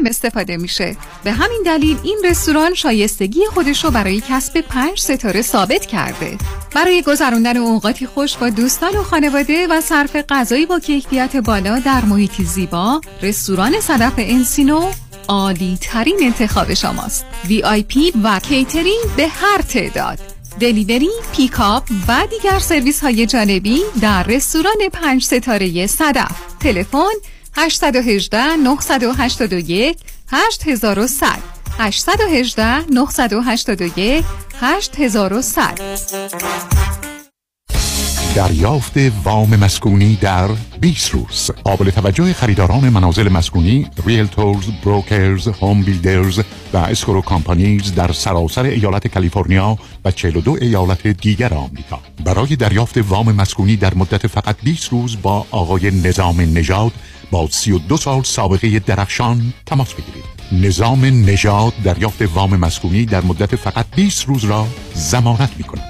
سالم استفاده میشه. به همین دلیل این رستوران شایستگی خودش رو برای کسب پنج ستاره ثابت کرده. برای گذراندن اوقاتی خوش با دوستان و خانواده و صرف غذایی با کیفیت بالا در محیطی زیبا رستوران صدف انسینو عالی ترین انتخاب شماست. پی و کیترینگ به هر تعداد. delivery، pickup و دیگر سرویس های جانبی در رستوران پنج ستاره صدف. تلفن 818 981 8100 818 981 8100 دریافت وام مسکونی در 20 روز قابل توجه خریداران منازل مسکونی realtors، brokers، home builders و escrow companies در سراسر ایالت کالیفرنیا و 42 ایالت دیگر آمریکا برای دریافت وام مسکونی در مدت فقط 20 روز با آقای نظام نژاد با 32 سال سابقه درخشان تماس بگیرید. نظام نژاد دریافت وام مسکونی در مدت فقط 20 روز را ضمانت می کند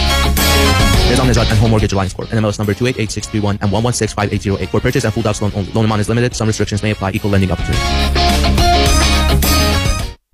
Nizam Nejad and Home Mortgage Alliance Corp. NMLS number 288631 and 1165808. For purchase and full docs loan only. Loan amount is limited. Some restrictions may apply. Equal lending opportunity.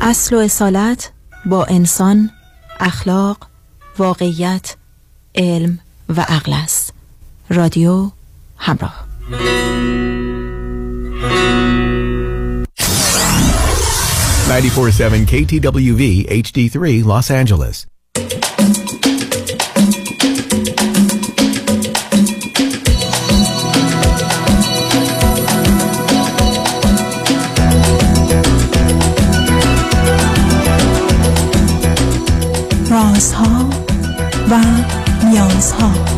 اصل و اصالت با انسان اخلاق واقعیت علم و عقل است رادیو همراه 947 KTWV HD3 Los Angeles. رازها و نیازها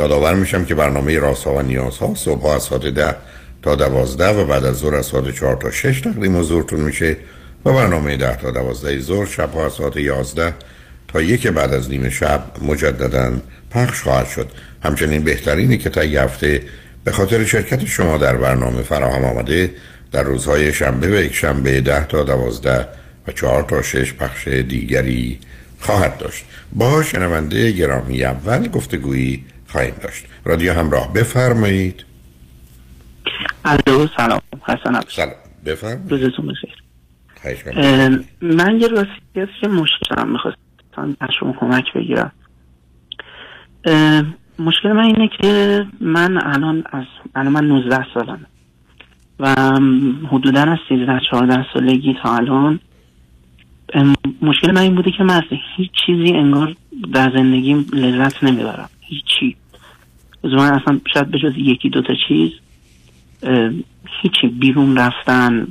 یادآور میشم که برنامه راسا و نیازها صبح از ساعت ده تا دوازده و بعد از ظهر از ساعت چهار تا شش تقدیم حضورتون میشه و برنامه ده تا دوازده ظهر شب از ساعت یازده تا یک بعد از نیمه شب مجددا پخش خواهد شد. همچنین بهترینه که تا هفته به خاطر شرکت شما در برنامه فراهم آمده در روزهای شنبه و یک شنبه ده تا دوازده و چهار تا شش پخش دیگری خواهد داشت. با شنونده گرامی اول گفتگویی خواهیم داشت. رادیو همراه بفرمایید. الو سلام. حسن سلام. بفرمایید. روزتون بخیر. من یه راستی که مشکلم می‌خواستم از شما کمک بگیرم. مشکل من اینه که من الان از الان من 19 سالم و حدودا از 13 14 سالگی تا الان. مشکل من این بوده که من از هیچ چیزی انگار در زندگیم لذت نمی‌برم. هیچی. من اصلا شاید به جز یکی دوتا چیز هیچی بیرون رفتن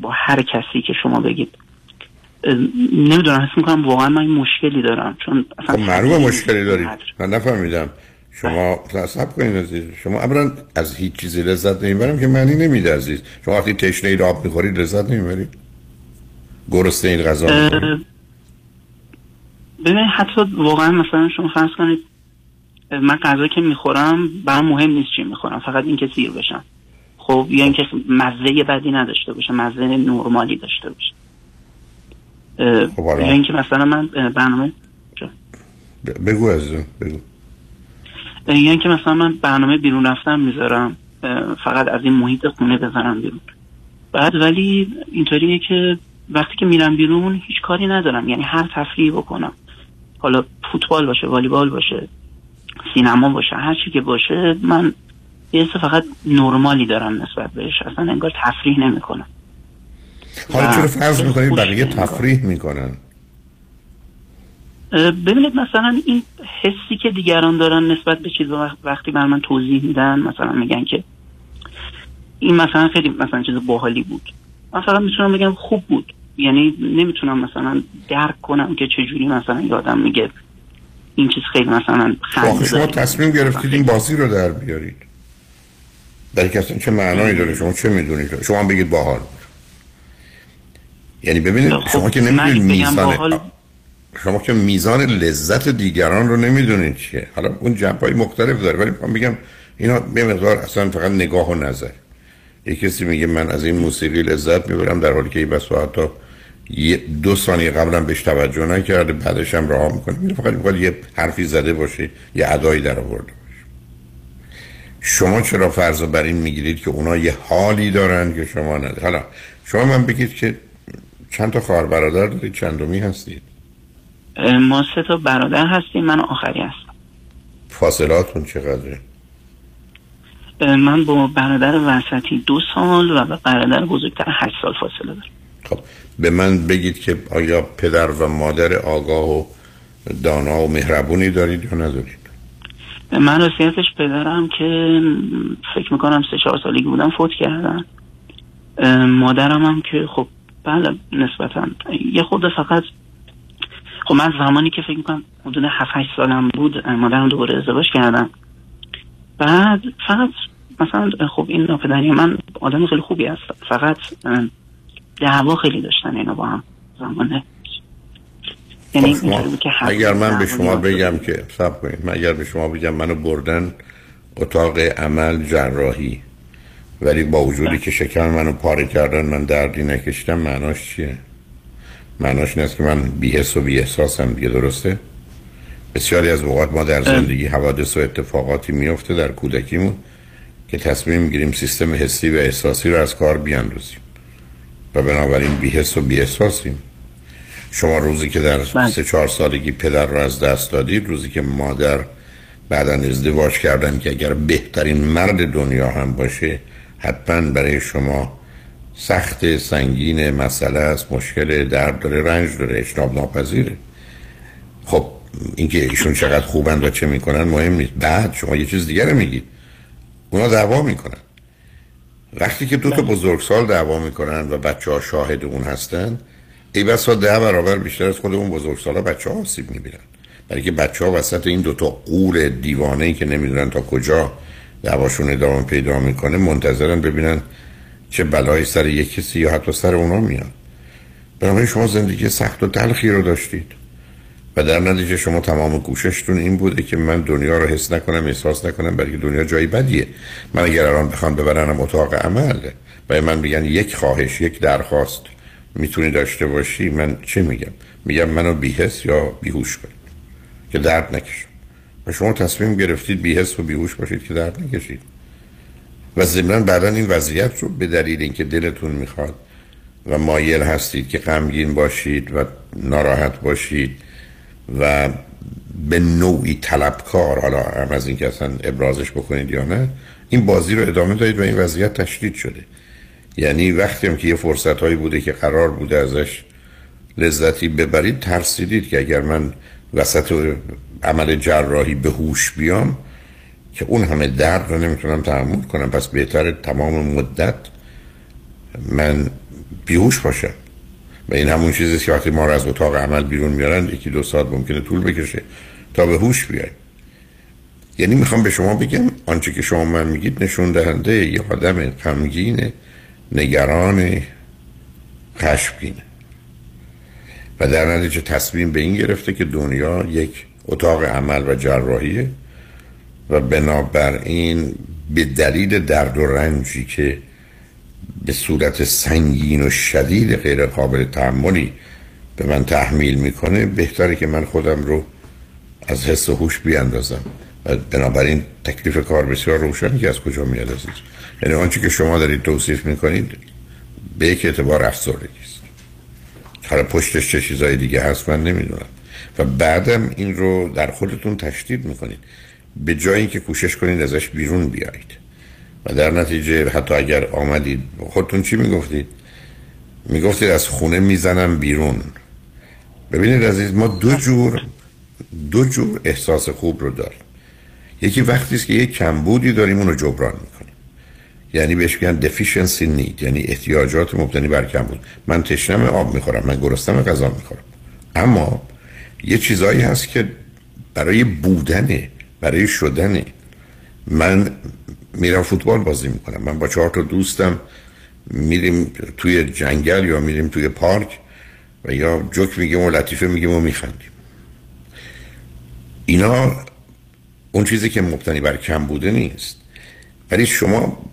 با هر کسی که شما بگید. نمی‌دونم حس می‌کنم واقعا من مشکلی دارم چون اصلا خب معلومه مشکلی دارید من نفهمیدم. شما تصب کنید عزیز. شما اولا از هیچ چیزی لذت نمی‌برم که معنی نمیده عزیز. شما وقتی تشنه اید آب می‌خورید لذت نمی‌برید؟ گرسنه این غذا ببینید حتی واقعا مثلا شما فرض کنید من غذا که می‌خورم برام مهم نیست چی می‌خورم فقط اینکه سیر بشم. خب یا اینکه مزه بدی نداشته باشه مزه نرمالی داشته باشه. خب. یا اینکه مثلا من برنامه بگو عزیزم بگو. یا اینکه مثلا من برنامه بیرون رفتن می‌ذارم فقط از این محیط خونه بذارم بیرون. بعد ولی اینطوریه که وقتی که میرم بیرون هیچ کاری ندارم یعنی هر تفریحی بکنم. حالا فوتبال باشه والیبال باشه سینما باشه هر چی که باشه من یه فقط نرمالی دارم نسبت بهش. اصلا انگار تفریح نمی‌کنم. حالا چرا فرض می‌کنید بقیه. تفریح می‌کنن. ببینید مثلا این حسی که دیگران دارن نسبت به چیز وقت- وقتی بر من توضیح میدن مثلا میگن که این مثلا خیلی مثلا چیز باحالی بود. من فقط می‌تونم بگم خوب بود. یعنی نمی‌تونم مثلا درک کنم که چجوری مثلا یادم میگه این چیز خیلی مثلا خنده شما. تصمیم گرفتید این بازی رو در بیارید. در که اصلا چه معنایی داره شما چه می‌دونید؟ شما بگید باحال بود. یعنی ببینید خب، شما که من نمی‌دونید میزان باحال- شما که میزان لذت دیگران رو نمی‌دونید چیه. حالا اون جنب های مختلف داره ولی می‌خوام بگم اینا به مقدار اصلا فقط نگاه و نظر. یه کسی میگه من از این موسیقی لذت می‌برم در حالی که این بس حتی دو ثانیه قبلا بهش توجه نکرده بعدش هم رها می‌کنه. میره فقط می‌خواد یه حرفی زده باشه یه ادایی در آورده باشه. شما چرا فرض رو بر این می‌گیرید که اونا یه حالی دارن که شما ندارید؟ حالا شما من بگید که چند تا خواهر برادر دارید چندمی هستید؟ ما سه تا برادر هستیم من آخری هستم. فاصلاتون چقدره؟ من با برادر وسطی دو سال و با برادر بزرگتر هشت سال فاصله دارم. خب به من بگید که آیا پدر و مادر آگاه و دانا و مهربونی دارید یا ندارید؟ من راستیتش پدرم که فکر می‌کنم سه چهار سالگی بودم فوت کردن. مادرم هم که خب بله نسبتا. یه خورده فقط خب من زمانی که فکر می‌کنم حدود 7 8 سالم بود مادرم دوباره ازدواج کردم بعد فقط مثلا خب این ناپدری من آدم خیلی خوبی هست فقط دعوا خیلی داشتن اینا با هم زمانه یعنی خب که اگر من به شما بگم که سب کنید من اگر به شما بگم منو بردن اتاق عمل جراحی ولی با وجودی که شکم منو پاره کردن من دردی نکشیدم معناش چیه؟ معناش این است که من بی‌حس و بی‌احساسم دیگه درسته؟ بسیاری از اوقات ما در زندگی حوادث و اتفاقاتی میفته در کودکیمون که تصمیم می‌گیریم سیستم حسی و احساسی رو از کار بیاندازیم. و بنابراین بی‌حس و بی‌احساسیم. شما روزی که در بله. سه چهار سالگی پدر رو از دست دادید روزی که مادر بعدا ازدواج کردن که اگر بهترین مرد دنیا هم باشه حتما برای شما سخت سنگین مسئله است مشکل درد داره رنج داره اجتناب ناپذیره. خب اینکه ایشون چقدر خوبن و چه می‌کنن مهم نیست. بعد شما یه چیز دیگر میگید. اونا دعوا می‌کنن. وقتی که دو تا بزرگسال دعوا می‌کنن و بچه ها شاهد اون هستن ای بسا ده برابر بیشتر از خود اون بزرگسال ها بچه ها آسیب می‌بینن. برای که بچه ها وسط این دوتا قول دیوانه ای که نمی‌دونن تا کجا دعواشون ادامه پیدا می‌کنه منتظرن ببینن چه بلایی سر یک کسی یا حتی سر اونا میاد. بنابراین شما زندگی سخت و تلخی رو داشتید. و در نتیجه شما تمام کوششتون این بوده که من دنیا رو حس نکنم احساس نکنم برای که دنیا جایی بدیه. من اگر الان بخوام ببرنم اتاق عمل و من میگن یک خواهش یک درخواست می‌تونی داشته باشی من چه میگم؟ میگم منو بیهس یا بیهوش کنید که درد نکشم. و شما تصمیم گرفتید بیهس و بیهوش باشید که درد نکشید. و ضمنا بعدا این وضعیت رو به دلیل اینکه دلتون می‌خواد و مایل هستید که غمگین باشید و ناراحت باشید و به نوعی طلبکار حالا هم از اینکه اصلا ابرازش بکنید یا نه این بازی رو ادامه دادید و این وضعیت تشدید شده. یعنی وقتی هم که یه فرصت هایی بوده که قرار بوده ازش لذتی ببرید ترسیدید که اگر من وسط عمل جراحی به هوش بیام که اون همه درد رو نمی‌تونم تحمل کنم. پس بهتر تمام مدت من بیهوش باشم. و این همون چیزی که وقتی ما رو از اتاق عمل بیرون میارن یکی دو ساعت ممکنه طول بکشه تا به هوش بیایم یعنی می‌خوام به شما بگم آنچه که شما من میگید نشون دهنده یه آدم غمگین نگران خشمگینه و در نتیجه تصمیم به این گرفته که دنیا یک اتاق عمل و جراحیه و بنابراین به دلیل درد و رنجی که به صورت سنگین و شدید غیر قابل تحملی به من تحمیل می‌کنه بهتره که من خودم رو از حس و هوش بیاندازم. و بنابراین تکلیف کار بسیار روشنی که از کجا میاد عزیز؟ یعنی آنچه که شما دارید توصیف می‌کنید به یک اعتبار افسردگی است حالا پشتش چه چیزای دیگه هست من نمی‌دونم. و بعدم این رو در خودتون تشدید می‌کنید. به جای اینکه کوشش کنید ازش بیرون بیایید. و در نتیجه حتی اگر آمدید خودتون چی می‌گفتید؟ می‌گفتید از خونه می‌زنم بیرون. ببینید عزیز ما دو جور دو جور احساس خوب رو داریم. یکی وقتی است که یک کمبودی داریم اون رو جبران می‌کنیم. یعنی بهش میگن deficiency need یعنی احتیاجات مبتنی بر کمبود. من تشنم آب می‌خورم من گرسنم غذا می‌خورم. اما یه چیزایی هست که برای بودنه برای شدنه. من میرم فوتبال بازی می‌کنم. من با چهار تا دوستم میریم توی جنگل یا میریم توی پارک و یا جوک میگیم و لطیفه میگیم و میخندیم. اینا اون چیزی که مبتنی بر کم بوده نیست. ولی شما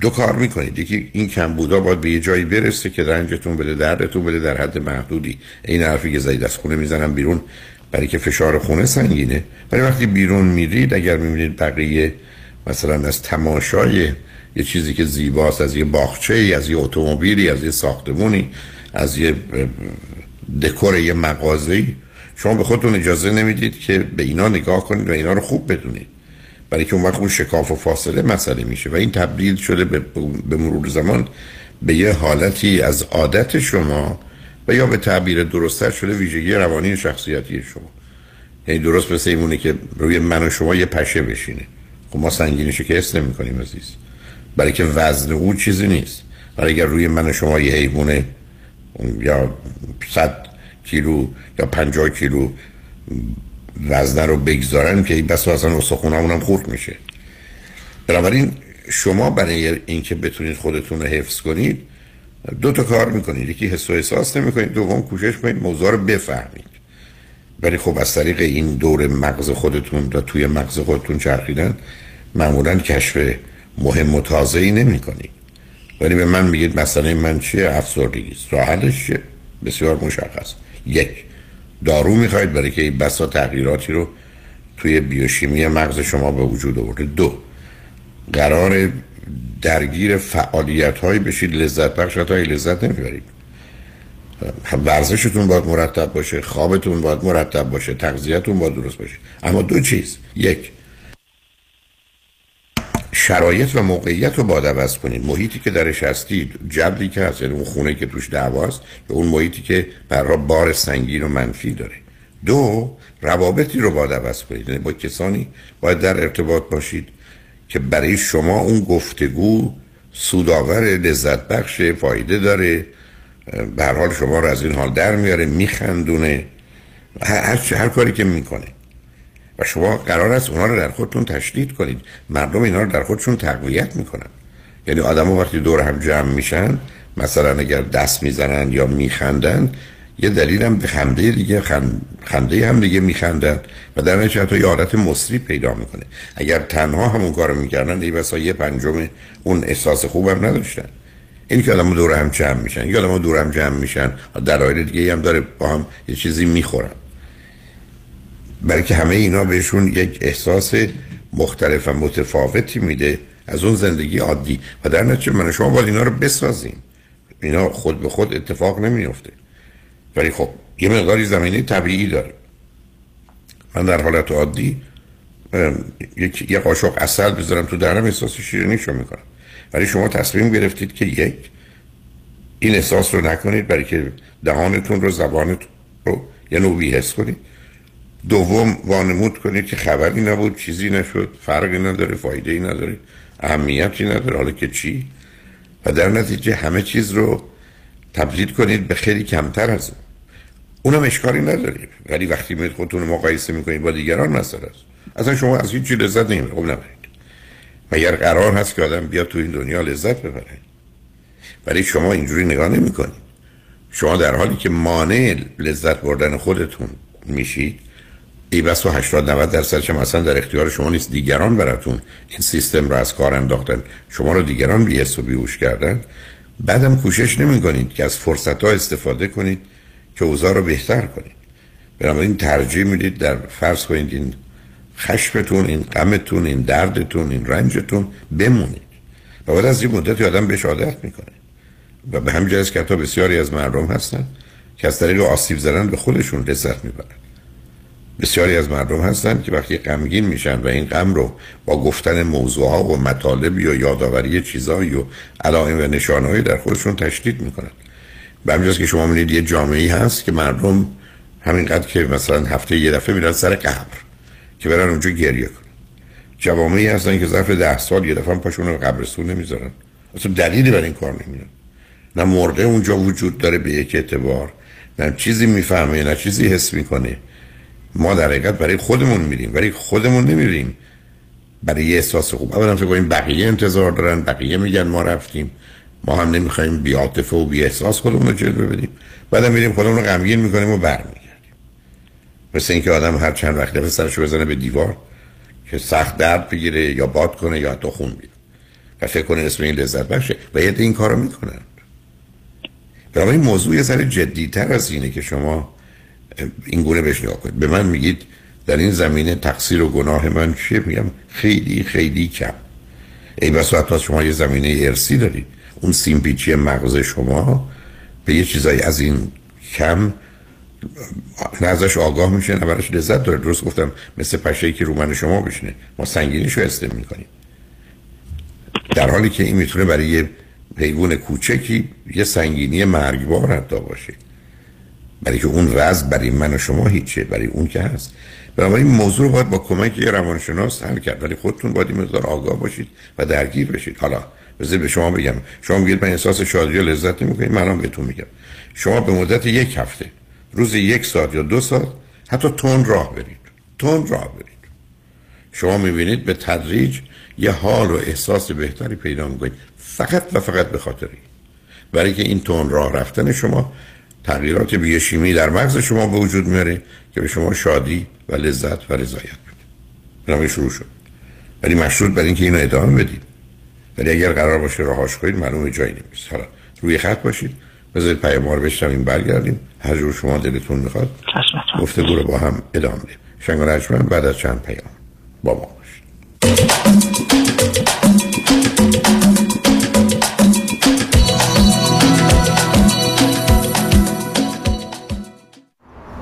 دو کار می‌کنید. یکی این کم بودا باید به یه جایی برسه که رنجتون بده دردتون بده در حد محدودی. این حرفی که زدید از خونه می‌زنم بیرون برای که فشار خونه سنگینه. ولی وقتی بیرون میرید اگر می‌بینید بقیه مثلا از تماشای یه چیزی که زیباست از یه باغچه از یه اتومبیلی از یه ساختمونی از یه دکور یه مغازه‌ای. شما به خودتون اجازه نمی‌دید که به اینا نگاه کنید و اینا رو خوب بدونید. برای که اون وقت اون شکاف و فاصله مسئله میشه و این تبدیل شده به مرور زمان به یه حالتی از عادت شما و یا به تعبیر درستتر شده ویژگی روانی شخصیتی شما. یعنی درست مثل ایمونه که روی من و شما یه پشه بشینه. خب ما سنگینشو که حس نمی کنیم عزیز. برای که وزن او چیزی نیست. برای اگر روی من و شما یه حیوانه یا صد کیلو یا پنجاه کیلو وزنه رو بگذارن که بس اصلا استخونمون هم خورد میشه. بنابراین شما برای اینکه بتونید خودتون رو حفظ کنید دو تا کار می‌کنید. یکی حس و احساس نمی‌کنید دوم کوشش کنید موضوع رو بفهمید. ولی خب از طریق این دور مغز خودتون و توی مغز خودتون چرخیدن معمولا کشف مهم و تازه ای نمی کنید ولی به من میگید مسئله من چیه؟ افسردگی. است راه چیه؟ بسیار مشخص. یک دارو می‌خواید برای که این بسا تغییراتی رو توی بیوشیمی مغز شما به وجود آورده. دو قرار درگیر فعالیت هایی بشید لذت بخش تا لذت نمی‌برید. ورزشتون باید مرتب باشه خوابتون باید مرتب باشه تغذیتون باید درست باشه. اما دو چیز. یک شرایط و موقعیت رو باید عوض کنید. محیطی که درش هستید جبری که هست یعنی اون خونه که توش دعواست یا اون محیطی که برای بار سنگین و منفی داره. دو روابطی رو باید عوض کنید. یعنی با کسانی باید در ارتباط باشید که برای شما اون گفتگو سودآور لذت بخش فایده داره. به حال شما رو از این حال در میاره میخندونه هر, هر کاری که می‌کنه. و شما قرار است اونا رو در خودتون تشدید کنید. مردم اینا رو در خودشون تقویت می‌کنن. یعنی آدم وقتی دور هم جمع میشن مثلا اگر دست می‌زنن یا میخندن یه دلیل هم به خنده دیگه خنده هم دیگه میخندن. و در نتیجه حتی یه حالت مصری پیدا می‌کنه. اگر تنها همون کارو می‌کردن ای بسا یه پنجم اون احساس خوبم نداشتن. این که آدم دور هم جمع میشن. یا آدم دور هم جمع میشن دلایل دیگه هم داره با هم یه چیزی می‌خورن. برای که همه اینا بهشون یک احساس مختلف و متفاوتی میده از اون زندگی عادی. و در نتیجه من شما باید اینا رو بسازیم. اینا خود به خود اتفاق نمیفته ولی خب یه مقداری زمینه طبیعی داره. من در حالت عادی یک یه قاشق اصل بذارم تو درم احساس شیرینیشو می‌کنم. ولی شما تصمیم گرفتید که یک این احساس رو نکنید برای که دهانتون رو زبانتون رو یه نوعی حس کنید. دوم وانمود کنید که خبری نبود چیزی نشد فرقی نداره فایده ای نداره اهمیتی نداره حالا که چی؟ و در نتیجه همه چیز رو تبدیل کنید به خیلی کمتر از اون. اونم اشکالی نداره. ولی وقتی خودتون مقایسه می‌کنید با دیگران مسئله است. اصلا شما از هیچ چی لذت نمی‌برید. خب مگر قرار هست که آدم بیاد تو این دنیا لذت ببره؟ ولی شما اینجوری نگاه نمی‌کنید شما در حالی که مانع لذت بردن خودتون میشید ای بس و 80 90 درصدش مثلا در اختیار شما نیست. دیگران براتون این سیستم رو از کار انداختن. شما رو دیگران بیست و بیهوش کردن. بعدم کوشش نمی کنید که از فرصت ها استفاده کنید که اوضاع رو بهتر کنید. بنابراین ترجیح می‌دید در فرض کنید این خشمتون این غمتون این دردتون این رنجتون بمونید. و بعد از این مدت آدم بهش عادت می‌کنه. و به همین جهت که حتی بسیاری از مردم هستن که از طریق آسیب زدن به خودشون لذت می‌برن. بسیاری از مردم هستن که وقتی غمگین میشن و این غم رو با گفتن موضوع ها و مطالب یا یادآوری چیزایی و علائم و نشانهایی در خودشون تشدید می‌کنن. به همین که شما می‌دید یه جامعه هست که مردم همینقدر که مثلا هفته یه دفعه میرن سر قبر. که برن اونجا گریه کنن. جوامعی هستن که ظرف ده سال یه دفعه پاشون رو قبرستون نمی‌ذارن. اصلا دلیلی برای این کار نمیدن نه مرده اونجا وجود داره به یک اعتبار نه چیزی می‌فهمه نه چیزی حس می‌کنه. ما در حقیقت برای خودمون میریم ولی خودمون نمیریم. برای یه احساس خوب. اولا فکر کنیم بقیه انتظار دارن بقیه میگن ما رفتیم. ما هم نمی‌خوایم بی عاطفه و بی احساس خودمون رو جلوه بدیم. بعدم میریم خودمون رو غمگین می‌کنیم و برمیگردیم. مثل اینکه آدم هر چند وقت دفعه سرشو بزنه به دیوار که سخت درد بگیره یا باد کنه یا حتی خون بیاره. و فکر کنه اسم این لذت بخشه و یه این کارو می‌کنن. این موضوع یه ذره جدیتر از اینه که شما این گونه بهش نگاه کنید. به من میگید در این زمینه تقصیر و گناه من چیه؟ میگم خیلی خیلی کم. ای بس حتی شما یه زمینه ارسی دارید. اون سیمپیچی مغز شما به یه چیزایی از این کم نه ازش آگاه میشه نه براش لذت داره. درست گفتم مثل پشه که رو من شما بشنه ما سنگینیشو استم می‌کنیم. در حالی که این می‌تونه برای یه حیوان کوچکی یه سنگینی مرگبار حتی باشه. برای که اون رز برای من و شما هیچه برای اون که هست. بنابراین این موضوع رو باید با کمک یه روانشناس حل کرد. ولی خودتون باید مقدار آگاه باشید و درگیر بشید. حالا بذار به شما بگم. شما میگید من احساس شادی و لذت نمی‌کنید من بهتون میگم. شما به مدت یک هفته روز یک ساعت یا دو ساعت حتی تون راه برید. تون راه برید. شما می‌بینید به تدریج یه حال و احساس بهتری پیدا می‌کنید. فقط و فقط به خاطر برای که این تون راه رفتن شما تغییرات بیوشیمی در مغز شما به وجود میاره که به شما شادی و لذت و رضایت بده. بنابراین شروع شد. ولی مشروط بر اینکه اینو ادامه بدید. ولی اگر قرار باشه راهاش کنید معلومه جایی نمیست حالا روی خط باشید. بذارید پیام رو این برگردیم. هر جور شما دلتون می‌خواد. گفتگو رو با هم ادامه بدیم. شنگ بعد از چند پیام با ما باشید.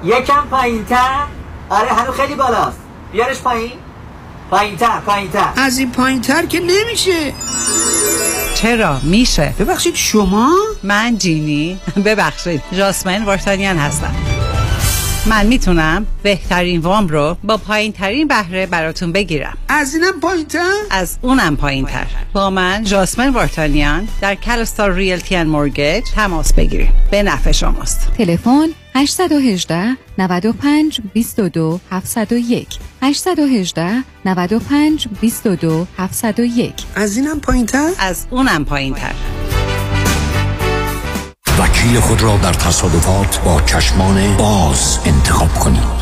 یکم پایین تر آره هنو خیلی بالاست. بیارش پایین. پایین تر پایین تر از این پایین تر که نمیشه. چرا؟ میشه. ببخشید شما؟ من جینی. ببخشید. جاسمین وارتانیان هستم. من می‌تونم بهترین وام رو با پایین ترین بهره براتون بگیرم. از اینم پایین تر؟ از اونم پایین تر با من جاسمن وارتانیان در کلستار ریلتی ان مورگیج تماس بگیریم به نفع شماست. تلفن 818 95 22 701 818 95 22 701 از اینم پایین تر؟ از اونم پایین تر وکیل خود را در تصادفات با چشمان باز انتخاب کنید.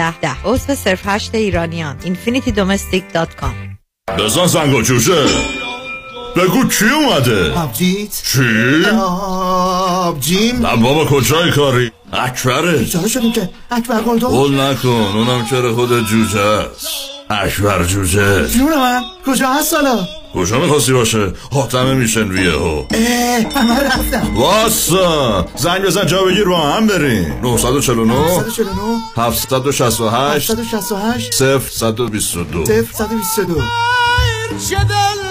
ده. ده عضو صفر هشت ایرانیان. infinitydomestic.com بزن زنگا جوجه. بگو کی اومده؟ آبجیت. چی؟ آبجیم. نه بابا کجای کاری؟ اکبره. چرا شدیم که اکبر گلدون قول نکن اونم چرا خود جوجه است؟ اکبر جوجه. جون من کجا هست حالا؟ کجا می‌خواستی باشه؟ حاتمه میشن ویه ها اه همه رفتم واسا. زنگ بزن جا بگیر با هم بریم. 949 949 768 768 0 122 0 122 چه دل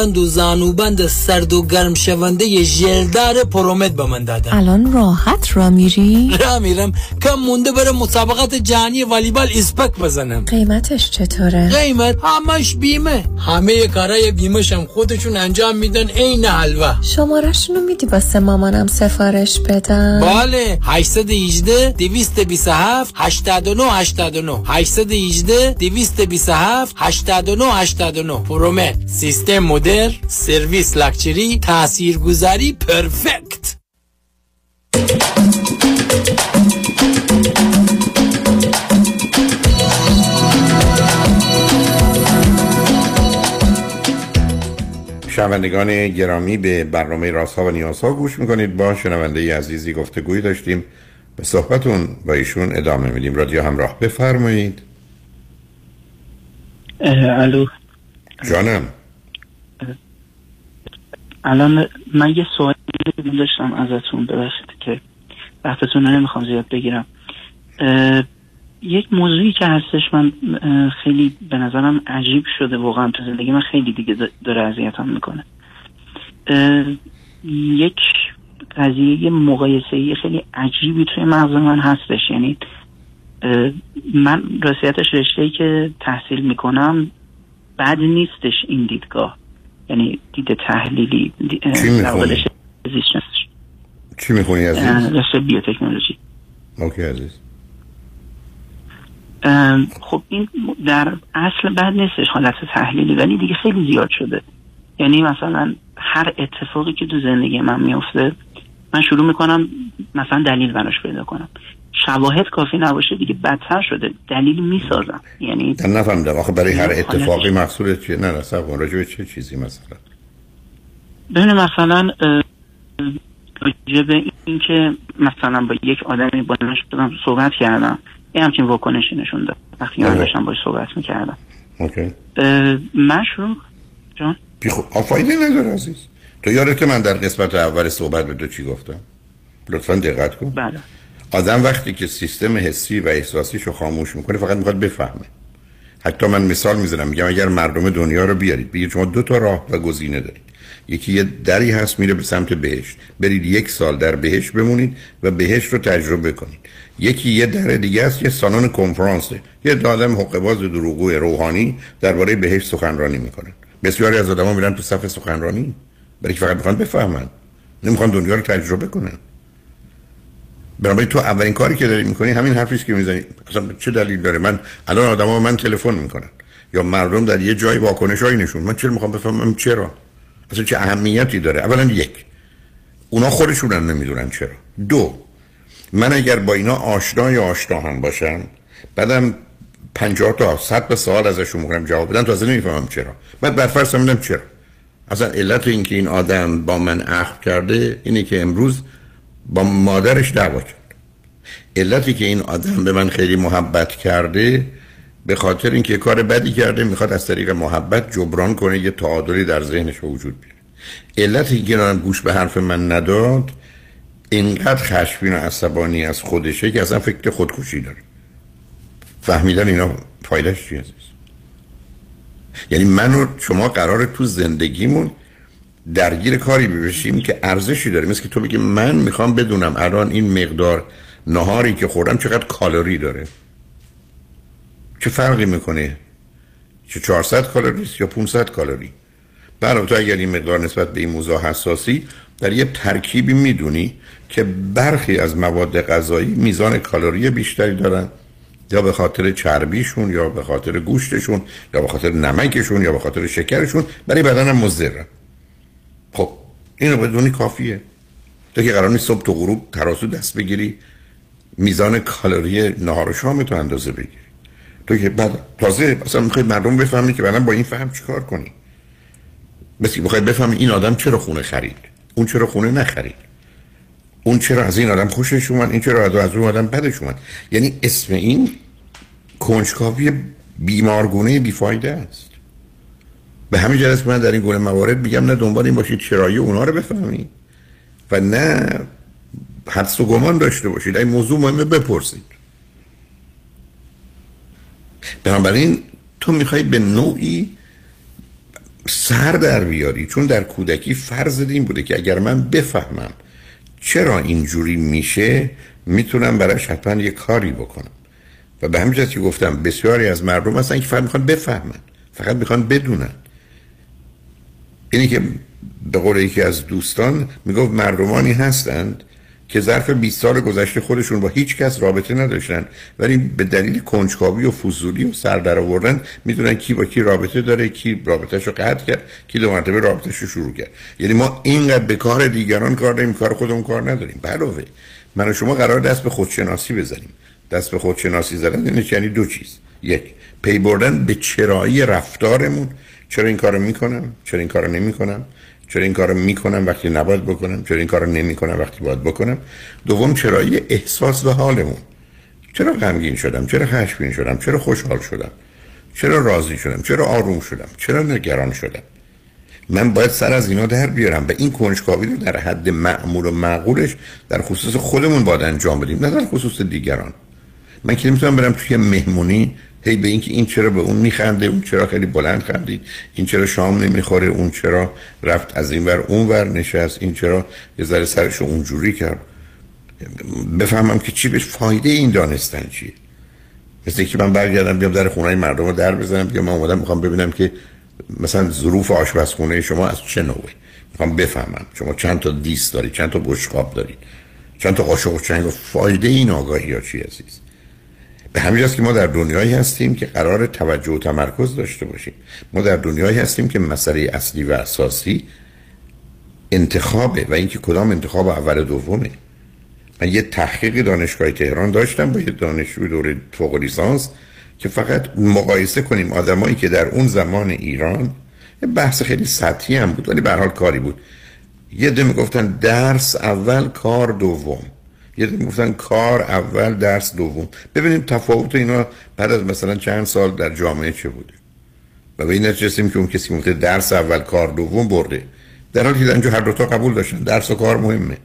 کمربند و زانوبند سرد و گرم شونده ژلدار پرومت به من دادن. الان راحت را میری؟ را میرم. کم مونده برم مسابقات جهانی والیبال اسپک بزنم. قیمتش چطوره؟ قیمت همش بیمه. همه کارای بیمهشم خودشون انجام میدن عین حلوا شمارشونو میدی واسه مامانم سفارش بدم؟ بله. 818 227 89 89 818 227 89 89 پرومت سیستم مدر سرویس لکچری تاثیرگذاری پرفکت شنوندگان گرامی به برنامه رازها و نیازها گوش می‌کنید. با شنونده عزیزی گفتگوی داشتیم. به صحبتون با ایشون ادامه میدیم. رادیو همراه. بفرمایید. الو. جانم. الان من یه سوالی داشتم ازتون ببخشید که وقتتون رو نمی‌خوام زیاد بگیرم. یک موضوعی که هستش من خیلی به نظرم عجیب شده واقعا تو زندگی من خیلی دیگه داره اذیتم می‌کنه. یک قضیه مقایسه خیلی عجیبی توی مغز من هستش. یعنی من راستیتش رشته که تحصیل می‌کنم بد نیستش این دیدگاه. یعنی دید تحلیلی چی می‌خونی؟ چی می‌خونی عزیز؟ رشته بیوتکنولوژی. اوکی عزیز. خب این در اصل بد نیستش حالت تحلیلی ولی دیگه خیلی زیاد شده. یعنی مثلا هر اتفاقی که تو زندگی من میفته من شروع می‌کنم مثلا دلیل براش پیدا کنم. شواهد کافی نباشه دیگه بدتر شده. دلیل می‌سازم. یعنی نفهمیدم. آخه برای هر اتفاقی محصول چیه؟ نه نه راجع به چه چیزی مثلا؟ ببین مثلا راجع به این که مثلا با یک آدمی با شدم صحبت کردم یه همچین واکنشی نشون داد. وقتی من آها. داشتم باش صحبت می‌کردم. اوکی. من شروع جان؟ خب آفایده نداره عزیز. تو یادت من در قسمت اول صحبت به تو چی گفتم؟ لطفا دقت کن. بله. آدم وقتی که سیستم حسی و احساسیش رو خاموش می‌کنه فقط می‌خواد بفهمه. حتی من مثال می‌زنم میگم اگر مردم دنیا رو بیارید بگید شما دو تا راه و گزینه دارید. یکی یه دری هست میره به سمت بهشت. برید یک سال در بهشت بمونید و بهشت رو تجربه کنید. یکی یه در دیگه است یه سالن کنفرانسه. یه آدم حقه‌باز دروغگوی روحانی درباره بهشت سخنرانی می‌کنن بسیاری از آدما میرن تو صف سخنرانی برای فقط می‌خوان بفهمن. نمی‌خوان دنیا رو تجربه کنن. بنابراین تو اولین کاری که داری می‌کنی همین حرفی که می‌زنی. اصلا چه دلیل داره؟ من الان آدما من تلفن می‌کنن. یا مردم در یه جای واکنشایی نشون من چرا می‌خوام بفهمم چرا؟ اصلا چه اهمیتی داره؟ اولا یک اونا خودشون هم نمی‌دونن چرا. دو من اگر با اینا آشنا یا آشنا هم باشم بعدم 50 تا 100 به سوال ازشون می‌کنم جواب بدن تازه نمی‌فهمم چرا. بعد برفرض میدم چرا. اصلا علت اینکه این آدم با من عهد کرده اینه که امروز با مادرش دعوا کرد. علتی که این آدم به من خیلی محبت کرده به خاطر اینکه کار بدی کرده می‌خواد از طریق محبت جبران کنه یه تعادلی در ذهنش وجود بیاره. علتی که آدم گوش به حرف من نداد اینقدر خشمگین و عصبانی از خودشه که اصلا فکر خودکشی داره. فهمیدن اینا فایدهش چی هست یعنی من و شما قرار تو زندگیمون درگیر کاری بشیم که ارزشی داره مثل که تو بگی من می‌خوام بدونم الان این مقدار نهاری که خوردم چقدر کالری داره. چه فرقی می‌کنه؟ چه 400 کالری یا 500 کالری؟ برای تو اگر این مقدار نسبت به این موضوع حساسی در یه ترکیبی می‌دونی که برخی از مواد غذایی میزان کالری بیشتری دارن. یا به خاطر چربیشون یا به خاطر گوشتشون یا به خاطر نمکشون یا به خاطر شکرشون برای بدن هم مضرن اینو بدونی کافیه. تو که قرار نیست صبح تو غروب تراسو دست بگیری میزان کالری نهار و شام تو اندازه بگیری. تو که بعد تازه اصلا می‌خوای مردم بفهمی که بعدم با این فهم چیکار کنی؟ مثل می‌خوای بفهمی این آدم چرا خونه خرید؟ اون چرا خونه نخرید؟ اون چرا از این آدم خوشش اومد؟ این چرا از اون آدم بدش اومد؟ یعنی اسم این کنجکاوی بیمارگونه بیفایده است. به همین جلس من در این گونه موارد میگم نه دنبال این باشید چرایی اونا رو بفهمید. و نه حدس و گمان داشته باشید. این موضوع مهمه بپرسید. بنابراین تو می‌خوای به نوعی سر در بیاری. چون در کودکی فرض این بوده که اگر من بفهمم چرا اینجوری میشه می‌تونم براش حتما یه کاری بکنم. و به همین که گفتم بسیاری از مردم هستن که فقط می‌خوان بفهمن فقط می‌خوان بدونن. اینی که به قول یکی از دوستان می‌گفت مردمانی هستند که ظرف 20 سال گذشته خودشون با هیچ کس رابطه نداشتن ولی به دلیل کنجکاوی و فضولی و سر در آوردن می‌دونن کی با کی رابطه داره کی رابطهش رو قطع کرد کی دو مرتبه رابطهش رو شروع کرد. یعنی ما اینقدر به کار دیگران کار داریم کار خودمون کار نداریم. علاوه من و شما قرار دست به خودشناسی بزنیم. دست به خودشناسی زدن یعنی یعنی دو چیز. یک پی بردن به چرایی رفتارمون. چرا این کارو می‌کنم؟ چرا این کارو نمی‌کنم؟ چرا این کارو می‌کنم وقتی نباید بکنم؟ چرا این کارو نمی‌کنم وقتی باید بکنم؟ دوم چرایی احساس و حالمون؟ چرا غمگین شدم؟ چرا خشمگین شدم؟ چرا خوشحال شدم؟ چرا راضی شدم؟ چرا آروم شدم؟ چرا نگران شدم؟ من باید سر از اینا در بیارم و این کنجکاوی رو در حد معمول و معقولش در خصوص خودمون باید انجام بدیم نه در خصوص دیگران. من که نمی‌تونم برم توی مهمونی هی به اینکه این چرا به اون میخنده اون چرا خیلی بلند خندید. این چرا شام نمی‌خوره اون چرا رفت از این ور اون ور نشست این چرا یه ذره سرش اونجوری کرد. بفهمم که چی بهش فایده این دانستن چیه. مثل که من برگردم بیام در خونه مردم رو در بزنم بیام من اومدم می‌خوام ببینم که مثلا ظروف آشپزخونه شما از چه نوعه. می‌خوام بفهمم شما چند تا دیست دارید چند تا بشقاب دارید چند تا قاشق و چنگ فایده این آگاهی ها چی عزیز؟ به همین که ما در دنیایی هستیم که قرار توجه و تمرکز داشته باشیم. ما در دنیایی هستیم که مسئله اصلی و اساسی انتخابه و اینکه کدام انتخاب اول دومه. من یه تحقیق دانشگاه تهران داشتم با یه دانشجوی دوره فوق لیسانس که فقط مقایسه کنیم آدمایی که در اون زمان ایران یه بحث خیلی سطحی هم بود ولی به حال کاری بود. یه ده می‌گفتن درس اول کار دوم. یه می‌گفتن کار اول درس دوم. ببینیم تفاوت اینا بعد از مثلا چند سال در جامعه چه بوده. و به این که اون کسی گفته درس اول کار دوم برده. در حالی که اینجا هر دو تا قبول داشتن درس و کار مهمه.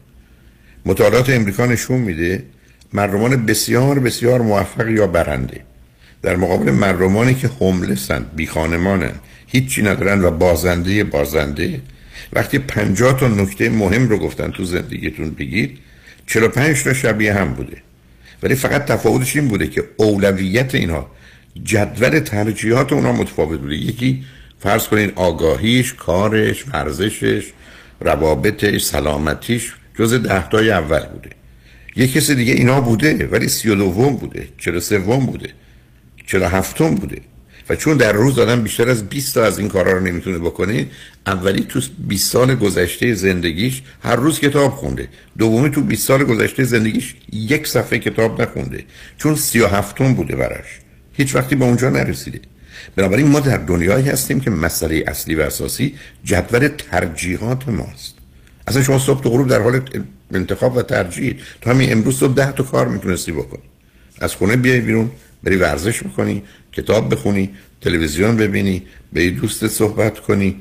مطالعات امریکا نشون میده مردمان بسیار بسیار موفق یا برنده. در مقابل مردمانی که هوملسن بی خانمانن هیچی ندارن و بازنده بازنده وقتی پنجاه تا نکته مهم رو گفتن تو زندگیتون بگید 45 تا شبیه هم بوده. ولی فقط تفاوتش این بوده که اولویت اینها جدول ترجیحات اونا متفاوت بوده. یکی فرض کنین آگاهیش کارش ورزشش روابطش سلامتیش جز دهتای اول بوده. یه کسی دیگه اینا بوده ولی سی و دوم بوده چرا سوم بوده چرا هفتم بوده. و چون در روز آدم بیشتر از 20 تا از این کارا رو نمی‌تونه بکنه اولی تو 20 سال گذشته زندگیش هر روز کتاب خونده. دومی تو 20 سال گذشته زندگیش یک صفحه کتاب نخونده. چون 37 بوده براش. هیچ وقتی به اونجا نرسیده. بنابراین ما در دنیایی هستیم که مسئله اصلی و اساسی جدول ترجیحات ماست. اصلا شما صبح تا غروب در حال انتخاب و ترجیح تو همین امروز صبح ده تا کار می‌تونستی بکنی. از خونه بیای بیرون بری ورزش بکنی کتاب بخونی تلویزیون ببینی به یه دوست صحبت کنی.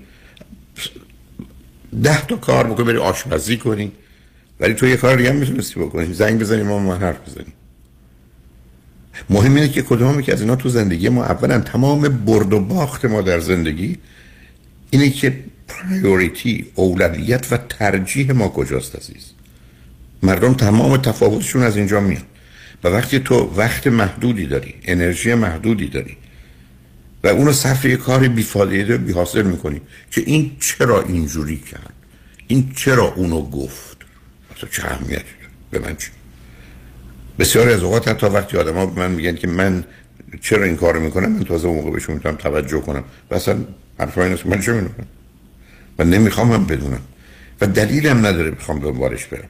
ده تا کار بکنی بری آشپزی کنی. ولی تو یه کار دیگه هم می‌تونستی بکنی. زنگ بزنی ما ما حرف بزنیم. مهم اینه که کدومی که از اینا تو زندگی ما اولا تمام برد و باخت ما در زندگی اینه که پرایوریتی اولویت و ترجیح ما کجاست عزیز. مردم تمام تفاوتشون از اینجا میاد و وقتی تو وقت محدودی داری انرژی محدودی داری و اونو صرف یه کار بیفایده بی حاصل می‌کنی که این چرا اینجوری کرد؟ این چرا اونو گفت؟ اصلا چه اهمیتی به من چی؟ بسیاری از اوقات حتی وقتی آدم ها به من میگن که من چرا این کارو می‌کنم من تازه اون موقع بهشون می‌تونم توجه کنم. و اصلا حرف این من چه می‌دونم؟ و نمی‌خوام هم بدونم. و دلیلم نداره بخوام دنبالش برم.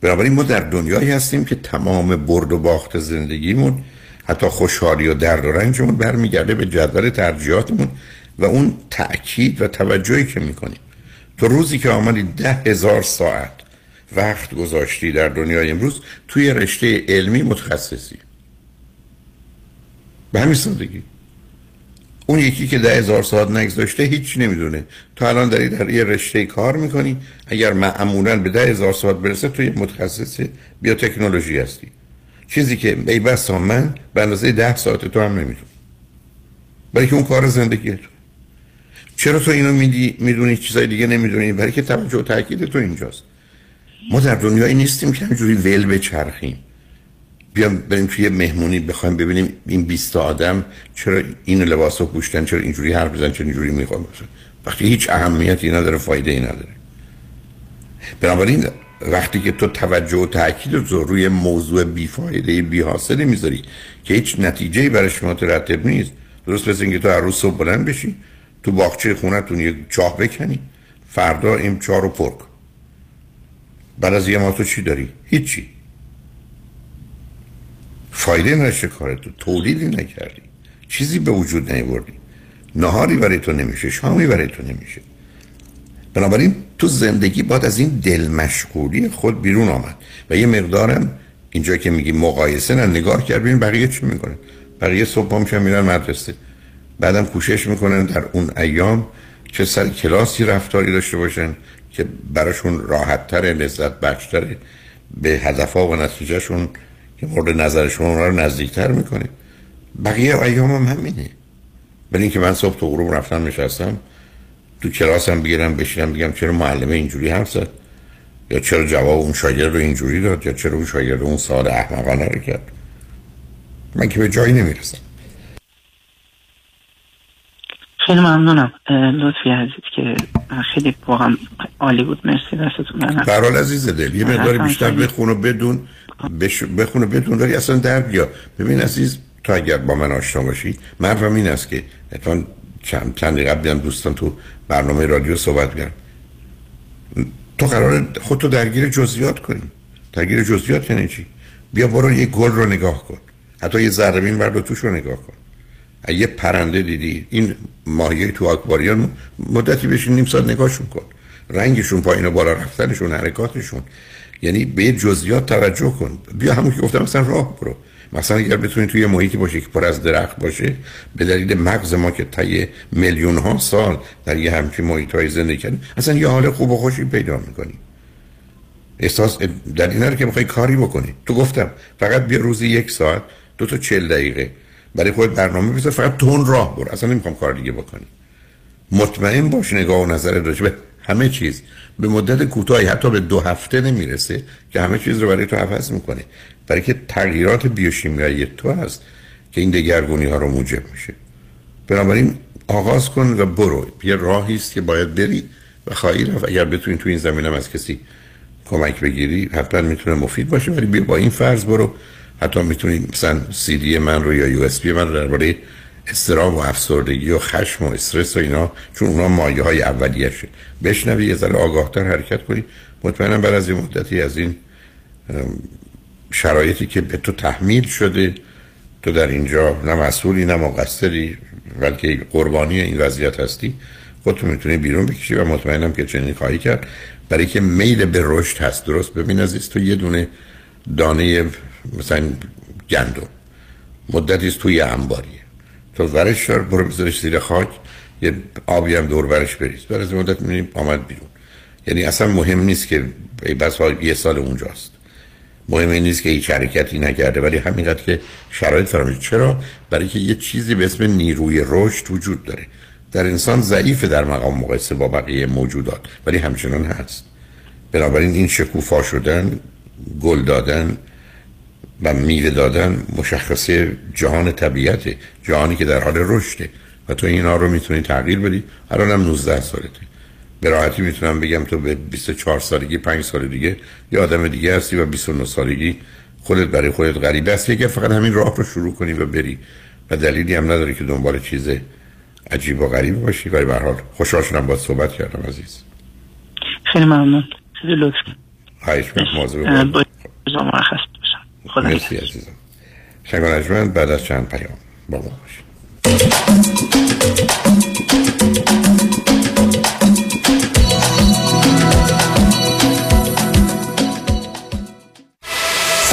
بنابراین ما در دنیایی هستیم که تمام برد و باخت زندگیمون حتی خوشحالی و درد و رنجمون برمیگرده به جدول ترجیحاتمون و اون تأکید و توجهی که می‌کنیم. تو روزی که آمدی ده هزار ساعت وقت گذاشتی در دنیای امروز توی رشته علمی متخصصی. به همین سادگی. اون یکی که ده هزار ساعت نگذاشته هیچ نمی‌دونه. تو الان داری در یه رشته کار می‌کنی. اگر معمولا به ده هزار ساعت برسه تو یه متخصص بیوتکنولوژی هستی. چیزی که ای من به اندازه ده ساعت تو هم نمی‌دونی برای که اون کار زندگی تو. چرا تو اینو میدی؟ می‌دونی چیزای دیگه نمی‌دونی؟ برای که توجه و تاکید تو اینجاست. ما در دنیایی نیستیم که همجوری ول بچرخیم. بیام بریم توی مهمونی بخوایم ببینیم این 20 آدم چرا این لباس رو پوشتن چرا اینجوری حرف بزن چرا اینجوری می‌خوام باشن؟ وقتی هیچ اهمیتی نداره فایده ای نداره. بنابراین وقتی که تو توجه و تاکید رو روی موضوع بیفایده بی حاصلی می‌ذاری که هیچ نتیجه برای شما ترتب نیست. درست مثل اینکه تو هر روز صبح بلند بشی تو باغچه خونتون یک چاه بکنی فردا این چاه رو پر بعد از یه ما تو چی داری؟ هیچی. فایده نشه کارت تو تولیدی نکردی. چیزی به وجود نیوردی نهاری برای تو نمیشه شامی برای تو نمیشه. بنابراین تو زندگی باید از این دل مشغولی خود بیرون آمد. و یه مقدارم اینجا که میگی مقایسه نه نگاه کرد ببین بقیه چی می‌کنن. بقیه صبح میشن میرن مدرسه. بعدم کوشش می‌کنن در اون ایام چه سر کلاسی رفتاری داشته باشن که براشون راحت تره لذت بخشتره به هدفها و نتیجهشون که مورد نظرشون اونا رو نزدیکتر می‌کنه. بقیه ایام هم همینه. ولی اینکه من صبح تو غروب رفتم نشستم تو کلاسم بگیرم بشینم بگم چرا معلمه اینجوری حرف زد؟ یا چرا جواب اون شاگرد رو اینجوری داد؟ یا چرا اون شاگرد اون سال احمقانه رو کرد؟ من که به جایی نمی‌رسم. خیلی ممنونم. لطفی عزیز که خیلی واقعا عالی بود. مرسی دستتون برحال عزیز دل یه مقدار بیشتر بخون و بدون. بش... بخون و بدون داری اصلا درد یا ببین عزیز تو اگر با من آشنا باشی مرفم این است که اتفاقا چند چند دقیقه بیان دوستان تو برنامه رادیو صحبت کرد تو قرار خودتو درگیر جزئیات کنی. درگیر جزئیات یعنی چی؟ بیا برو یه گل رو نگاه کن. حتی یه ذره بین توش رو نگاه کن. یه پرنده دیدی این ماهی تو آکواریان مدتی بشین نیم ساعت نگاهشون کن. رنگشون پایین و بالا رفتنشون حرکاتشون. یعنی به جزئیات توجه کن. بیا همون که گفتم مثلا راه برو. مثلا اگر بتونی توی محیطی باشه که پر از درخت باشه به دلیل مغز ما که طی میلیون ها سال در یه همچین محیط های زندگی کردیم اصلا یه حال خوب و خوشی پیدا می‌کنی. احساس در این که می‌خوای کاری بکنی. تو گفتم فقط بیا روزی یک ساعت دو تا چل دقیقه. برای خود برنامه بذار فقط تون راه برو. اصلا نمی‌خوام کار دیگه بکنی. مطمئن باش نگاه و نظر به همه چیز به مدت کوتاهی حتی به دو هفته نمی‌رسه که همه چیز رو برای تو عوض می‌کنه. برای که تغییرات بیوشیمیایی تو هست که این دگرگونی ها رو موجب میشه. بنابراین آغاز کن و برو. یه راهی است که باید بری و خواهی رفت. اگر بتونی تو این زمینه از کسی کمک بگیری حتما می‌تونه مفید باشه. ولی بیا با این فرض برو. حتی می‌تونی مثلا سی دی من رو یا یو اس بی من رو درباره استرام و افسردگی و خشم و استرس و اینا چون اونا مایه های اولیشه بشنوی یه ذره آگاهتر حرکت کنی. مطمئنم بعد از این مدتی از این شرایطی که به تو تحمیل شده تو در اینجا نه مسئولی نه مقصری بلکه قربانی این وضعیت هستی خودتو می‌تونی بیرون بکشی و مطمئنم که چنین خواهی کرد. برای که میل به رشد هست درست؟ ببین عزیز تو یه دونه دانه مثلا گندم. مدتی است توی انباریه تو ورش شار برو بذارش زیر خاک یه آبی هم دور برش بریز. برای از مدت می‌بینیم آمد بیرون. یعنی اصلا مهم نیست که بس یه سال اونجاست. مهم این نیست که هیچ حرکتی نکرده ولی همینقدر که شرایط فراموش. چرا؟ برای که یه چیزی به اسم نیروی رشد وجود داره. در انسان ضعیف در مقام مقایسه با بقیه موجودات ولی همچنان هست. بنابراین این شکوفا شدن گل دادن و میوه دادن مشخصه جهان طبیعته جهانی که در حال رشده. و تو اینا رو می‌تونی تغییر بدی. الان هم 19 سالته. به راحتی می‌تونم بگم تو به 24 سالگی 5 سال دیگه یه آدم دیگه هستی و 29 سالگی خودت برای خودت غریبه هستی که فقط همین راه رو شروع کنی و بری. و دلیلی هم نداری که دنبال چیز عجیب و غریب باشی. ولی به حال خوشحال شدم با صحبت کردم عزیز. خیلی ممنون. خیلی لطف. خواهش می‌کنم. خدا مرسی عزیزم. شنگ بعد از چند پیام با ما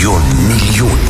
میلیون میلیون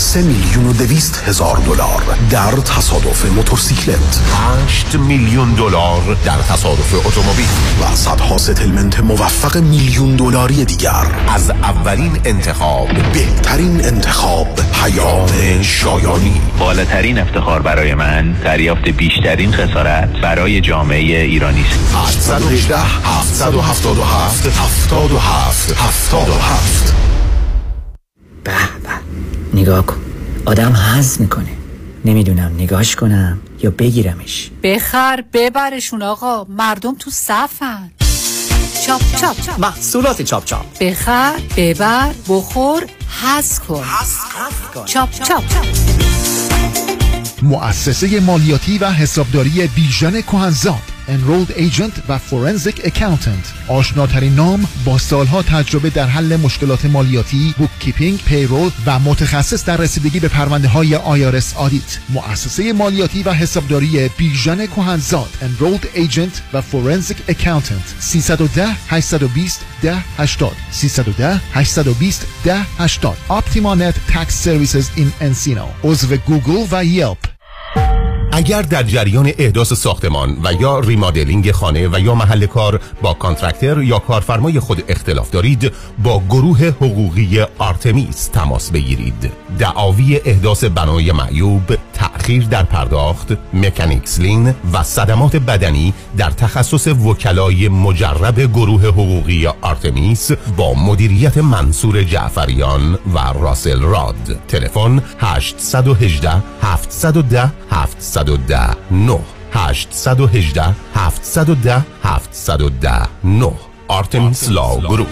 3 میلیون و دویست هزار هزار دلار در تصادف موتورسیکلت. 8 میلیون دلار در تصادف اتومبیل. و صدها ستلمنت موفق میلیون دلاری دیگر. از اولین انتخاب. بهترین انتخاب پیام شایانی. بالاترین افتخار برای من دریافت بیشترین خسارت برای جامعه ایرانی است. 818 777 77 77 به به. نگاه کن. آدم حظ می‌کنه. نمی‌دونم نگاش کنم یا بگیرمش. بخر ببرشون آقا. مردم تو صفن. چاپ چاپ. محصولات چاپ چاپ. بخر ببر بخور حظ کن. چاپ چاپ. مؤسسه مالیاتی و حسابداری بیژن کهنزاد. Enrolled Agent و Forensic Accountant. آشناترین نام با سالها تجربه در حل مشکلات مالیاتی bookkeeping، payroll و متخصص در رسیدگی به پرونده های IRS audit مؤسسه مالیاتی و حسابداری بیژن کهنزاد Enrolled Agent و Forensic Accountant. 310 820 10 80 310 820 10 80 Optima Net Tax Services in Encino. عضو گوگل و Yelp. اگر در جریان احداث ساختمان و یا remodeling خانه و یا محل کار با contractor یا کارفرمای خود اختلاف دارید با گروه حقوقی آرتمیس تماس بگیرید. دعاوی احداث بنای معیوب تأخیر در پرداخت mechanics lien و صدمات بدنی در تخصص وکلای مجرب گروه حقوقی آرتمیس با مدیریت منصور جعفریان و راسل راد. تلفن 818 710 710 9 818 710 710 9 آرتمیس لاو گروپ.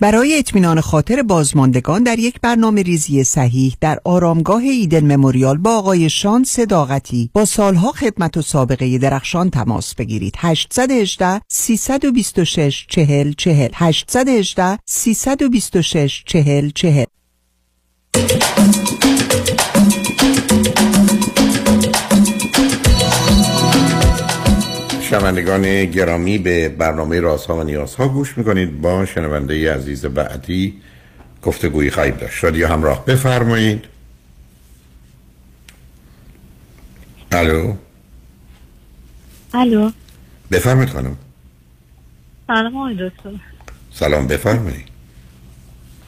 برای اطمینان خاطر بازماندگان در یک برنامه ریزی صحیح در آرامگاه ایدن مموریال با آقای شان صداقتی با سالها خدمت و سابقه درخشان تماس بگیرید. 818 326 40 40 818 326 40 40 شنوندگان گرامی به برنامه رازها و نیازها گوش می‌کنید. با شنونده عزیز بعدی گفتگویی خواهیم داشت. رادیو همراه. بفرمایید. الو؟ الو. بفرمایید خانم. سلام آقای دکتر. سلام بفرمایید.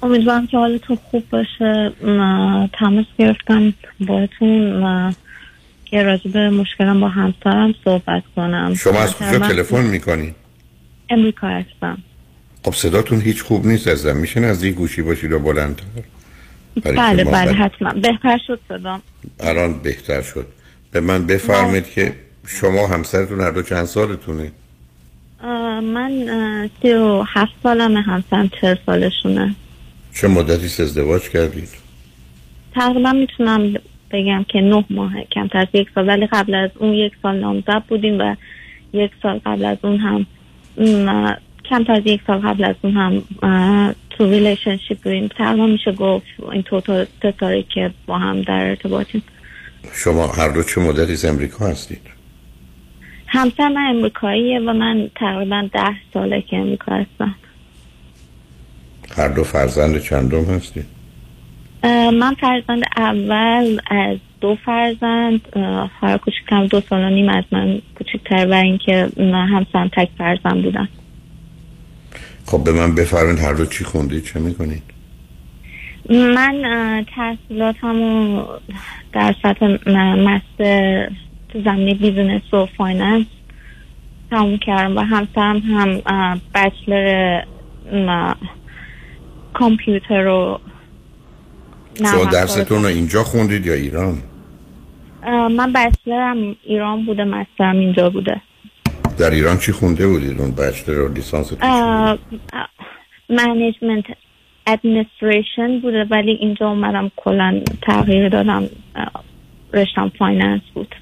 امیدوارم که حالتون خوب باشه. تماس گرفتم. باهاتون و که راجع به مشکلم با همسرم صحبت کنم. شما از کجا تلفن می‌کنید امریکا هستم. خب صداتون هیچ خوب نیست ازم میشه نزدیک گوشی باشید و بلندتر. بله بله حتما. بهتر شد صدام الان بهتر شد. به من بفرمایید که شما همسرتون هر دو چند سالتونه؟ من سی و هفت سالمه. همسرم چهل سالشونه. چه مدتی ازدواج کردید؟ تقریبا می‌تونم بگم که نه ماه کمتر از یک سال. ولی قبل از اون یک سال نامزد بودیم و یک سال قبل از اون هم کمتر از یک سال قبل از اون هم تو relationship بودیم. تقریبا میشه گفت in total سه ساله که با هم در ارتباطیم. شما هر دو چه مدتی از امریکا هستید؟ همسر من امریکاییه و من تقریبا ده ساله که امریکا هستم. هر دو فرزند چندم هستید؟ من فرزند اول از دو فرزند اه، خواهر کوچیکم دو سال و نیم از من کوچکتر و اینکه اه، همسرم تک فرزند بودن خب به من بفرمایید هر دو چی خوندید چه می‌کنید؟ من تحصیلاتمو در سطح master تو زمینه business و finance تموم کردم و همسرم هم بچلر کامپیوتر و شما درستون رو اینجا خوندید یا ایران؟ من بچلرم ایران بوده مسترم اینجا بوده. در ایران چی خونده بودید؟ اون بچلر و لیسانس منیجمنت ادمنستریشن بوده ولی اینجا اومدم کلا تغییر دادم رشتم finance بود.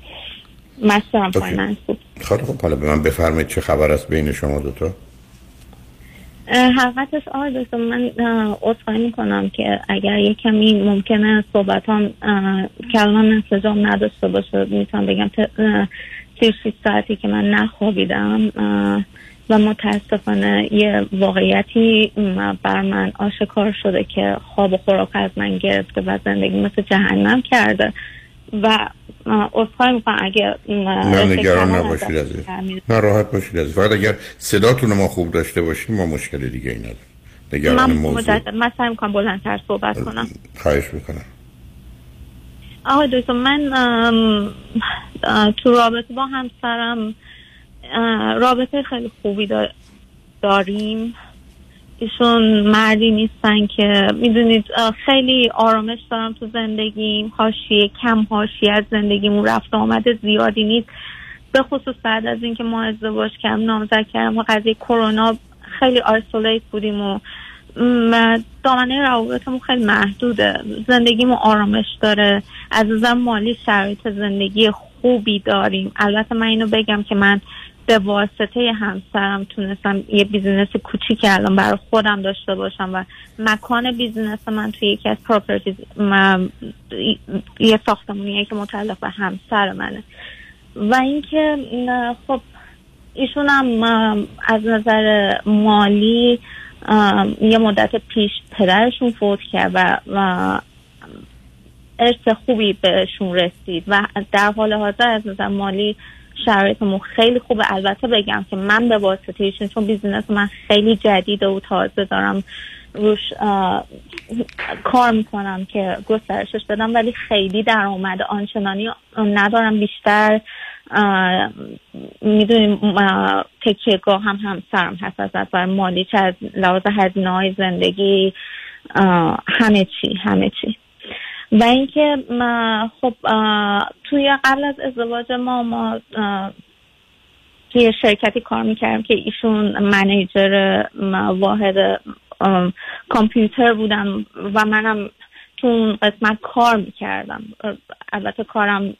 master م. finance بود. خب حالا به من بفرمایید چه خبر است بین شما دوتا؟ حقیقتش آقای دکتر من اه، عذرخواهی می‌کنم که اگر یه کمی ممکنه صحبت هم کلام انسجام نداشته باشه. می‌تونم بگم 36 ساعتی که من نخوابیدم و متاسفانه یه واقعیتی بر من آشکار شده که خواب و خوراک از من گرفته و زندگی مثل جهنم کرده. و اصخای می‌کنم اگه نه نگران نباشید از نه راحت باشید عزیز. فقط اگر صداتون ما خوب داشته باشیم ما مشکل دیگه ای نداریم. نگران من موضوع. مجدد من سعی می‌کنم بلندتر صحبت کنم. خواهش می‌کنم. آقای دکتر من تو رابطه با همسرم رابطه خیلی خوبی دا- داریم. ایشون مردی نیستن که می‌دونید خیلی آرامش دارم تو زندگیم. حاشیه کم حاشیه از زندگیمون رفت آمد زیادی نیست. به خصوص بعد از اینکه ما ازدواج کردم نامزد کردم و قضیه کرونا خیلی آیسولیت بودیم و دامنه روابطمون خیلی محدوده. زندگیمون آرامش داره. از نظر مالی شرایط زندگی خوبی داریم. البته من اینو بگم که من به واسطه همسرم تونستم یه بیزینس کوچیک الان برای خودم داشته باشم و مکان business من توی یکی از properties یه ساختمونیه که متعلق به همسر منه. و اینکه خب ایشون هم از نظر مالی یه مدت پیش پدرشون فوت کرد و, و ارث خوبی بهشون رسید و در حال حاضر از نظر مالی شرایطمون خیلی خوبه. البته بگم که من به واسطه ایشون چون business من خیلی جدیده و تازه دارم روش کار می‌کنم که گسترشش بدم ولی خیلی درآمد آنچنانی ندارم. بیشتر می‌دونیم تکیهگاه هم همسرم هست از نظر مالی چه از لحاظ هزینه زندگی همه چی همه چی. و اینکه خب توی قبل از ازدواج ما ما توی شرکتی کار می‌کردم که ایشون منیجر واحد ام، کامپیوتر بودن و منم تو اون قسمت کار می‌کردم. البته کارم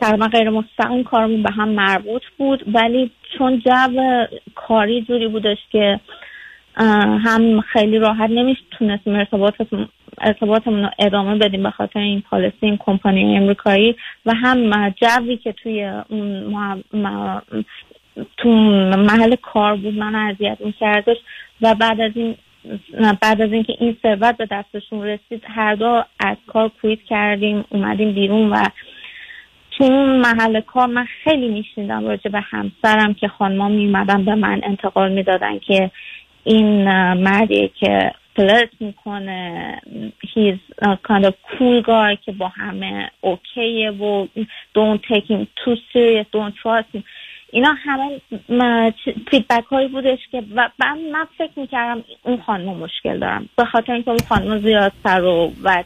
تقریبا غیر مستقیم کارمون به هم مربوط بود ولی چون جو کاری جوری بودش که هم خیلی راحت نمی‌تونستیم ارتباط ارتباطمون رو ادامه بدیم به خاطر این پالیسی این کمپانی امریکایی و هم جوی که توی اون تو محل کار بود من اذیت میکردش و بعد از این بعد از اینکه این ثروت به دستشون رسید هر دو از کار کویت کردیم اومدیم بیرون و تو اون محل کار من خیلی میشنیدم راجع به همسرم که خانما میومدن به من انتقال می‌دادن که این مردیه که فلرت می‌کنه kind of cool guy که با همه اوکیه و don't take him too serious don't trust him اینا همه فیدبک هایی بودش که و من, فکر می‌کردم اون خانم مشکل دارم به خاطر اینکه اون خانم زیاد سر و و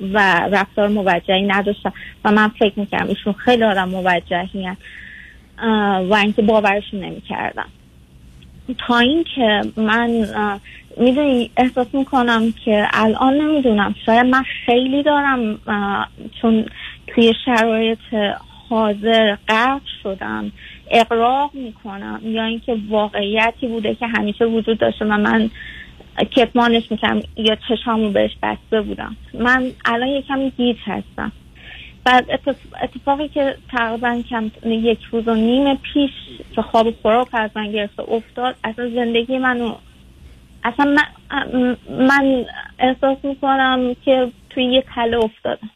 و رفتار موجهی نداشتم و من فکر می‌کردم ایشون خیلی آدم موجهی هن. و اینکه باورشون نمی‌کردم تا اینکه من می‌دونی احساس می‌کنم که الان نمی‌دونم شاید من خیلی دارم چون توی شرایط حاضر غرق شدم اقراق می‌کنم یا اینکه واقعیتی بوده که همیشه وجود داشته و من کتمانش می‌کنم یا چشامو بهش بسته بودم. من الان یکم گیج هستم. بعد اتف- اتفاقی که تقریبا کم یک روز و نیم پیش که خواب خوراک از من گرفته افتاد اصلا زندگی منو اصلا من, من احساس می‌کنم که توی یه تله افتادم.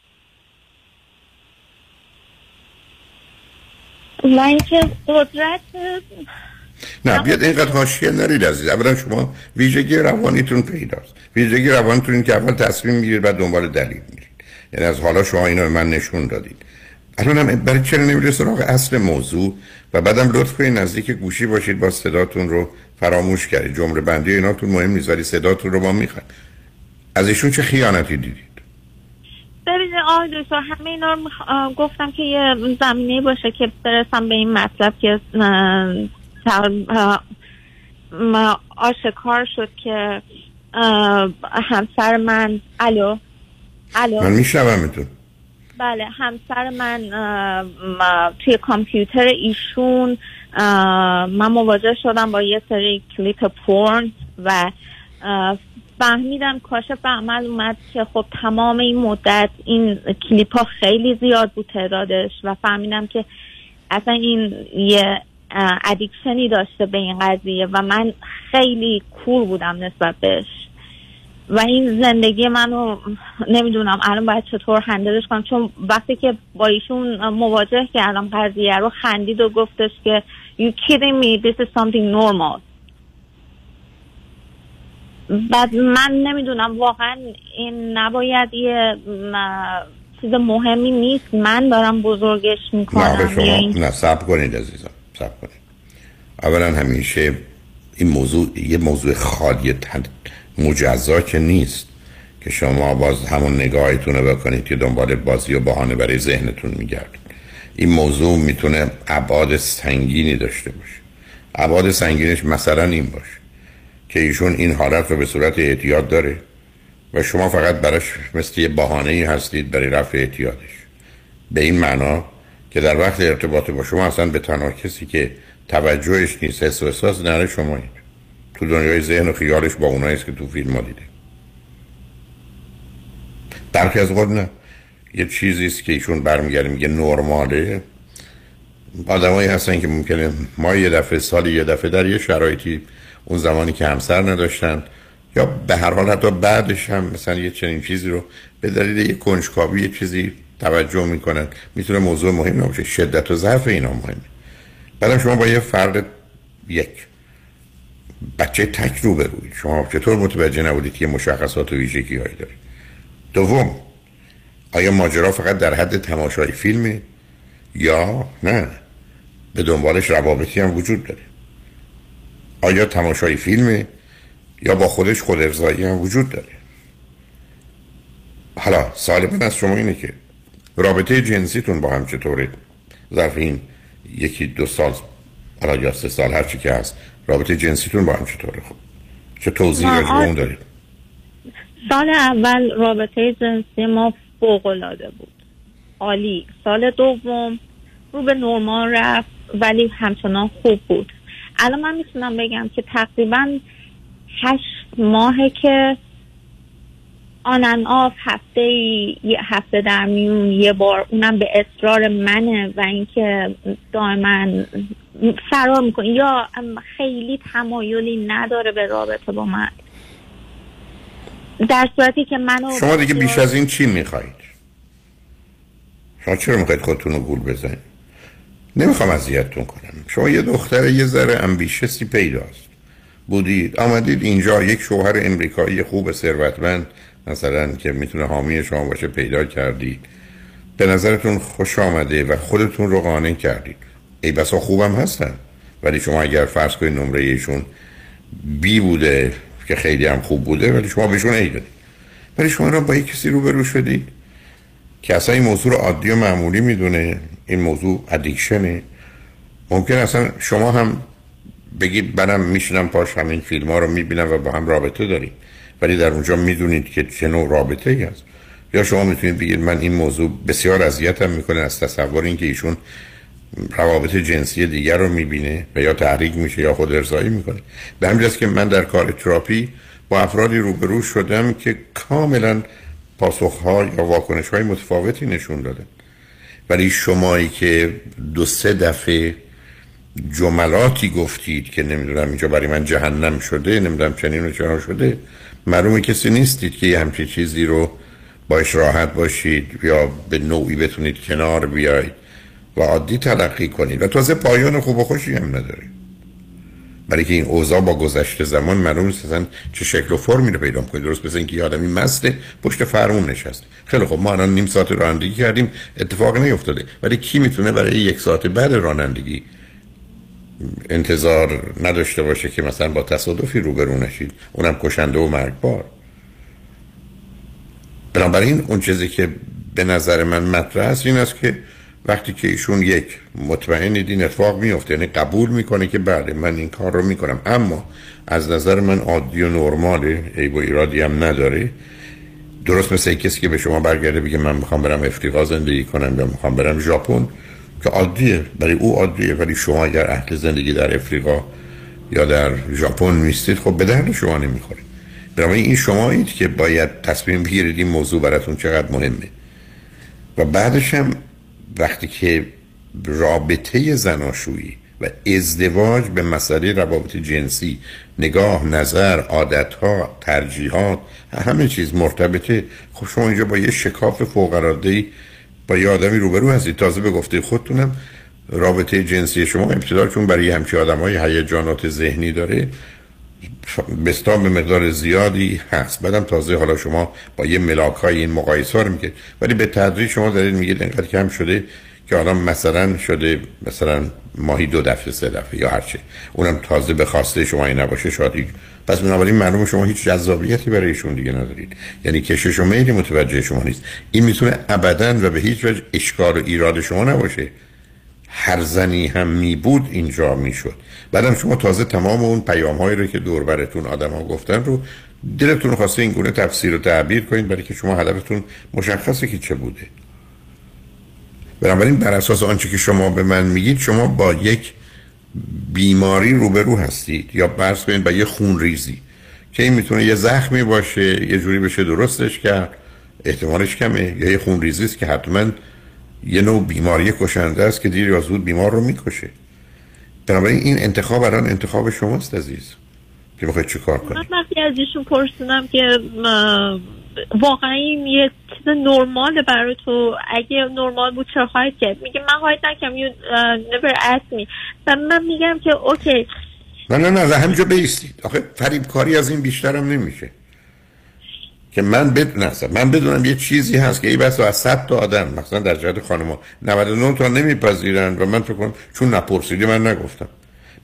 و اینکه قدرت نه بیاد اینقدر حاشیه نرید عزیز. اولا شما ویژگی روانیتون پیداست. ویژگی روانیتون این که اول تصمیم می‌گیرید بعد دنبال دلیل میرید. یعنی از حالا شما اینو به من نشون دادید. الان هم برای چرا نمیره سراغ اصل موضوع؟ و بعدم لطف کنید نزدیک گوشی باشید با صداتون رو فراموش کردید جمله بندی ایناتون مهم نیست ولی صداتون رو ما می‌خواید از ایشون چه خیانتی دیدید؟ ببینید آقای دکتر همه اینا رو آه، گفتم که یه زمینه باشه که برسم به این مطلب که اه، تق- اه، م- آشکار شد که همسر من الو؟ الو؟ من میشنومتون. بله همسر من توی کامپیوتر ایشون من مواجه شدم با یه سری کلیپ پورن و فهمیدم کاشف به عمل اومد که خب تمام این مدت این کلیپ ها خیلی زیاد بود تعدادش و فهمیدم که اصلا این یه ادیکشنی داشته به این قضیه و من خیلی کور بودم نسبت بهش. و این زندگی منو نمی‌دونم الان باید چطور هندلش کنم. چون وقتی که با ایشون مواجه کردم قضیه رو خندید و گفتش که you kidding me this is something normal. بعد من نمی‌دونم واقعا این نباید یه چیز مهمی نیست. من دارم بزرگش می‌کنم شما این نه صبر کنید عزیزم صبر کنید. اولا همیشه این موضوع یه موضوع خالی تن مجزا که نیست که شما باز همون نگاهتون رو بکنید که دنبال بازی و بهانه برای ذهنتون میگردید. این موضوع می‌تونه ابعاد سنگینی داشته باشه. ابعاد سنگینش مثلا این باشه که ایشون این حالت رو به صورت اعتیاد داره و شما فقط براش مثل یه بهانه ای هستید برای رفع اعتیادش. به این معنا که در وقت ارتباط با شما اصلا به تنها کسی که توجهش نیست حس و احساس نره شما تو دنیای ذهن و خیالش با اونایی که تو فیلم ها دیده. برخی از اوقات نه. یه چیزی است که ایشون برمیگرده میگه نرماله. آدمایی هستن که ممکنه ما یه دفعه سال یه دفعه در یه شرایطی اون زمانی که همسر نداشتن یا به هر حال حتی بعدش هم مثلا یه چنین چیزی رو به دلیل یه کنجکاوی یه چیزی توجه می‌کنن. می‌تونه موضوع مهم نباشه. شدت و ضعف اینا مهمه. بعدم شما با یه فرد یک. بچه تک رو بروید شما چطور متوجه نبودید که مشخصات و ویژگی هایی داره؟ دوم آیا ماجرا فقط در حد تماشای فیلمه؟ یا نه به دنبالش روابطی هم وجود داره. آیا تماشای فیلمه؟ یا با خودش خود ارزایی هم وجود داره؟ حالا سوال من از شما اینه که رابطه جنسیتون با هم چطوره؟ ظرف این یکی دو سال حالا یا سه سال هر چی که هست رابطه جنسیتون با هم چطوره؟ خب چه توضیح راجع آ- اون دارید؟ سال اول رابطه جنسی ما فوق‌العاده بود. عالی. سال دوم رو به نرمال رفت ولی همچنان خوب بود. الان من می‌تونم بگم که تقریبا هشت ماهه که آنن آف هفته یه هفته در میون یه بار اونم به اصرار منه و اینکه دائما فرار می‌کنه یا خیلی تمایلی نداره به رابطه با من. در صورتی که منو شما دیگه بیش از این چی می‌خواهید شما چرا می‌خواید خودتون رو گول بزنید؟ نمی‌خوام اذیتتون کنم. شما یه دختر یه ذره امبیشسی پیداست. بودید آمدید اینجا یک شوهر امریکایی خوب ثروتمند مثلا که می‌تونه حامی شما باشه پیدا کردید. به نظرتون خوش آمده و خودتون رو قانع کردید. ای بسا خوبم هستن. ولی شما اگر فرض کنید نمره ایشون بی بوده که خیلی هم خوب بوده ولی شما بهشون ای دادید. ولی شما را با یک کسی روبرو شدید که اصلا این موضوع رو عادی و معمولی می‌دونه. این موضوع ادیکشنه ممکن اصلا شما هم بگید منم میشینم پاش همین فیلم ها رو می‌بینم و با هم رابطه داریم. ولی در اونجا می‌دونید که چه نوع رابطه ای هست. یا شما می‌تونید بگید من این موضوع بسیار اذیتم می‌کنه از تصور اینکه ایشون روابط جنسی دیگر رو می‌بینه و یا تحریک میشه یا خود ارزایی می‌کنه. به همین جاست که من در کار تراپی با افرادی روبرو شدم که کاملا پاسخها یا واکنش های متفاوتی نشون دادن. ولی شمایی که دو سه دفعه جملاتی گفتید که نمی‌دونم اینجا برای من جهنم شده نمی‌دونم چنین و چنان شده معلومه کسی نیستید که یه همچین چیزی رو باش راحت باشید یا به نوعی بتونید کنار بیاید و عادی تلقی کنید و تازه پایان خوب و خوشی هم نداره برای که این اوضاع با گذشته زمان معلوم نیست اصلا چه شکل و فرمی رو پیدا کنید درست مثل اینکه یه آدمی مسته پشت فرمون نشست. خیلی خب ما الان نیم ساعت رانندگی کردیم اتفاق نیفتاده. ولی کی می‌تونه برای یک ساعت بعد رانندگی انتظار نداشته باشه که مثلا با تصادفی روبرو نشید؟ اونم کشنده و مرگبار. بنابراین اون چیزی که به نظر من مطرح است این است که وقتی که ایشون یک مطمئنید این اتفاق میفته یعنی قبول می‌کنه که بله من این کار رو می‌کنم. اما از نظر من عادی و نرماله عیب و ایرادی هم نداره. درست مثل کسی که به شما برگرده بگه من می‌خوام برم افریقا زندگی کنم یا می‌خوام برم ژاپن که عادیه برای او عادیه. ولی شما اگر اهل زندگی در افریقا یا در ژاپن نیستید خب به درد شما نمی‌خوره. بنابراین این شمایید که باید تصمیم بگیرید این موضوع براتون چقدر مهمه. و بعدش هم وقتی که رابطه زناشویی و ازدواج به مسئله روابط جنسی نگاه نظر عادتها ترجیحات همه چیز مرتبطه خب شما اینجا با یه شکاف فوق با یه آدمی روبرو هستید. تازه به گفته خودتونم رابطه جنسی شما ابتدا چون برای همچی آدم های هیجانات ذهنی داره بستان به مقدار زیادی هست. بعدم تازه حالا شما با یه ملاک های این مقایسه رو میگید ولی به تدریج شما دارید میگید اینقدر کم شده که حالا مثلا شده مثلا ماهی دو دفعه سه دفعه یا هرچه اونم تازه به خواسته شما این نباشه شادی پس بنابراین معلوم شما هیچ جذابیتی برای ایشون دیگه ندارید. یعنی کشش و میلی متوجه شما نیست. این می‌تونه ابدا و به هیچ وجه اشکار و ایراد شما نباشه. هر زنی هم می بود اینجا می‌شد بعدم شما تازه تمام اون پیام هایی رو که دور براتون آدم ها گفتن رو دلتون خواسته این گونه تفسیر و تعبیر کنید برای که شما هدفتون مشخصه که چه بوده. بنابراین بر اساس آنچه که شما به من میگید شما با یک بیماری روبرو هستید یا برس کنید با یه خون ریزی که این می‌تونه یه زخمی باشه یه جوری بشه درستش کرد احتمالش کمه یا یه خون ریزی است که حتما یه نوع بیماری کشنده است که دیر یا زود بیمار رو می‌کشه. بنابراین این انتخاب الان انتخاب شماست عزیز. که می‌خواید چه کار کنید؟ من وقتی از ایشون پرسیدم که واقعا این یه چیز نرماله برای تو. اگه نرمال بود چرا خواهید کرد میگه من خواهید نکم never ask me. و من میگم که اوکی نه نه نه همجا بیستید. آخه فریب کاری از این بیشترم نمیشه. که من بدونم من بدونم یه چیزی هست که ای بس از 100 تا آدم مثلا در جهت خانم 99 تا نمیپذیرن و من فکر کنم چون نپرسیدی من نگفتم.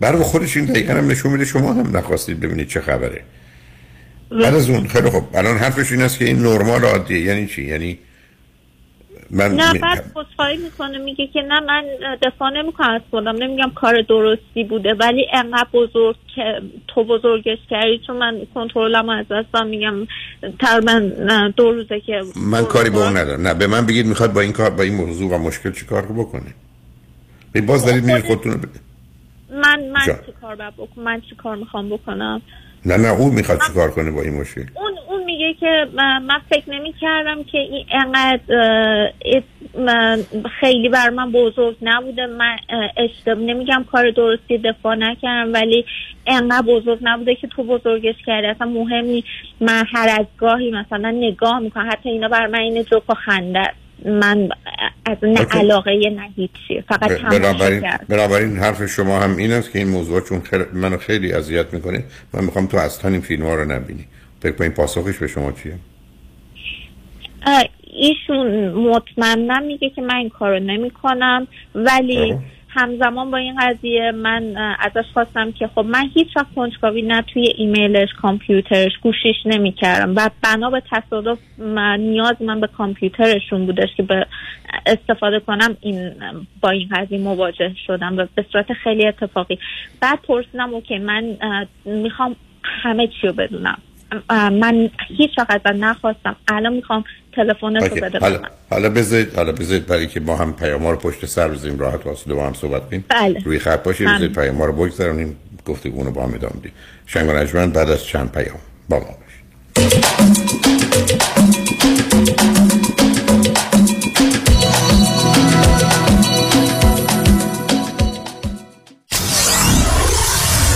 برای خودش این دقیقا هم نشون میده شما هم نخواستید ببینید چه خبره. بعد از اون خیلی خب الان حرفش این است که این نرمال عادیه. یعنی چی؟ یعنی من نه بعد خودخواهی می‌کنه میگه که نه من دفاع نمی‌کنم از خودم نمیگم کار درستی بوده ولی انقدر بزرگ که تو بزرگش کردی چون من کنترلم از دستم میگم تقریبا دو روزه که من کاری با اون ندارم. نه به من بگید می‌خواد با این کار با این موضوع و مشکل چی کار بکنه. باز دارید میرید خودتون بده. من من چی کار بکنم؟ من چی کار می‌خوام بکنم؟ نه نه اون می‌خواد چی کار کنه با این مشکل؟ اون که من فکر نمی کردم که این انقدر خیلی بر من بزرگ نبوده. من اشتباه نمیگم کار درستی دفاع نکردم ولی انقدر بزرگ نبوده که تو بزرگش کردی. اصلا مهم من هر از گاهی مثلا نگاه می‌کنم. حتی اینا بر من این جوک و خنده من از نه علاقه نه هیچی. فقط بنابراین بنابراین حرف شما هم این است که این موضوع چون خیلی منو خیلی اذیت می‌کنه. من می‌خوام تو اصلا این فیلم ها رو نبینی. فکر کنید پاسخش به شما چیه؟ ایشون مطمئنم میگه که من این کارو نمی کنم ولی همزمان با این قضیه من ازش خواستم که خب من هیچ وقت کنجکاوی نه توی ایمیلش کامپیوترش گوشیش نمی‌کردم و بنا به تصادف نیاز من به کامپیوترشون بودش که به استفاده کنم این با این قضیه مواجه شدم و به صورت خیلی اتفاقی. بعد پرسیدم اوکی من می‌خوام همه چی رو بدونم. من هیچ وقت نخواستم. الان می‌خوام تلفن رو بده حالا حالا بذارید حالا بذارید برای که ما هم پیام رو پشت سر بزنیم راحت واسه با هم صحبت کنیم. بله. روی خط باشید بذارید پیام رو بگذاریم گفتگو رو با هم ادامه بدیم. شنگ بعد از چند پیام با ما باشید.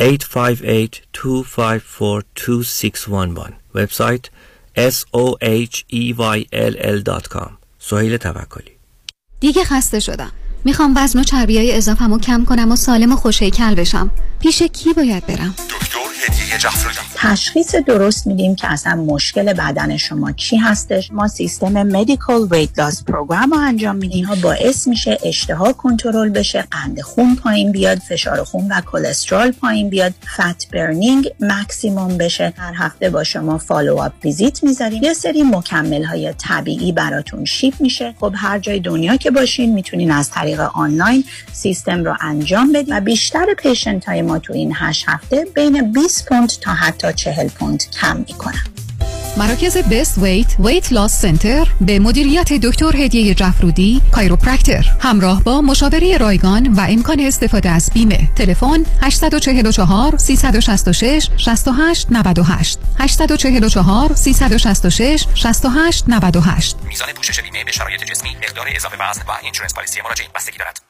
858-254-2611 وبسایت soheyll.com سهیل توکلی دیگه خسته شدم. می‌خوام وزن و چربی های اضافمو کم کنم و سالم و خوشیکل بشم. پیش کی باید برم؟ دکتر هدیه جعفری. تشخیص درست میدیم که اصلا مشکل بدن شما چی هستش؟ ما سیستم medical weight loss program رو انجام میدیم. ها باعث میشه اشتها کنترل بشه قند خون پایین بیاد فشار خون و کلسترول پایین بیاد fat burning maximum بشه. هر هفته با شما follow up visit می‌ذاریم. یه سری مکمل های طبیعی براتون ship میشه. خب هر جای دنیا که باشین می‌تونین از طریق آنلاین سیستم رو انجام بدین و بیشتر patient های ما تو این 8 هفته بین 20 پوند تا حتی 40 پوند کم می‌کنن. مراکز Best Weight weight loss center به مدیریت دکتر هدیه جفرودی chiropractor همراه با مشاوره رایگان و امکان استفاده از بیمه. تلفن 844 366 68 98 844 366 68 98 میزان پوشش بیمه به شرایط جسمی مقدار اضافه وزن و insurance policy مراجعه بستگی دارد.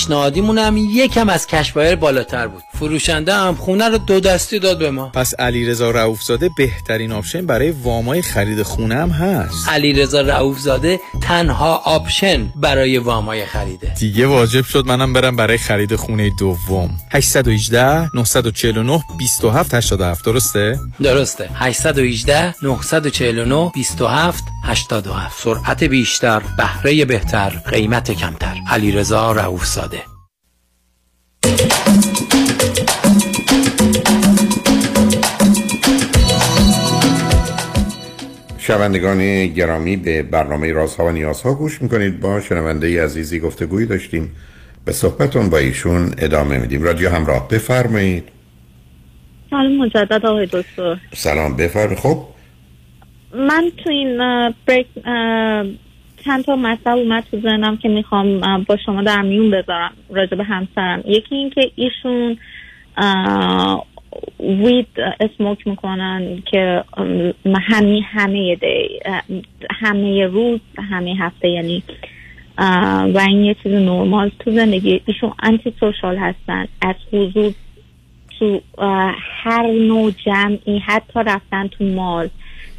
پیشنهادیمون هم یکم از cash buyer بالاتر بود. فروشنده هم خونه رو دو دستی داد به ما. پس علیرضا رؤوفزاده بهترین option برای وامای خرید خونه هم هست. علیرضا رؤوفزاده تنها option برای وامای خریده. دیگه واجب شد منم برم برای خرید خونه دوم. 818 949 27 87 درسته؟ درسته. 818 949 27 87 سرعت بیشتر بهره بهتر قیمت کمتر. علیرضا رؤوف زاده شنوندگان گرامی به برنامه رازها و نیازها گوش می‌کنید. با شنونده عزیزی گفتگویی داشتیم. به صحبتون با ایشون ادامه میدیم. رادیو همراه بفرمایید. سلام مجدد آقای دکتر. سلام بفرمایید. خب. من تو این بریک چند تا مطلب اومد تو ذهنم که می‌خوام با شما در میون بذارم راجع به همسرم. یکی این که ایشون وید اسموک می‌کنن که همه همه دی همه روز همه هفته یعنی و این یه چیز نرمال تو زندگی ایشون انتی سوشال هستن. از حضور تو هر نوع جمعی حتی رفتن تو مال.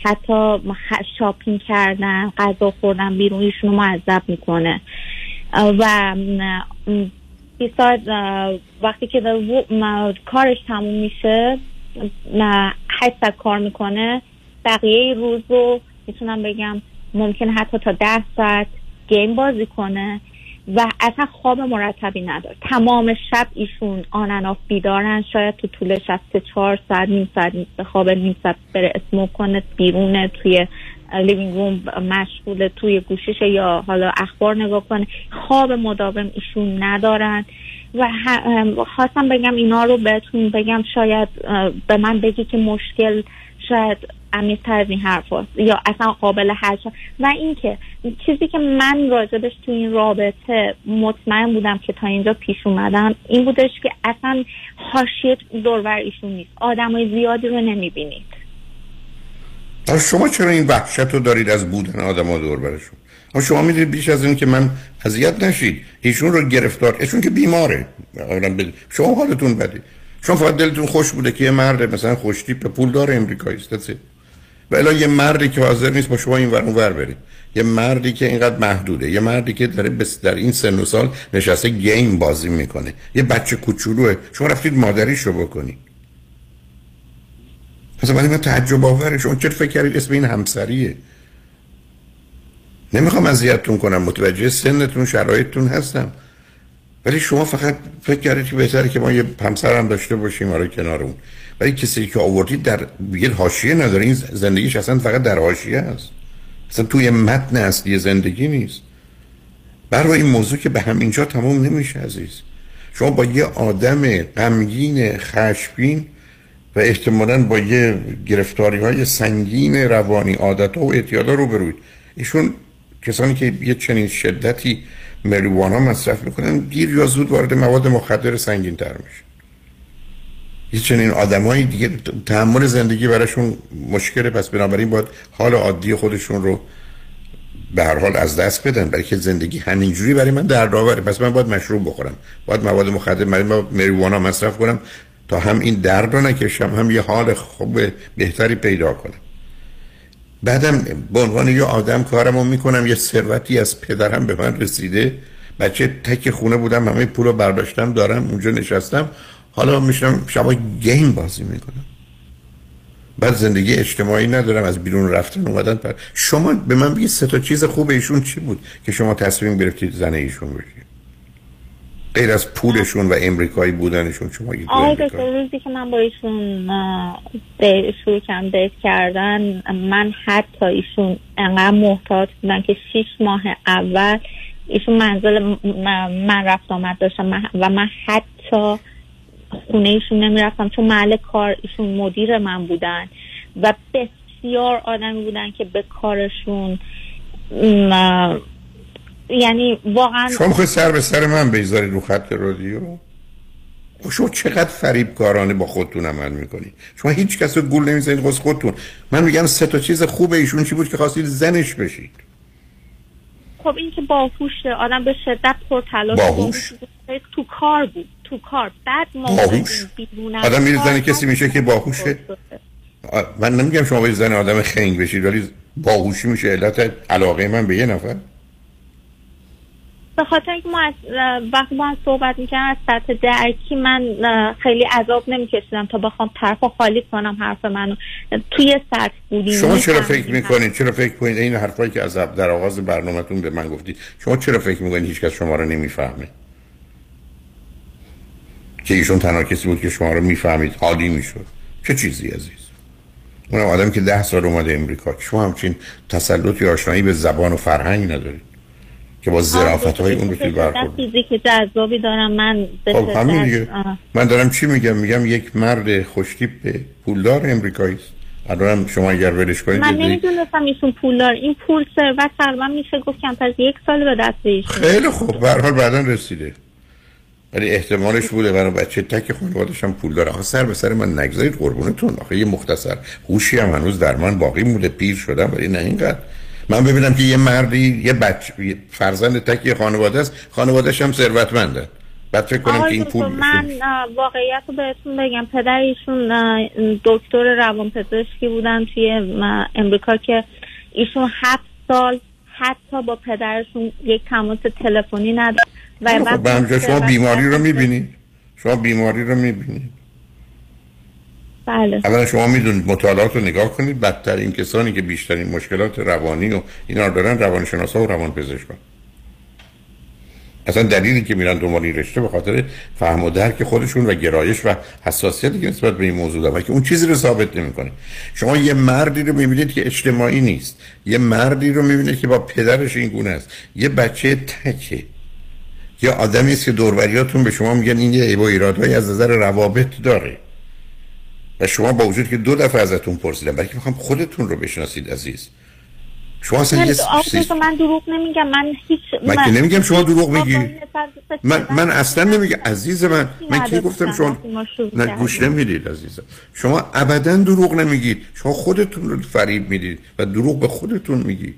حتی شاپینگ کردن غذا خوردن بیرون ایشون رو معذب می‌کنه. و م، بیساید وقتی که کارش تموم میشه هشت کار می‌کنه. بقیه روز رو می‌تونم بگم ممکن حتی تا ده ساعت game بازی کنه. و اصلا خواب مرتبی نداره. تمام شب ایشون آنن بیدارن. شاید تو طول شب چهار ساعت نیم ساعت به خواب نیم ساعت بره smoke کنه بیرونه توی living room مشغول توی گوشیش یا حالا اخبار نگاه کنه. خواب مداوم ایشون ندارن. و خواستم بگم اینا رو بهتون بگم. شاید به من بگی که مشکل شاید عمیق‌تر از این حرف هست. یا اصلا قابل حل و اینکه چیزی که من راجبش تو این رابطه مطمئن بودم که تا اینجا پیش اومدم این بودش که اصلا حاشیه دورور ایشون نیست. آدمای زیادی رو نمی‌بینید. شما چرا این وحشت رو دارید از بودن آدم ها دور شما می‌دونید بیش از این که من اذیت نشید. ایشون رو گرفتار ایشون که بیماره. شما حالتون بده شما فقط دلتون خوش بوده که یه مرد مثلا خوشتیپ پول داره امریکایی است الا یه مردی که حاضر نیست با شما این ور اون ور بره یه مردی که اینقدر محدوده. یه مردی که داره در این سن و سال نشسته گیم بازی می‌کنه. یه بچه کوچولوه. شما رفتید مادریش رو بکنید مثلا برای من تعجب آوره. شما چرا فکر کردید اسم این همسریه؟ نمی‌خوام اذیتتون کنم. متوجه سنتون شرایطتون هستم. ولی شما فقط فکر کردید که بهتره که ما یه همسر هم داشته باشیم. آره کنار اون. ولی کسی که آوردید در یه حاشیه نداره. این زندگیش اصلا فقط در حاشیه است. اصلا توی متن اصلی زندگی نیست. برای این موضوع که به همینجا تمام نمیشه عزیز. شما با یه آدم غمگین خشمگین و احتمالا با یه گرفتاری های سنگین روانی عادت و اعتیادا رو بروید ایشون کسانی که یه چنین شدتی مریوانا مصرف می‌کنن دیر یا زود وارد مواد مخدر سنگین تر میشه. یه چنین آدمایی دیگه تحمل زندگی براشون مشکله. پس بنابراین باید حال عادی خودشون رو به هر حال از دست بدن برای که زندگی همینجوری برای من در آوره پس من باید مشروب بخورم باید مواد مخدر من مریوانا مصرف کنم تا هم این درد رو نکشم هم یه حال خوب بهتری پیدا کنم. بعدم به عنوان یه آدم کارم رو می‌کنم یه ثروتی از پدرم به من رسیده. بچه تک خونه بودم همه پول رو برداشتم دارم اونجا نشستم. حالا میشنم شبا گیم بازی می‌کنم. بعد زندگی اجتماعی ندارم از بیرون رفتن اومدن پر. شما به من بگید سه تا چیز خوب ایشون چی بود که شما تصمیم گرفتید زن ایشون بشید؟ غیر از پولشون و امریکایی بودنشون شما یه آقای دکتر روزی که من با ایشون شروع کردم دیت کردن من حتی ایشون انقدر محتاط بودن که شیش ماه اول ایشون منزل من رفت آمد داشتم. و من حتی خونه ایشون نمی‌رفتم چون محل کار ایشون مدیر من بودن و بسیار آدمی بودن که به کارشون م، یعنی واقعا شما سر به سر من بگذارید رو خط رادیو؟ شما چقدر فریب کارانه با خودتون عمل می‌کنید شما هیچ کس رو گول نمی‌زنید خود خودتون. من میگم سه تا چیز خوب ایشون چی بود که خواستید زنش بشید. خب این که باهوشه آدم به شدت پرتلاش باهوش؟ بود. تو کار بود تو کار بعد ما باهوش؟ آدم میره کار زن کسی میشه که باهوشه آ- من نمیگم شما باید زن آدم خنگ بشید ولی باهوشی میشه علت علاقه من به یه نفر به خاطر اینکه ما از وقتی با هم صحبت می‌کنم از سطح درکی من خیلی عذاب نمیکشیدم تا بخوام طرف خالی کنم حرف منو. توی سطح بودیم شما چرا فکر می‌کنید چرا فکر کنید این حرفایی که از در آغاز برنامهتون به من گفتید شما چرا فکر می‌کنید هیچ کس شما رو نمی‌فهمه؟ که ایشون تنها کسی بود که شما رو می‌فهمید حالی می‌شد. چه چیزی عزیز؟ اونم آدم که ده سال اومده امریکا. شما همچین تسلطی آشنایی به زبان و فرهنگ ندارید. که با ظرافت های اون بتونید برخورد فیزیک جذابی دارم من به خب همین دیگه. من دارم چی میگم؟ میگم یک مرد خوشتیپ پولدار امریکایی است. الانم شما اگر ولش کنید من نمی‌دونستم ایشون پول دار این پول ثروت تقریبا میشه گفت کمتر از یک سال به دست ایشون. خیلی خوب. به هر حال بعدا رسیده. ولی احتمالش بوده. برای بچه تک خانوادش هم پول داره آخه سر به سر من نگذارید قربونتون. آخه یه مختصر. هوشی هم هنوز در من باقی مونده. پیر شدم ولی نه اینقدر. من ببینم که یه مردی یه بچه فرزند تک یه خانواده است خانوادهش هم ثروتمنده. بعد فکر کنم که این پول من واقعیت رو بهتون بگم. پدر ایشون دکتر روانپزشکی بودن توی امریکا که ایشون هفت سال حتی با پدرشون یک تماس تلفنی نداشت و خب همجا شما بیماری رو می‌بینید شما بیماری رو می‌بینید بله. اولا شما می‌دونید مطالعات رو نگاه کنید بدتر این کسانی که بیشترین مشکلات روانی و اینا رو دارن روانشناسا و روانپزشکان. اصلا دلیلی که میرن دنبال این رشته به خاطر فهم و درک خودشون و گرایش و حساسیتی که نسبت به این موضوع دارن که اون چیزی رو ثابت نمی‌کنه. شما یه مردی رو می‌بینید که اجتماعی نیست. یه مردی رو می‌بینید که با پدرش این گونه است. یه بچه تکه. یا آدمی است که دوروریاتون به شما میگن این یه عیب و ایرادهایی از نظر روابط داره. و شما با وجود که دو دفعه ازتون پرسیدم برای که می‌خوام خودتون رو بشناسید عزیز. شما اصلا من, یه سیست- من دروغ نمیگم من هیچ من که نمیگم شما دروغ میگی. من من اصلا نمیگم. عزیز من من کی گفتم شما نه. گوش نمی‌دید عزیزم شما ابدا دروغ نمیگید. شما خودتون رو فریب می‌دید و دروغ به خودتون میگید.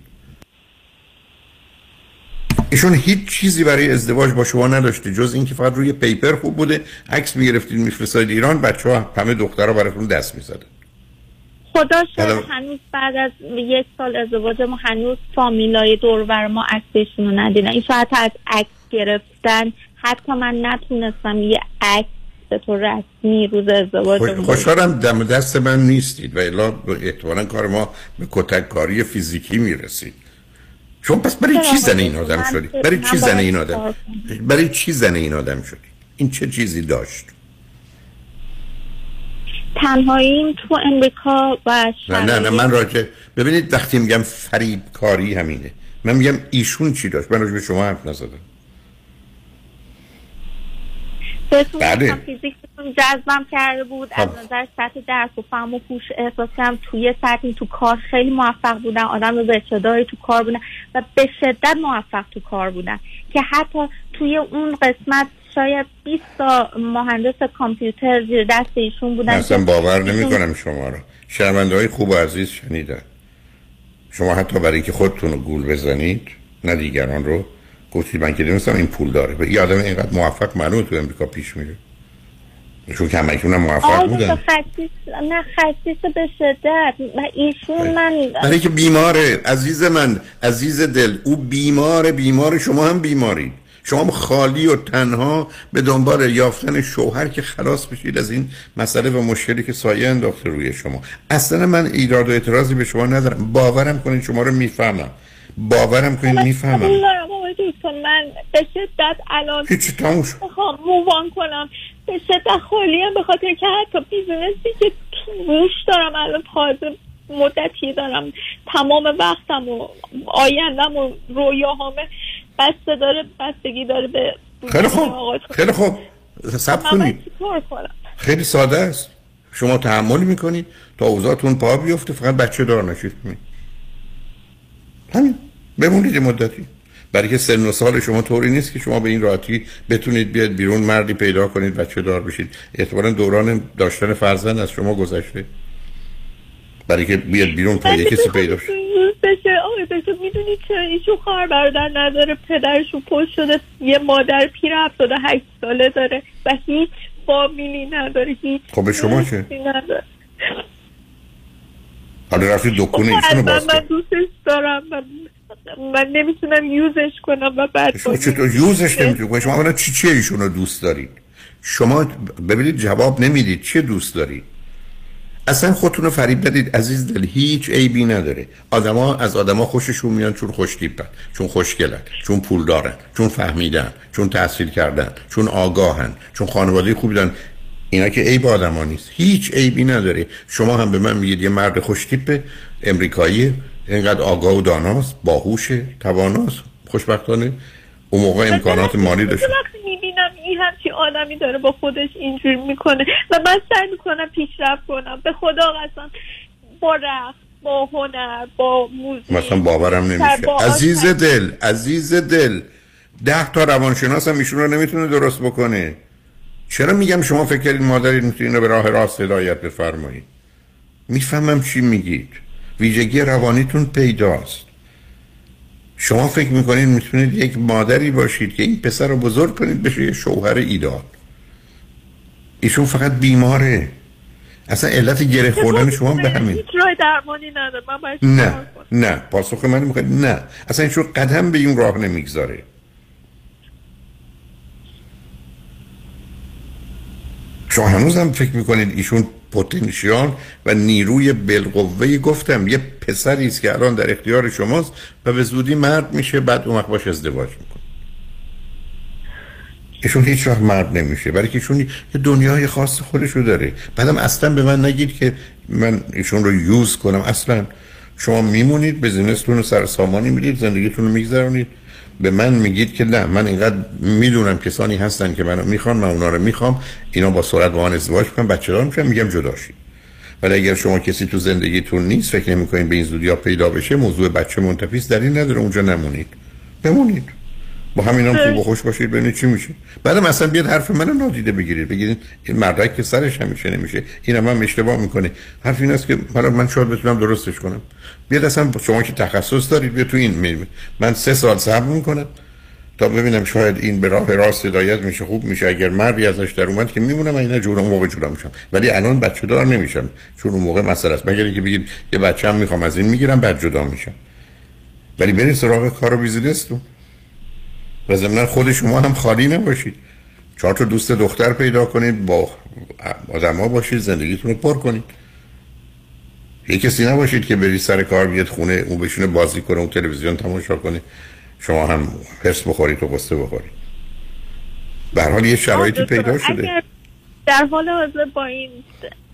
ایشون هیچ چیزی برای ازدواج با شما نداشته جز اینکه فقط روی پیپر خوب بوده عکس می‌گرفتید میفرستادید ایران بچه ها همه دخترها براتون دست می‌زدن. خدا شاید هنوز بعد از یک سال ازدواج ما هنوز فامیلای دور بر ما عکسشون رو ندیدن. این شاید از عکس گرفتن حتی من نتونستم یه عکس به طور رسمی روز ازدواج خوش- خوشحالم دم دست من نیستید و الا احتمالا کار ما به کتک کاری فیزیکی می‌رسید. شما پس برای چی زن این آدم شدید برای چی زن این آدم؟ برای چی زن این آدم شدید این چه چیزی داشت؟ تنهاییم تو امریکا و نه نه نه من راجع ببینید وقتی میگم فریب کاری همینه. من میگم ایشون چی داشت؟ من راجع به شما حرف نزدم. بله. جذبم کرده بود. از خب. نظر سطح درس و فهم و هوش احساس کردم توی سطحی تو کار خیلی موفق بودن. آدم رو داری تو کار بودن و به شدت موفق تو کار بودن. که حتی توی اون قسمت شاید 20 تا مهندس کامپیوتر زیر دست ایشون بودن اصلا باور ایشون- نمی کنم شما رو. شنونده های خوب و عزیز شنیدن. شما حتی برای که خودتون رو گول بزنید نه دیگران رو. گفتید من که نمیستم این پول داره. یه آدم اینقدر موفق معلومه تو امریکا پیش میره. چون که همه هم موفق بودن. خسیس نه خسیس به شدت. و ایشون من برای که بیماره عزیز من عزیز دل او بیمار بیمار شما هم بیمارید. شما هم خالی و تنها به دنبال یافتن شوهر که خلاص بشید از این مسئله و مشکلی که سایه انداخته روی شما. اصلا من ایراد و اعتراضی به شما ندارم. باورم کنید شما رو می‌فهمم. باورم کنید می‌فهمم. دکتر من به شدت الان. می‌خوام مووان کنم. به شدت خالیم به خاطر که حتی بیزینسی که روش دارم الان تازه مدتی دارم. تمام وقتم و آیندم و رویاهامه بسته داره بستگی داره به خیلی خوب. خیلی خوب. سب کنید. خیلی ساده است. شما تحمل می‌کنید تا اوضاعتون پا بیفته فقط بچه دار نشید. همین. بمونید مدتی. برای که سن و سال شما طوری نیست که شما به این راحتی بتونید بیاد بیرون مردی پیدا کنید بچه دار بشید. احتمالا دوران داشتن فرزند از شما گذشته. برای که بیاد بیرون تا یه کسی پیدا روز بشه. آقای دکتر می‌دونی چرا ایشون خواهر برادر نداره پدرشون پشت شده. یه مادر پیر هفتاده هشت ساله داره و هیچ فامیلی نداره. هیچ خب به شما چه؟ حالا رفتی دکونه ایشونو اصلا باز من کرد دوستش دارم. من, من نمی‌تونم یوزش کنم و بعد شما چطور یوزش نمی‌تونید کنید شما اولا چی چی ایشون رو دوست دارید؟ شما ببینید جواب نمی‌دید چه دوست دارید؟ اصلا خودتون رو فریب ندید عزیز دل هیچ عیبی نداره. آدما از آدما خوششون میان چون خوشتیپن چون خوشگلن چون پول دارن چون فهمیدن چون تحصیل کردن چون آگاهن چون خانواده خوبی دارن. اینا که عیب آدما نیست. هیچ عیبی نداره. شما هم به من میگید یه مرد خوشتیپ امریکایی اینقدر آگاه و داناست باهوشه تواناست. خوشبختانه اون موقع امکانات مالی داشت. وقتی می‌بینم این همچی آدمی داره با خودش اینجوری می‌کنه و من سعی می‌کنم پیشرفت کنم. به خدا قسم با رقص با هنر با موزیک مثلا باورم نمیشه. با عزیز دل عزیز دل. ده تا روانشناس هم ایشون رو نمی‌تونه درست بکنه. چرا میگم شما فکر کردید مادری می‌تونید به راه راست هدایت بفرمایید؟ می‌فهمم چی میگید. ویژگی روانیتون پیداست. شما فکر می‌کنید می‌تونید یک مادری باشید که این پسر رو بزرگ کنید بشه یه شوهر ایدال. ایشون فقط بیماره. اصلا علت گره خوردن شما به همین. هیچ راه درمانی نداره. من باید نه؟ نه. پاسخ من می‌خواد نه. اصلا ایشون قدم به این راه نمی‌گذاره. شما هنوز هم فکر می‌کنید ایشون پتانسیال و نیروی بالقوه گفتم یه پسری است که الان در اختیار شماست و به زودی مرد میشه بعد اون وقت باش ازدواج می‌کنه. ایشون هیچ وقت مرد نمیشه برای که ایشون یه دنیای خاص خودشو داره. بعدم اصلا به من نگید که من ایشون رو یوز کنم. اصلا شما میمونید بزنستون رو سر سامانی می‌دید زندگیتون رو میگذرونید. به من میگید که نه من اینقدر می‌دونم کسانی هستن که منو می‌خوان من اونا رو می‌خوام اینا با سرعت با من ازدواج کنن بچه دار میشن میگم جدا شید. ولی اگر شما کسی تو زندگیتون نیست فکر نمی‌کنین به این زودی ها پیدا بشه موضوع بچه منتفی است دلیل نداره اونجا نمونید. بمونید با همین هم خوب و خوش باشید ببینید چی میشه. بعد مثلا بیاد حرف منو نادیده بگیرید. بگیرید این مردک که سرش همیشه نمیشه. این هم, هم اشتباه می‌کنه. حرف این است که حالا من شاید بتونم درستش کنم. بیاد اصلا شما که تخصص دارید بیا تو این می- من سه سال صبر می‌کنم تا ببینم شاید این به راه راست هدایت میشه خوب میشه. اگر مردی ازش در اومد که میمونم اینا جور اون موقع جورا میشم. ولی الان بچه دار نمیشم. چون اون موقع مسئله است. مگر اینکه بگید یه بچه هم می‌خوام از این می‌گیرم بعد جدا میشم. ولی برید سراغ کار و بیزینستون و ضمن خود شما هم خالی نباشید. چهار تا دوست دختر پیدا کنید با آدما باشید زندگیتون رو پر کنید. یه کسی نباشید که بری سر کار بیاد خونه اون بشونه بازی کنه اون تلویزیون تماشا کنه. شما هم حرس بخورید و قصه بخورید. به هر حال یه شرایطی پیدا شده. در حال حاضر با این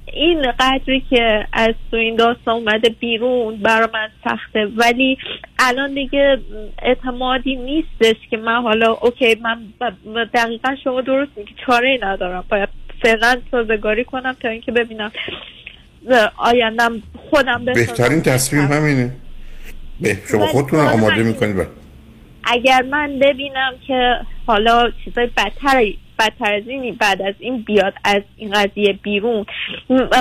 این قدری که از تو این داستان اومده بیرون برای من سخته. ولی الان دیگه اعتمادی نیستش که من حالا اوکی من دقیقا شما درست میگی چاره ندارم. باید فعلا سازگاری کنم تا اینکه ببینم آیندم خودم بسازم. بهترین تصمیم همینه. به شما خودتون آماده می‌کنید. اگر من ببینم که حالا چیزای بدتر بدتر از اینی بعد از این بیاد از این قضیه بیرون.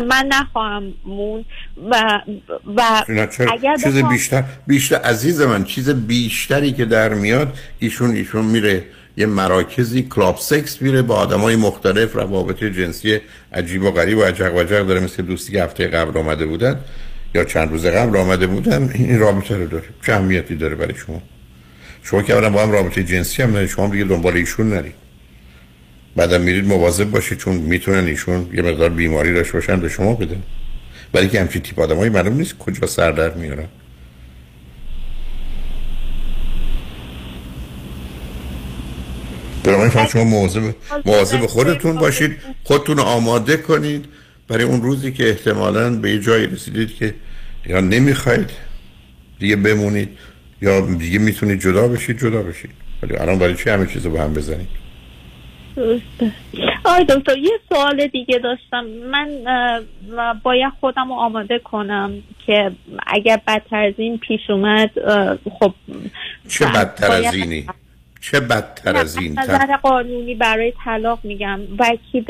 من نخواهم موند و, و اگر چیز بخوام- بیشتر بیشتر عزیز من چیز بیشتری که در میاد ایشون ایشون میره یه مراکزی کلاب سکس میره با آدمای مختلف روابط جنسی عجیب و غریب و عجق و عجق داره مثل دوستی که هفته قبل آمده بودن یا چند روز قبل آمده بودن این رابطه رو داره چه اهمیتی داره برای شما. شما که اولا با هم رابطه جنسی هم ندارید شما دیگه دنبال ایشون نرید. بعدم میرید مواظب باشید چون می‌تونن ایشون یه مقدار بیماری داشته باشن به شما بدن. ولی که همچین تیپ آدمایی معلوم نیست کجا سر در میارن. بنابراین فقط شما مواظب مواظب خودتون باشید خودتون آماده کنید. برای اون روزی که احتمالاً به یه جایی رسیدید که یا نمی‌خواید دیگه بمونید یا دیگه می‌تونید جدا بشید جدا بشید. ولی الان برای چی همه چیز رو به هم بزنید؟ درسته. آی دکتر یه سوال دیگه داشتم. من باید خودم رو آماده کنم که اگر بدتر از این پیش اومد خب چه بدتر از اینی؟ چه بدتر از این از نظر قانونی برای طلاق میگم. وکیل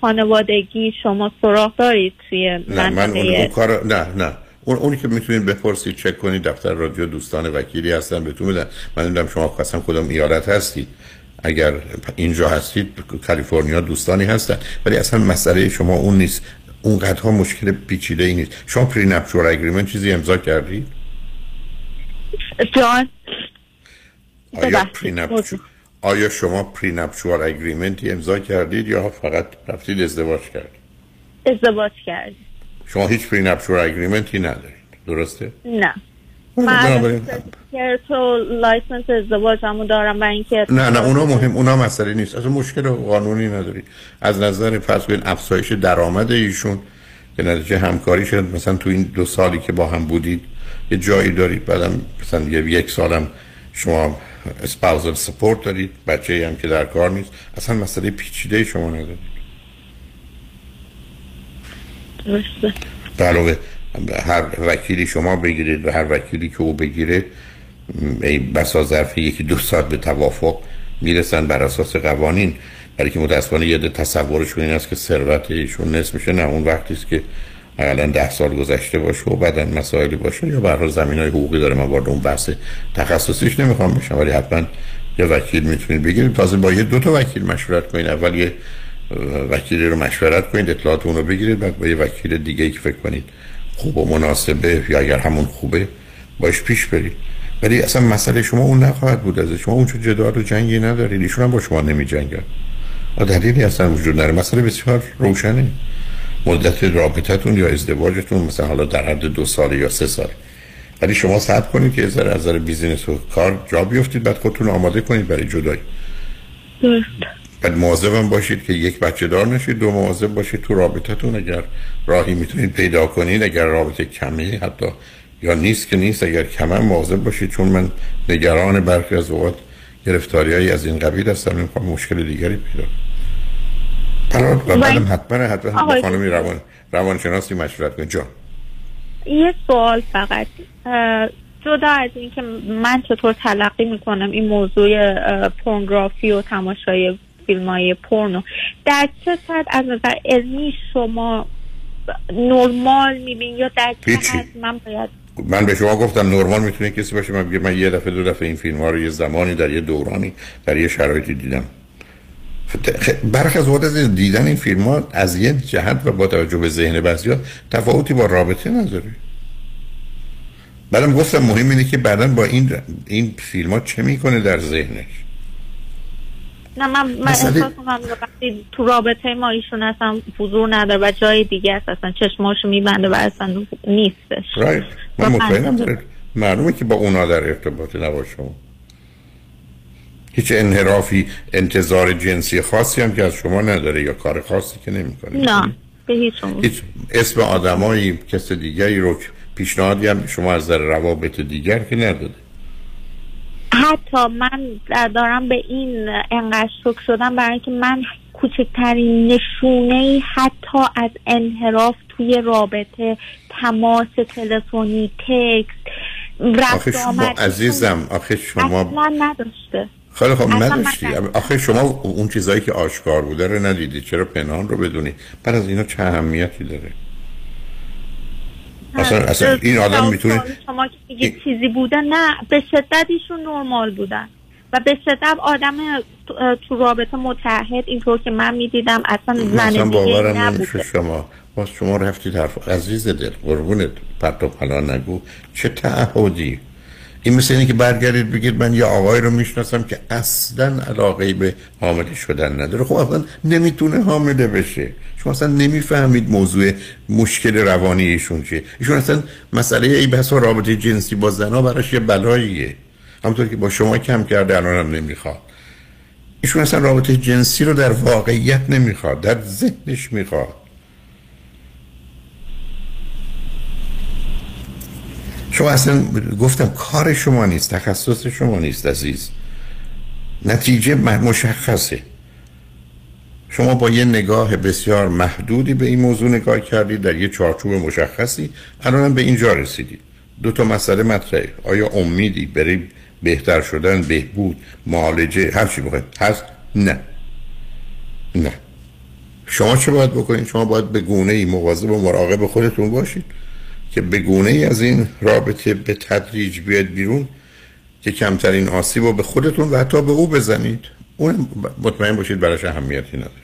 خانوادگی شما سراغ دارید توی نه من اون, کار نه نه. اون اونی که می‌تونید بپرسید چک کنید. دفتر رادیو دوستان وکیلی هستن بهتون بدن من نمی‌دونم شما اصلا کدوم ایالت هستید. اگر اینجا هستید کالیفرنیا دوستانی هستن ولی اصلا مسئله شما اون نیست. اون قدرها مشکل پیچیده ای نیست. شما پری نپچور اگریمنت چیزی امضا کردید جان آیا. پری آیا شما prenuptial agreement ی امضا کردید یا فقط رفتید ازدواج کردید؟ ازدواج کردی شما هیچ prenuptial agreement ی ندارید. درسته؟ نه. من license ازدواجمو دارم و اینکه نه نه اونا مهم اونا مسئله نیست. اصلا مشکل قانونی نداری. از نظر فرض کنید افزایش درآمد ایشون که نتیجه همکاری شد. مثلا تو این دو سالی که با هم بودید یه جایی دارید. بعدم مثلا یه یک سالم شما اسپاوزل سپورت دارید. بچه هم که در کار نیست. اصلا مسئله پیچیده شما ندارید درسته. به هر وکیلی شما بگیرید و هر وکیلی که او بگیره بسا ظرف یکی دو ساعت به توافق می‌رسن بر اساس قوانین. برای که متاسفانه یه ده تصورشون این است که ثروت ایشون نصف میشه. نه اون وقتی است که اقلا ده سال گذشته باشه و بعدا مسائلی باشه یا برای زمین های حقوقی داره. من وارد اون بحث تخصصیش نمی‌خوام بشم ولی حتما یه وکیل می‌تونید بگیرید. تازه با یه دو تا وکیل مشورت کنید. اول یه وکیلی رو مشورت کنید اطلاعات اون رو بگیرید بعد با یه وکیل دیگه ای که فکر کنید خوب و مناسبه یا اگر همون خوبه باش پیش برید ولی اصلا مسئله شما اون نخواهد بود از شما اون جدال و جنگی ندارید ایشون هم با شما نمی جنگن دلیلی اصلا وجود نداره. مسئله بسیار روشنه. مدت رابطتون یا ازدواجتون مثلا حالا در حد دو سال یا سه سال. ولی شما صبر کنید که از نظر- بیزینس و کار جا بیفتید. بعد خودتون آماده کنید برای جدایی. درست. بعد مواظبم باشید که یک بچه دار نشید دو مواظب باشید تو رابطتون اگر راهی می‌تونید پیدا کنید اگر رابطه کمی حتی یا نیست که نیست اگر کما مواظب باشید. چون من نگران برخی از اوقات گرفتاریایی از این قبیل هستم نمی‌خوام مشکل دیگری پیدا کنم و بعدم حتما حتما خانمی روان روانشناسی مشورت کنید. جان. یه سوال فقط. جدا از این که من چطور تلقی می‌کنم این موضوع پورنگرافی و تماشای فیلم های پورنو در چه سطح از نظر علمی شما نرمال میبین یا در چه. حد من باید من به شما گفتم نرمال می‌تونه کسی باشه. من بگه من یه دفعه دو دفعه این فیلم ها رو یه زمانی در یه دورانی در یه شرایطی دیدم. خ- برخی از از دیدن این فیلم ها از یه جهت و با توجه به ذهن بعضی تفاوتی با رابطه نداره. بعدم گفتم مهم اینه که بعدا با این این فیلم ها چه می‌کنه در ذهنش. نه من من مسئله- احساس می‌کنم وقتی تو رابطه ما ایشون اصلا حضور نداره و جای دیگه است اصلا چشماشو میبنده و اصلا نیستش رایت من مطمئنم داره. معلومه که با اونا در ارتباط نباشه هیچ انحرافی انتظار جنسی خاصی هم که از شما نداره یا کار خاصی که نمی‌کنه نه به هیچ. هیچ اسم آدمایی کس دیگری رو پیشنهادی هم شما از در روابط دیگر که نداده حتی من دارم به این انقدر شک شدم برای اینکه من کوچکترین نشونه ای حتی از انحراف توی رابطه تماس تلفنی تکست آخه شما عزیزم آخه شما اصلا نداشته. خیلی خب نداشتی. آخه شما اون چیزایی که آشکار بوده رو ندیدید چرا پنهان رو بدونی؟ بعد از اینا چه اهمیتی داره؟ اصلا, اصلا این آدم می‌تونه شما که میگید چیزی بوده نه به شدت ایشون نرمال بودن. و به شدت آدم تو- رابطه متحد اینطور که من می‌دیدم اصلا زن اصلا دیگه باورم نبوده. شما. باز شما رفتید حرف عزیز دل قربونت پرت و پلا نگو. چه تعهدی. این مثل اینه که برگردید بگید من یه آقای رو می‌شناسم که اصلا علاقه به حامله شدن نداره. خب اصلا نمی‌تونه حامله بشه. شما اصلا نمی‌فهمید موضوع مشکل روانی ایشون چیه. ایشون اصلا مسئله ای بحث و رابطه جنسی با زنا براش یه بلاییه. همونطور که با شما کم کرده الان هم نمی‌خواد. ایشون اصلا رابطه جنسی رو در واقعیت نمی‌خواد در ذهنش می‌خواد. شما اصلا گفتم کار شما نیست تخصص شما نیست عزیز. نتیجه مشخصه. شما با یه نگاه بسیار محدودی به این موضوع نگاه کردید در یه چارچوب مشخصی. الان به اینجا رسیدید. دو تا مسئله مطرحه. آیا امیدی برای بهتر شدن بهبود معالجه هر چی بخواید هست؟ نه. نه. شما چه باید بکنید؟ شما باید به گونه ای مواظب و مراقب خودتون باشید که به گونه ای از این رابطه به تدریج بیاد بیرون که کمترین آسیب رو به خودتون و حتی به او بزنید. اون مطمئن باشید براش اهمیتی نداره.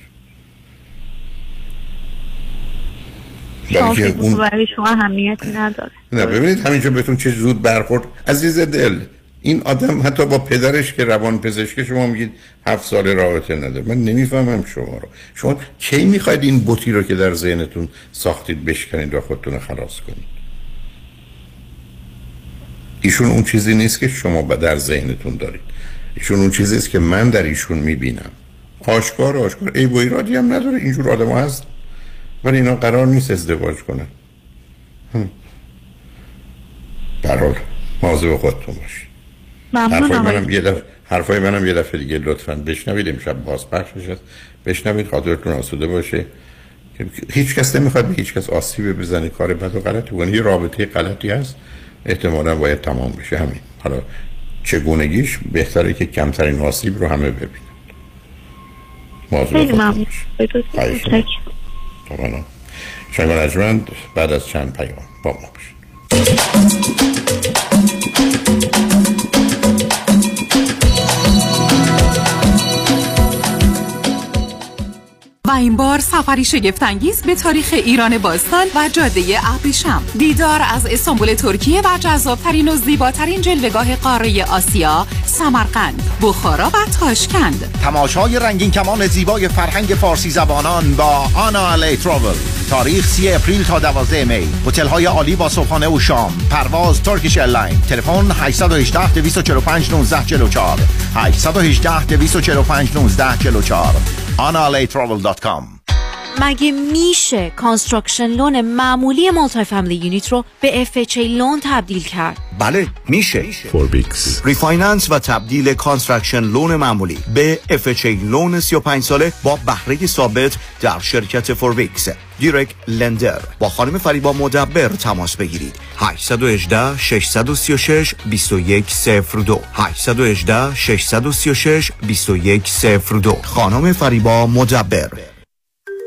برای که فکر اون برای شما اهمیتی نداره. نه ببینید همینجا بهتون چه زود برخورد. عزیز دل این آدم حتی با پدرش که روان پزشک شما میگید هفت سال رابطه نداره. من نمی‌فهمم شما رو. شما کی می‌خواید این بوتی رو که در ذهنتون ساختید بشکنید و خودتون رو خلاص کنید؟ ایشون اون چیزی نیست که شما با در ذهنتون دارید. ایشون اون چیزی است که من در ایشون می‌بینم. آشکار آشکار. ای و ایرادی هم نداره. اینجور آدم هست. ولی اینا قرار نیست ازدواج کنن. هم. در حال مواظب خودتون باشید حرفای منم یه دفعه حرفای منم یه دفعه دیگه لطفا بشنوید. امشب بازپخشش هست بشنوید خاطرتون آسوده باشه. هیچ کس نمی‌خواد به هیچ کس آسیب بزنه. کار بد و غلطی کنه. یه رابطه غلطی هست. احتمالا باید تمام بشه. همین. حالا چگونگیش؟ بهتره که کمترین آسیب رو همه ببینید مواظب خیلی ممنون. خواهش متشکرم. طبعا شنگ رجمند بعد از چند پیام با ما باشید و این بار سفری شگفتانگیز به تاریخ ایران باستان و جاده ابریشم. دیدار از استانبول ترکیه و جذابترین و زیباترین جلوگاه قاره آسیا سمرقند بخارا و تاشکند. تماشای رنگین کمان زیبای فرهنگ فارسی زبانان با آنا الی تراول تاریخ 3 April تا 12 می. هتل های عالی با صبحانه و شام. پرواز Turkish Airline. تلفن 818 245 1944 818 245 1944 onalatravel.com. مگه میشه construction loan معمولی multi family unit رو به FHA loan تبدیل کرد؟ بله میشه. فوربیکس refinance و تبدیل construction loan معمولی به FHA loan 35 ساله با بهره ثابت در شرکت فوربیکس direct lender با خانم فریبا مدبر تماس بگیرید. 818 636 2102 818 636 2102 خانم فریبا مدبر.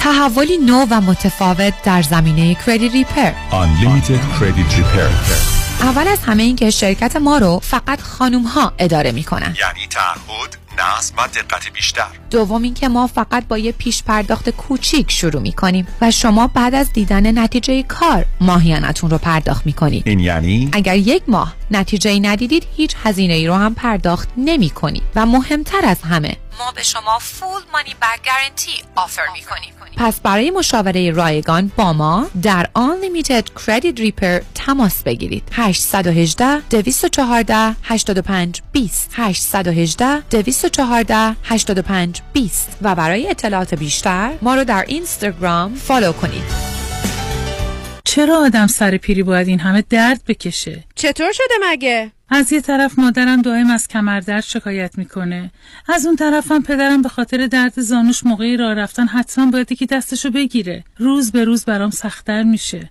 تحولی نو و متفاوت در زمینه کردیت ریپر Unlimited Credit Repair. اول از همه این که شرکت ما رو فقط خانوم ها اداره می کنن. یعنی تعهد نصب و دقت بیشتر. دوم اینکه ما فقط با یه پیش پرداخت کوچیک شروع می کنیم و شما بعد از دیدن نتیجه کار ماهیانتون رو پرداخت می کنید. این یعنی؟ اگر یک ماه نتیجه ندیدید هیچ هزینه ای رو هم پرداخت نمی کنید و مهمتر از همه ما به شما فول مانی بک گارنتی آفر می کنیم. پس برای مشاوره رایگان با ما در Unlimited Credit Repair تماس بگیرید 818 214 85 20 818 214 85 20 و برای اطلاعات بیشتر ما رو در اینستاگرام فالو کنید چرا آدم سر پیری باید این همه درد بکشه؟ چطور شده مگه؟ از یه طرف مادرم دائم از کمردرد شکایت می‌کنه. از اون طرفم پدرم به خاطر درد زانوش موقعی راه رفتن حتما باید یکی دستشو بگیره. روز به روز برام سختتر میشه.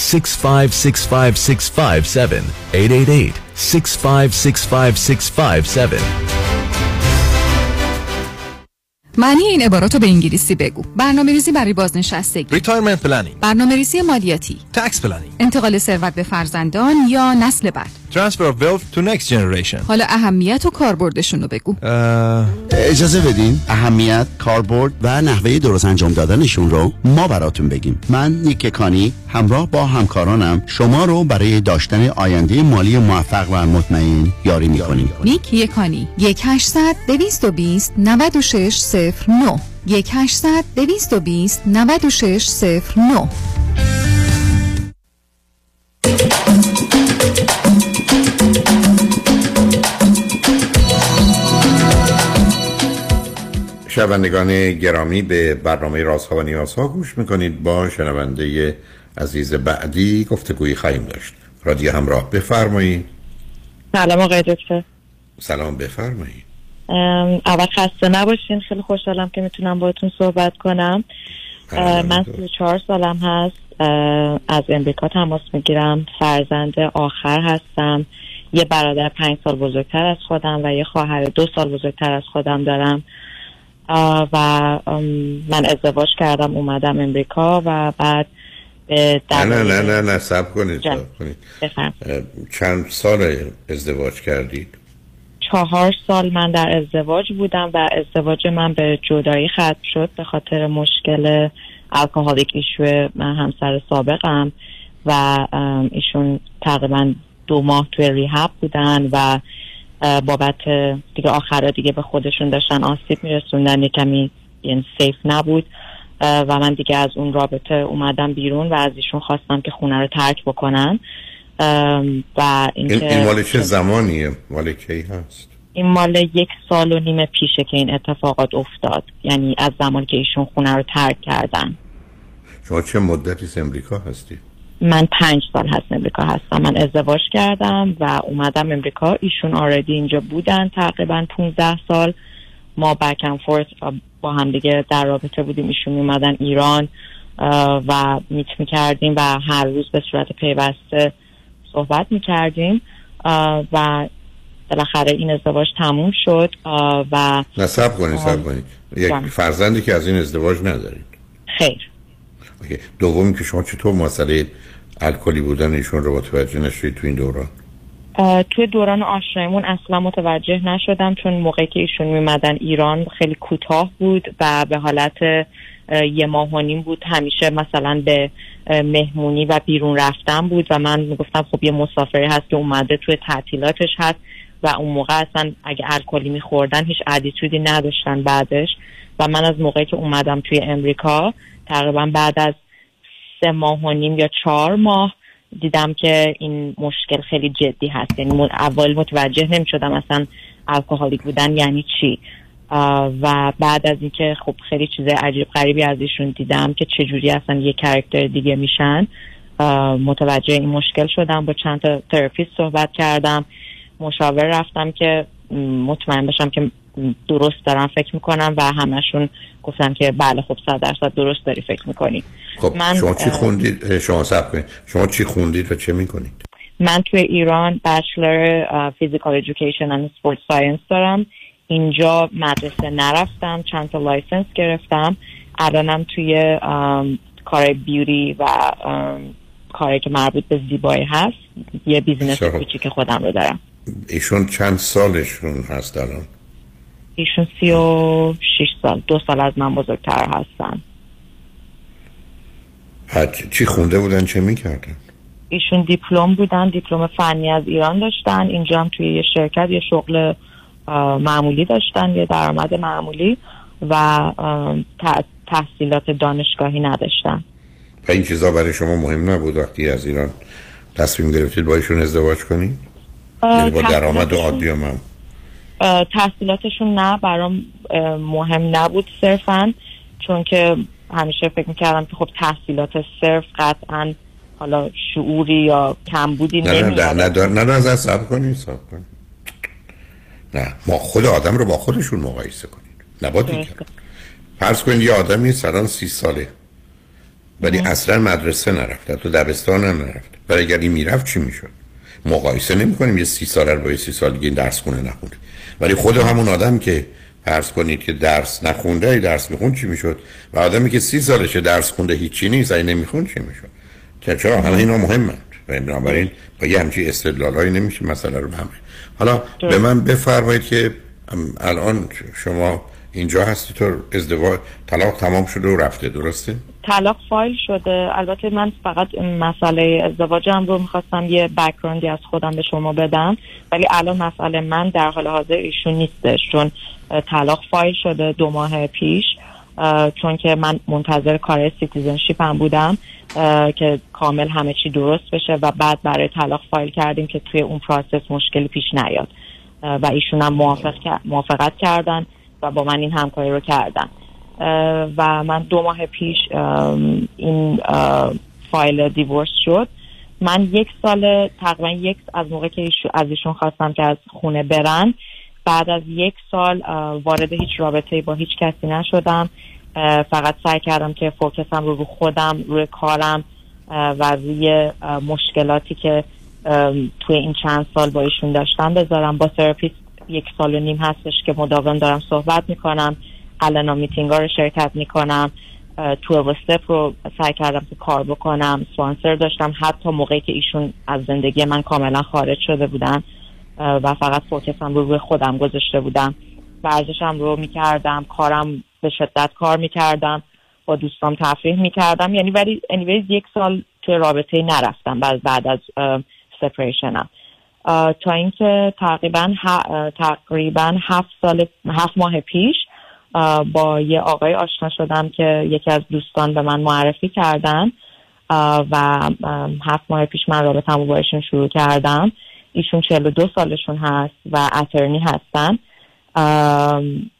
6565657 888 6565657 معنی این عبارات رو به انگلیسی بگو. برنامه ریزی برای بازنشستگی. Retirement planning برنامه ریزی مالیاتی. Tax planning انتقال ثروت به فرزندان یا نسل بعد. Transfer of Wealth to Next Generation. حالا اهمیت و کاربردشون رو بگو. اه... اجازه بدین. اهمیت کاربرد و نحوه درست انجام دادنشون رو ما براتون بگیم. من نیک کانی همراه با همکارانم شما رو برای داشتن آینده مالی موفق و مطمئن یاری می‌کنیم. نیک یکانی 1800 220 96 09 1800 220 96 09 شنوندگان گرامی به برنامه رازها و نیازها گوش می‌کنید. با شنونده عزیز بعدی گفتگویی خواهیم داشت. رادیو همراه بفرمایید. سلام آقای دکتر. سلام بفرمایید. اول خسته نباشین. خیلی خوشحالم که می‌تونم باهاتون صحبت کنم. من 34 سالم هست. از امریکا تماس می‌گیرم. فرزند آخر هستم. یه برادر پنج سال بزرگتر از خودم و یه خواهر دو سال بزرگتر از خودم دارم. و من ازدواج کردم اومدم امریکا و بعد به نه نه نه نه نه سب کنید. سب کنید. چند سال ازدواج کردید؟ چهار سال من در ازدواج بودم و ازدواج من به جدایی ختم شد به خاطر مشکل الکلیک ایشو من همسر سابقم و ایشون تقریبا دو ماه توی ریهب بودن و بابت دیگه آخرا دیگه به خودشون داشتن آسیب میرسوندن کمی یعنی سیف نبود. و من دیگه از اون رابطه اومدم بیرون و از ایشون خواستم که خونه رو ترک بکنن. و این, اینکه این مال چه زمانیه؟ مال کی هست؟ این مال یک سال و نیم پیشه که این اتفاقات افتاد. یعنی از زمان که ایشون خونه رو ترک کردن. شما چه مدتی از امریکا هستی؟ من پنج سال هست امریکا هستم. من ازدواج کردم و اومدم امریکا. ایشون آردی اینجا بودن تقریبا 15 سال. ما بکن فورت با هم دیگه در رابطه بودیم. ایشون اومدن ایران و میت می‌کردیم و هر روز به صورت پیوسته صحبت می‌کردیم. و بالاخره این ازدواج تموم شد. و نه سب کنید سب کنید. یک. فرزندی که از این ازدواج ندارید. خیر. دومی که شما چطور مسئله الکلی بودن ایشون رو متوجه نشدید تو این دوران؟ توی دوران آشنایمون اصلا متوجه نشدم چون موقعی که ایشون میمدن ایران خیلی کوتاه بود و به حالت یه ماه و نیم بود. همیشه مثلا به مهمونی و بیرون رفتن بود و من می‌گفتم خب یه مسافری هست که اومده توی تعطیلاتش هست و اون موقع اصلا اگه الکلی میخوردن هیچ ادیتودی نداشتن بعدش. و من از موقعی که اومدم توی امریکا تقریبا بعد از سه ماه و نیم یا چهار ماه دیدم که این مشکل خیلی جدی هست. یعنی اول متوجه نمی شدم اصلا alcoholic بودن یعنی چی. و بعد از اینکه خب خیلی چیز عجیب غریبی از ایشون دیدم که چجوری اصلا یه character دیگه میشن. متوجه این مشکل شدم با چند تا therapist صحبت کردم. مشاور رفتم که مطمئن بشم که درست دارم فکر می‌کنم و همشون گفتن که بله خب صد درصد درست داری فکر می‌کنی. خب من، شما چی خوندید؟ شما صبر کنید. شما چی خوندید و چه می‌کنید؟ من توی ایران bachelor physical education and sport science دارم. اینجا مدرسه نرفتم چند تا license گرفتم. الانم توی کار beauty و کاری که مربوط به زیبایی هست یه business. کوچیک خودم رو دارم. ایشون چند سالشون هست الان؟ ایشون سی و شیش سال دو سال از من بزرگتر هستن. چی خونده بودن چه می‌کردن؟ ایشون دیپلم بودن دیپلم فنی از ایران داشتن. اینجا هم توی یه شرکت یه شغل معمولی داشتن یه درآمد معمولی و تحصیلات دانشگاهی نداشتن. و این چیزا برای شما مهم نبود وقتی از ایران تصمیم گرفتید با ایشون ازدواج کنید یعنی با درآمد عادی هم اه، تحصیلاتشون نه برام مهم نبود صرفا چون که همیشه فکر می‌کردم که خب تحصیلات صرف قطعا حالا شعوری یا کمبودی نه نه. نه نه نه نه نه سب کنید سب کنید. نه ما خود آدم رو با خودشون مقایسه کنید. نه با دیگران فرض کنید یه آدمی الان سی ساله ولی اصلا مدرسه نرفته تو دبستان هم نرفته. ولی اگر این می‌رفت چی می‌شد؟ مقایسه نمی کنیم یه سی ساله رو با یه سی سال دیگه درس خونه نخونده ولی خود همون آدم که فرض کنید که درس نخونده ای درس میخون چی می‌شد؟ و آدمی که سی سالشه درس خونده هیچی نیست ای نمیخون چی می‌شد؟ چرا؟ چرا؟ همه اینا مهمند و بنابراین با یه همچین استدلالایی نمیشه مسئله رو بهمه حالا به من بفرمایید که الان شما اینجا هستی تو ازدواج طلاق تمام شده و رفته درسته؟ طلاق فایل شده. البته من فقط مسئله ازدواجم رو می‌خواستم یه بکراندی از خودم به شما بدم ولی الان مسئله من در حال حاضر ایشون نیستش چون طلاق فایل شده دو ماه پیش چون که من منتظر کار citizenship هم بودم که کامل همه چی درست بشه و بعد برای طلاق فایل کردیم که توی اون process مشکلی پیش نیاد. و ایشون هم موافق موافقت کردن. و با من این همکاری رو کردن. و من دو ماه پیش این file divorce شد. من یک سال تقریبا یک از موقع که از ایشون خواستم که از خونه برن بعد از یک سال وارد هیچ رابطه با هیچ کسی نشدم. فقط سعی کردم که focus م رو رو خودم روی کارم و روی مشکلاتی که توی این چند سال با ایشون داشتم بذارم. با therapist یک سال و نیم هستش که مداوم دارم صحبت می‌کنم. الان میتینگ ها رو شرکت می‌کنم. تو استپ رو سعی کردم که کار بکنم. سپانسر داشتم. حتی موقعی که ایشون از زندگی من کاملا خارج شده بودن و فقط فوکسم رو روی خودم گذاشته بودم. ورزشم رو می‌کردم. کارم به شدت کار می‌کردم. با دوستام تفریح می‌کردم. یعنی ولی anyways یک سال توی رابطه نرفتم. بعد بعد از سپریشنم تا اینکه تقریبا تقریبا هفت سال هفت ماه پیش با یه آقای آشنا شدم که یکی از دوستان به من معرفی کردن و هفت ماه پیش من رابطه با ایشون شروع کردم. ایشون 42 سالشون هست و اترنی هستن.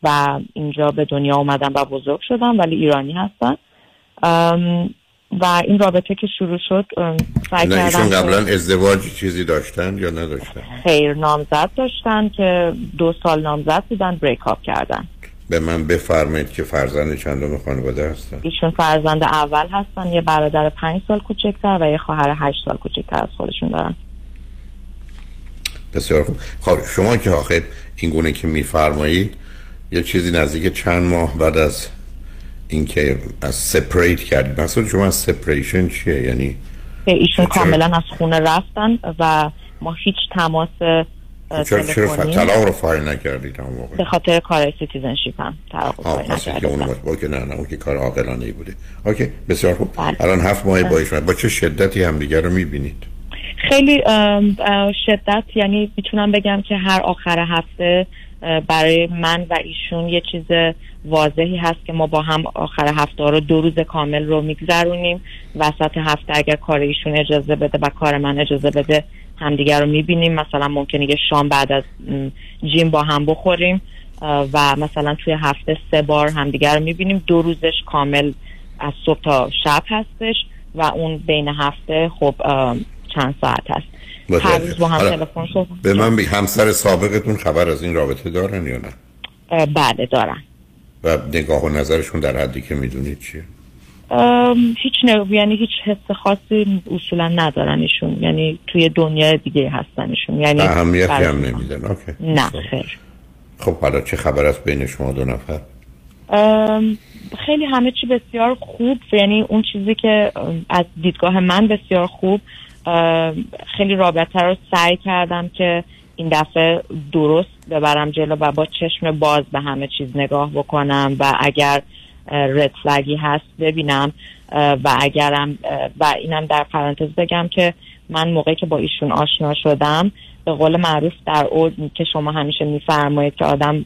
و اینجا به دنیا اومدم و بزرگ شدم ولی ایرانی هستن. و این رابطه که شروع شد سعی نه ایشون قبلا ازدواجی چیزی داشتن یا نداشتن؟ خیر نامزد داشتن که دو سال نامزد بودن break up کردن. به من بفرمایید که فرزند چندم خانواده هستن. ایشون فرزند اول هستن یه برادر پنج سال کوچکتر و یه خواهر هشت سال کوچکتر از خودشون دارن. بسیار خوب. خب شما که آخه این گونه که میفرمایید یه چیزی نزدیک چند ماه بعد از اینکه از separate کردید مثلا شما از separation چیه؟ یعنی ایشون؟ کاملا از خونه رفتن و ما هیچ تماس اه، چرا چرا طلاق رو فایل نکردید همون موقع؟ به خاطر کار citizenship هم اون بودم. وقت با که نه نه اون که کار عاقلانه ای بوده. OK بسیار خوب. بله. الان هفت ماه با ایشون. با چه شدتی همدیگه رو می‌بینید؟ خیلی شدت یعنی می‌تونم بگم که هر آخر هفته برای من و ایشون یه چیز واضحی هست که ما با هم آخر هفته رو دو روز کامل رو میگذرونیم. وسط هفته اگر کار ایشون اجازه بده و کار من اجازه بده همدیگر رو می‌بینیم. مثلا ممکنه یه شام بعد از جیم با هم بخوریم. و مثلا توی هفته سه بار همدیگر رو می‌بینیم. دو روزش کامل از صبح تا شب هستش و اون بین هفته خب چند ساعت هست. هر روز با هم تلفن صحبت به من بی همسر سابقتون خبر از این رابطه دارن یا نه؟ بله دارن. و نگاه و نظرشون در حدی که می‌دونید چیه؟ هیچ نو یعنی هیچ حس خاصی اصولا ندارن ایشون. یعنی توی دنیا دیگه هستن ایشون یعنی اهمیتی هم نمیدن. اوکی. نه خیر. خب حالا چه خبر است بین شما دو نفر؟ خیلی همه چی بسیار خوب. یعنی اون چیزی که از دیدگاه من بسیار خوب. خیلی رابطه رو سعی کردم که این دفعه درست ببرم جلو و با چشم باز به همه چیز نگاه بکنم و اگر رد فلگی هست ببینم و اگرم و اینم در پرانتز بگم که من موقعی که با ایشون آشنا شدم به قول معروف در اوج که شما همیشه میفرمایید که آدم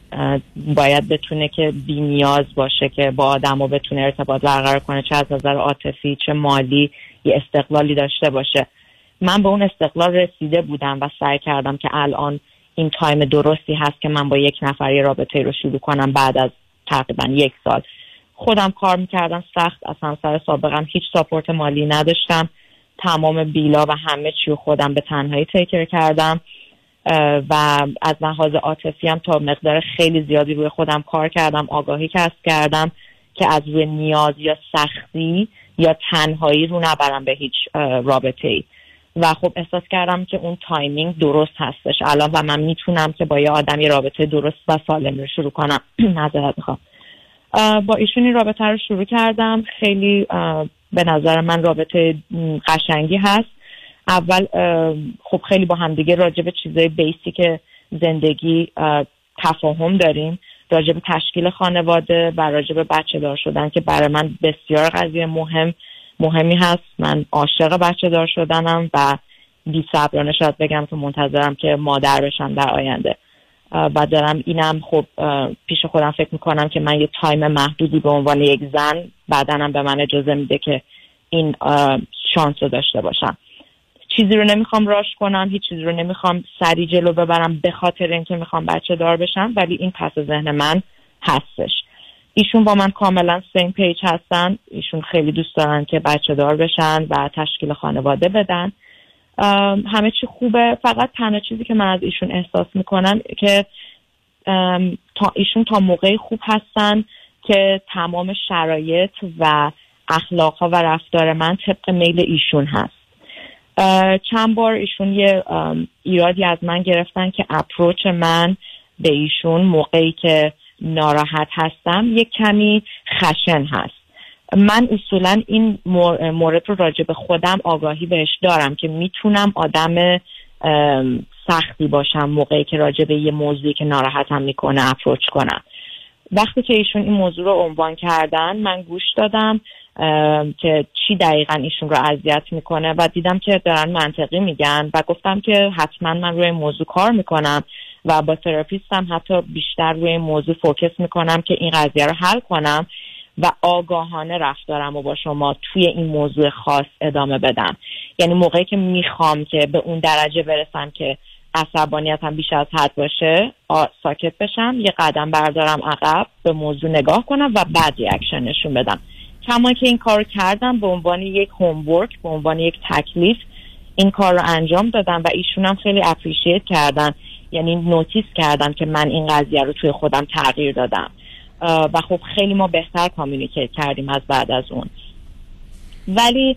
باید بتونه که بی نیاز باشه که با آدم و بتونه ارتباط برقرار کنه چه از نظر عاطفی چه مالی یه استقلالی داشته باشه. من به اون استقلال رسیده بودم و سعی کردم که الان این time درستی هست که من با یک نفر یه رابطه رو شروع کنم بعد از تقریبا یک سال. خودم کار می‌کردم سخت از همسر سابقم هیچ support مالی نداشتم. تمام bill ا و همه چی رو خودم به تنهایی take care کردم. و از لحاظ عاطفی هم تا مقدار خیلی زیادی روی خودم کار کردم آگاهی کسب کردم که از روی نیاز یا سختی یا تنهایی رو نبرم به هیچ رابطه ای و خب احساس کردم که اون timing درست هستش. الان و من می‌تونم که با یه آدم رابطه درست و سالم رو شروع کنم. معذرت می‌خوام. با ایشون رابطه رو شروع کردم. خیلی به نظر من رابطه قشنگی هست. اول خب خیلی با همدیگه راجع به چیزای basic زندگی اه، تفاهم داریم. راجع به تشکیل خانواده و راجع به بچه دار شدن که برای من بسیار قضیه مهم. مهمی هست. من عاشق بچه دار شدنم و بی صبرانه شاید بگم که منتظرم که مادر بشم در آینده. و دارم اینم خب پیش خودم فکر می‌کنم که من یه تایم محدودی به عنوان یک زن بدنم به من اجازه میده که این شانس رو داشته باشم. چیزی رو نمی‌خوام راش کنم هیچ چیزی رو نمی‌خوام سری جلو ببرم به خاطر اینکه می‌خوام بچه دار بشم ولی این پس ذهن من هستش. ایشون با من کاملا same page هستن. ایشون خیلی دوست دارن که بچه دار بشن و تشکیل خانواده بدن. همه چی خوبه. فقط تنها چیزی که من از ایشون احساس می‌کنم که تا ایشون تا موقعی خوب هستن که تمام شرایط و اخلاقها و رفتار من طبق میل ایشون هست. چند بار ایشون یه ایرادی از من گرفتن که approach من به ایشون موقعی که ناراحت هستم یه کمی خشن هست. من اصولا این مور- مورد رو راجع به خودم آگاهی بهش دارم که می‌تونم آدم سختی باشم موقعی که راجع به یه موضوعی که ناراحتم می‌کنه اپروچ کنم. وقتی که ایشون این موضوع رو عنوان کردن من گوش دادم که چی دقیقا ایشون رو اذیت می‌کنه و دیدم که دارن منطقی میگن و گفتم که حتما من روی موضوع کار می‌کنم. و با therapist م حتی بیشتر روی موضوع focus می‌کنم که این قضیه رو حل کنم و آگاهانه رفتارم و با شما توی این موضوع خاص ادامه بدم. یعنی موقعی که می‌خوام که به اون درجه برسم که عصبانیتم بیش از حد باشه ساکت بشم یه قدم بردارم عقب به موضوع نگاه کنم و بعد reaction نشون بدم. کما که این کار کردم به عنوان یک homework به عنوان یک تکلیف این کار رو انجام دادم و ایشون هم خیلی appreciate کردن. یعنی notice کردم که من این قضیه رو توی خودم تغییر دادم. و خب خیلی ما بهتر communicate کردیم از بعد از اون. ولی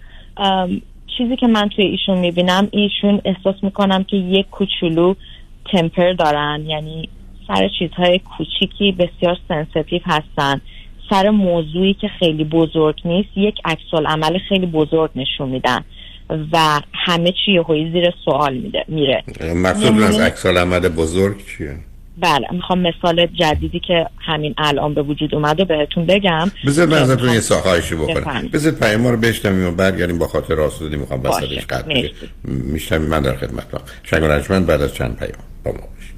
چیزی که من توی ایشون می‌بینم ایشون احساس می‌کنم که یک کوچولو temper دارن. یعنی سر چیزهای کوچیکی بسیار sensitive هستن. سر موضوعی که خیلی بزرگ نیست یک عکس‌العمل خیلی بزرگ نشون میدن. و همه چی یهویی زیر سوال میده میره مقصود از نمونه- عکس عمل بزرگ چیه بله می‌خوام مثال جدیدی که همین الان به وجود اومده بهتون بگم بذار من ازتون یه ساخایشی بکنم. بذار پیام رو بشنویم و برگردیم با خاطر آسودی می‌خوام. وسطش قد. میشنویم من در خدمتم شنگ و بعد از چند پیام با ما باشید.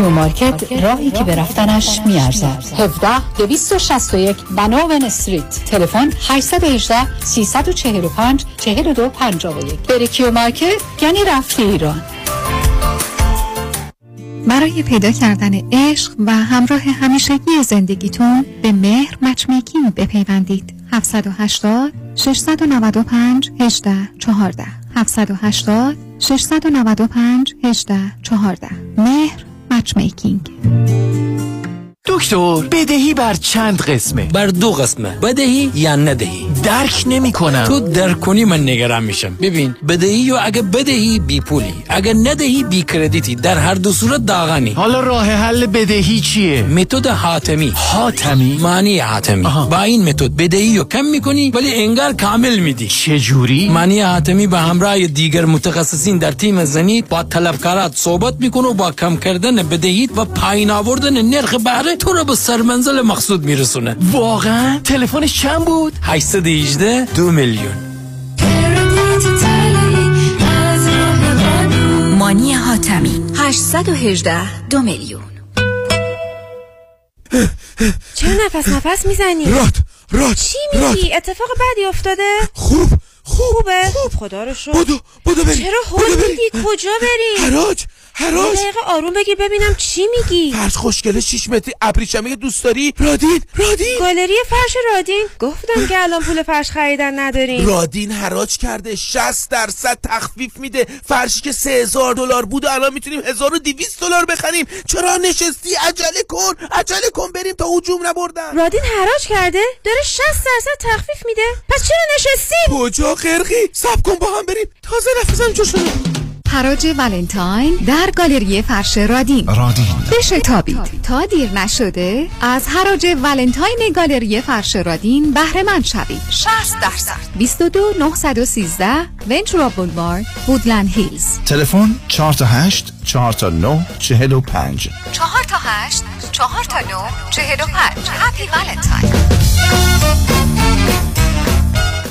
Q Market راهی که به رفتنش میارزد 17 261 Vanowen Street. تلفن 818 345 42 51 بری Q Market؟ یعنی رفتی ایران. برای پیدا کردن عشق و همراه همیشگی زندگیتون به مهر matchmaking بپیوندید. 780 695 18 14 780 695 18 14 مهر مچمیکینگ دکتر بدهی بر چند قسمه؟ بر دو قسمه. بدهی یا ندهی؟ درک نمی کنم تو درک کنی من نگران میشم. ببین بدهی و اگه بدهی بی پولی. اگه ندهی بی کردیتی. در هر دو صورت داغانی. حالا راه حل بدهی چیه؟ متد حاتمی. حاتمی؟ معنی حاتمی. با این متد بدهی رو کم می‌کنی ولی انگار کامل میدی. چجوری؟ معنی حاتمی به همراه دیگر متخصصین در تیم زنی با طلبکارات صحبت می‌کنه و با کم کردن بدهیت و پایین آوردن نرخ بهره تو رو به سرمنزل مقصود میرسونه. واقعا؟ تلفنش چند بود؟ 818 دو میلیون مانی حاتمی 818 دو میلیون چرا نفس نفس می‌زنی؟ راد راد چی. میگی؟ اتفاق بدی افتاده؟ خوب خوب خوبه؟ خدا رو شکر بدو بدو بریم چرا هول. میدی؟ کجا بریم؟ حراج یه دقیقه آروم بگی ببینم چی میگی؟ فرش خوشگله شیش متری ابریشمی دوست داری؟ رادین! رادین! گالری فرش رادین. گفتم که الان پول فرش خریدن نداریم. رادین حراج کرده 60 درصد تخفیف میده. فرشی که 3000 دلار بود و الان می‌تونیم 1200 دلار بخریم. چرا نشستی؟ عجله کن! عجله کن بریم تا هجوم نبردن. رادین حراج کرده؟ داره 60 درصد تخفیف میده. پس چرا نشستیم؟ کجا قرقی سب کن با هم بریم. تازه نفسم جوش شده. حراج ولنتاین در گالری فرش رادین. رادین. بشتابید تا دیر نشده از حراج ولنتاین گالری فرش رادین بهره مند شوید. 60 درصد. 22 913 ونچورا بولوارد وودلند هیلز تلفن 4 تا 8 4 تا 9 45 4 تا 8 4 تا 9 45 هپی ولنتاین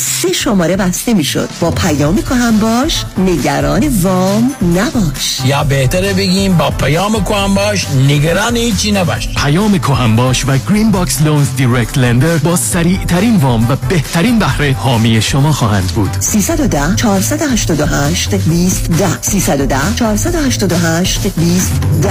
سه شماره بسته می‌شد. با پیام کهن باش نگران وام نباش. یا بهتره بگیم با پیام کهن باش نگران هیچی نباش. پیام کهن باش و Green Box Loans direct lender با سریع ترین وام و بهترین بهره حامی شما خواهند بود. 310 488 20 10 310 488 20 10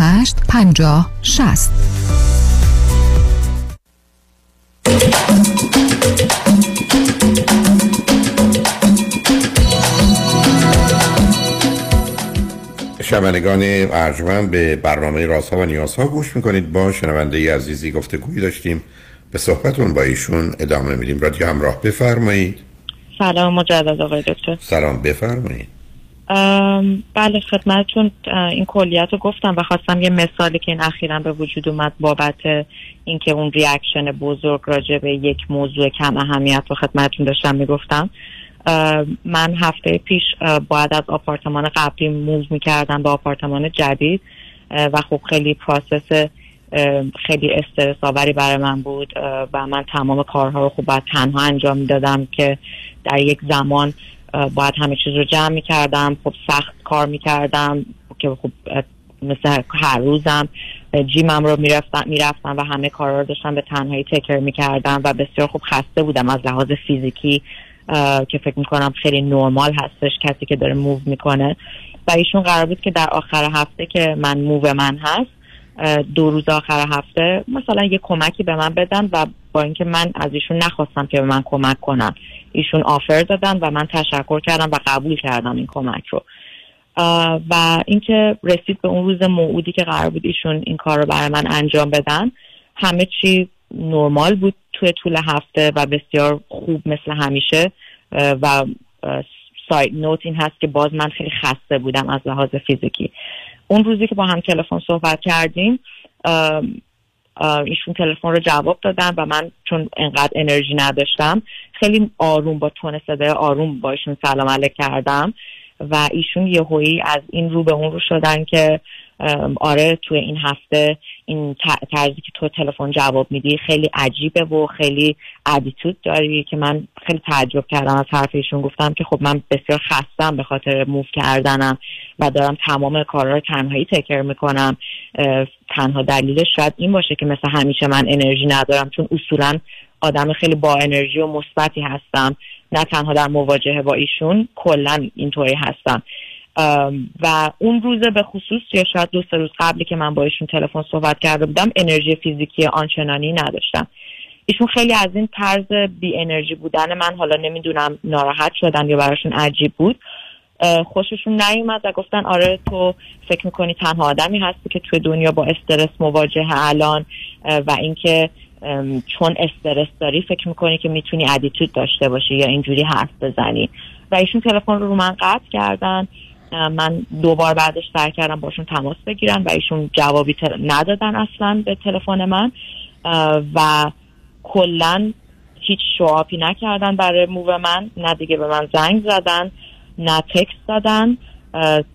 50 60 شنوندگان ارجمند به برنامه رازها و نیازها گوش می‌کنید. با شنونده ای عزیزی گفته گویی داشتیم. به صحبتون با ایشون ادامه میدیم. رادیو همراه بفرمایید. سلام مجدد آقای دکتر. سلام بفرمایید. بله خدمتتون این کلیت رو گفتم و خواستم یه مثالی که این اخیرا به وجود اومد بابت اینکه اون reaction بزرگ راجع به یک موضوع کم اهمیت رو خدمتتون داشتم می‌گفتم. من هفته پیش باید از آپارتمان قبلی move می‌کردم به آپارتمان جدید و خب خیلی process خیلی استرس آوری برای من بود و من تمام کارها رو خب باید تنها انجام می‌دادم که در یک زمان باید همه چیز رو جمع می‌کردم خب سخت کار می‌کردم که خب مثل هر روزم جیمم رو می‌رفتم می‌رفتم و همه کارا رو داشتم به تنهایی تکر می‌کردم و بسیار خوب خسته بودم از لحاظ فیزیکی که فکر می‌کنم خیلی نرمال هستش کسی که داره موو می‌کنه. و ایشون قرار بود که در آخر هفته که من موو من هست دو روز آخر هفته مثلا یه کمکی به من بدن و با اینکه من از ایشون نخواستم که به من کمک کنن. ایشون آفر دادن و من تشکر کردم و قبول کردم این کمک رو. و اینکه رسید به اون روز موعودی که قرار بود ایشون این کار رو برای من انجام بدن همه چی نرمال بود توی طول هفته و بسیار خوب مثل همیشه. و سایت نوت این هست که باز من خیلی خسته بودم از لحاظ فیزیکی. اون روزی که با هم تلفن صحبت کردیم ایشون تلفن رو جواب دادن و من چون انقدر انرژی نداشتم خیلی آروم با تون صدای آروم با ایشون سلام علیک کردم و ایشون یهویی از این رو به اون رو شدن که آره توی این هفته این طرزی که تو تلفن جواب میدی خیلی عجیبه و خیلی ادیتود داری که من خیلی تعجب کردم از حرف ایشون گفتم که خب من بسیار خستم به خاطر موو کردنم و دارم تمام کارا رو تنهایی تکر می‌کنم. تنها دلیلش شاید این باشه که مثل همیشه من انرژی ندارم چون اصولا آدم خیلی با انرژی و مثبتی هستم. نه تنها در مواجهه با ایشون کلا اینطوری هستم. و اون روزه به خصوص یا شاید دو سه روز قبلی که من با ایشون تلفن صحبت کرده بودم انرژی فیزیکی آنچنانی نداشتم. ایشون خیلی از این طرز بی انرژی بودن من حالا نمی‌دونم ناراحت شدن یا براشون عجیب بود. خوششون نیومد و گفتن آره تو فکر می‌کنی تنها آدمی هستی که توی دنیا با استرس مواجه الان و اینکه چون استرس داری فکر می‌کنی که می‌تونی ادیتود داشته باشی یا اینجوری حرف بزنی. و ایشون تلفن رو رو من قطع کردن. من دوبار بعدش سعی کردم باشون تماس بگیرن و ایشون جوابی تل- ندادن اصلا به تلفن من. و کلا هیچ شواپی نکردن برای موو من. نه دیگه به من زنگ زدن نه تکست دادن.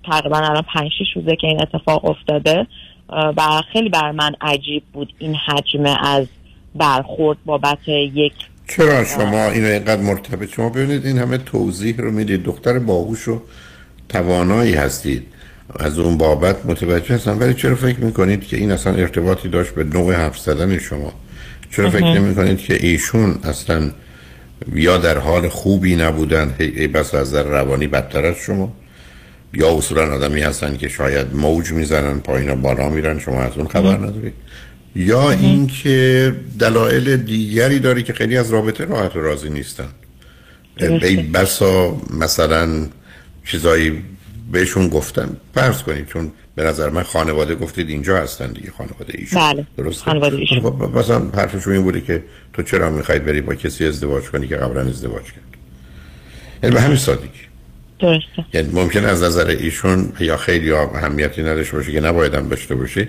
تقریبا الان پنج شیش روزه که این اتفاق افتاده. و خیلی بر من عجیب بود این حجم از برخورد بابت یک چرا شما اینو اینقدر مرتبط؟ شما ببینید این همه توضیح رو می‌دید. دختر باهوش و توانایی هستید. از اون بابت متوجه هستم. ولی چرا فکر می‌کنید که این اصلا ارتباطی داشت به نوع حرف زدن شما؟ چرا فکر اها. نمی کنید که ایشون اصلا یا در حال خوبی نبودن ای بس از در روانی بدتر از شما؟ یا اصولا آدمی هستن که شاید موج می‌زنن پایین و بالا میرن شما از اون خبر ندارید. یا اینکه دلایل دیگری داری که خیلی از رابطه راحت و راضی نیستن. ای بسا مثلا چیزایی بهشون گفتن فرض کنید چون به نظر من خانواده گفتید اینجا هستن دیگه خانواده ایشون. بله درسته؟ خانواده ایشون. خب، مثلا حرفشون این بوده که تو چرا می‌خواید بری با کسی ازدواج کنی که قبلا ازدواج کرد؟ یعنی به همین سادگی. درسته. یعنی ممکن از نظر ایشون یا خیلی اهمیتی نداشته باشه که نبایدم داشته باشه.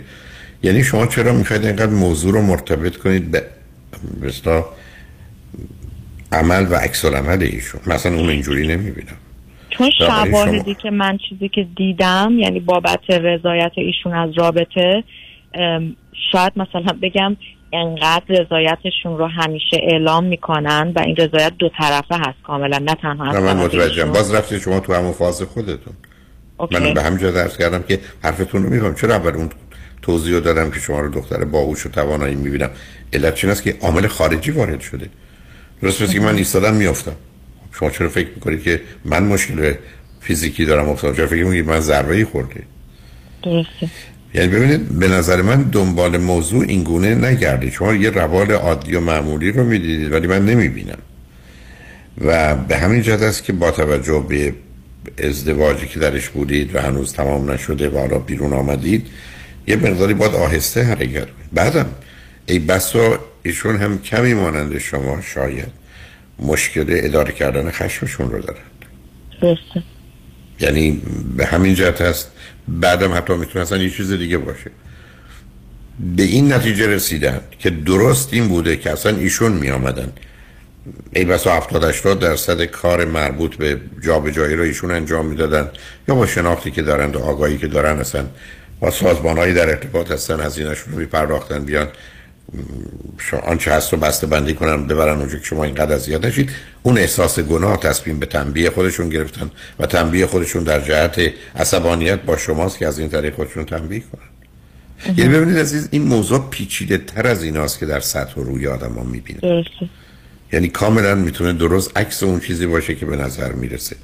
یعنی شما چرا می‌خواید اینقدر موضوع رو مرتبط کنید به بستا عمل و عکس العمل ایشون؟ مثلا اون اینجوری نمی‌بینم. چون بنابراین شواهدی که من چیزی که دیدم یعنی بابت رضایت ایشون از رابطه شاید مثلا بگم انقدر رضایتشون رو همیشه اعلام می‌کنن و این رضایت دو طرفه هست کاملا نه تنها از نه من متوجهم. باز رفتید شما تو همون فاز خودتون. اوکی. من به همینجا درس کردم که حرفتون رو میگم چرا اول اون توضیح رو دادم که شما رو دختر باهوش و توانایی می‌بینم؟ علت چین است که عامل خارجی وارد شده؟ درست که من ایستادم میافتم. شما چرا فکر می‌کنید که من مشکل فیزیکی دارم افتادم؟ چرا فکر می‌کنید من ضربه ای خورده درسته. یعنی ببینید به نظر من دنبال موضوع این گونه نگردید. شما یه روال عادی و معمولی رو می‌دیدید ولی من نمی‌بینم. و به همین جهت است که با توجه به ازدواجی که درش بودید و هنوز تمام نشده و حالا بیرون آمدید یه مقداری باید آهسته حرکت کنید. بعدم ای بسا ایشون هم کمی مانند شما شاید. مشکل اداره کردن خشمشون رو دارن. درسته. یعنی به همین جهت هست بعدم حتی می‌تونه اصلا یه چیز دیگه باشه. به این نتیجه رسیدن که درست این بوده که اصلا ایشون می آمدن ای بسا 70 80 درصد کار مربوط به جابجایی رو ایشون انجام می‌دادن یا با شناختی که دارن و آگاهی که دارن اصلا با سازمانهایی در ارتباط هستن هزینه‌شون رو میپرداختن بیان آنچه هست رو بسته بندی کنن ببرن اونجا که شما اینقدر اذیت نشید. اون احساس گناه تصمیم به تنبیه خودشون گرفتن و تنبیه خودشون در جهت عصبانیت با شماست که از این طریق خودشون تنبیه کنن. یعنی ببینید عزیز این موضوع پیچیده تر از ایناست که در سطح و روی آدم ها می‌بینه. درسته. یعنی کاملا می‌تونه درست عکس اون چیزی باشه که به نظر می‌رسه.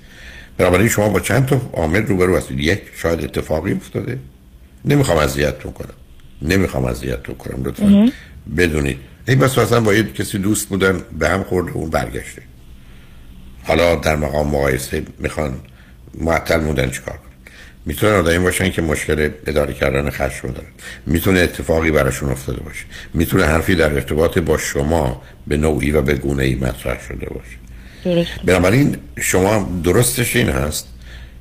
بنابراین شما با چند تا عامل روبرو هستید. یک شاید اتفاقی افتاده. نمی‌خوام اذیتتون کنم. نمی‌خوام اذیتتون کنم لطفا. بدونید. این بس اصلا با یه کسی دوست بودن به هم خورده اون برگشته. حالا در مقام مقایسه می‌خوان معطل موندن چیکار کنن. می‌تونن آدمی باشن که مشکل اداره کردن خشم دارن. می‌تونه اتفاقی براشون افتاده باشه. می‌تونه حرفی در ارتباط با شما به نوعی و به گونه ای مطرح شده باشه. درسته بنابراین شما درستش این هست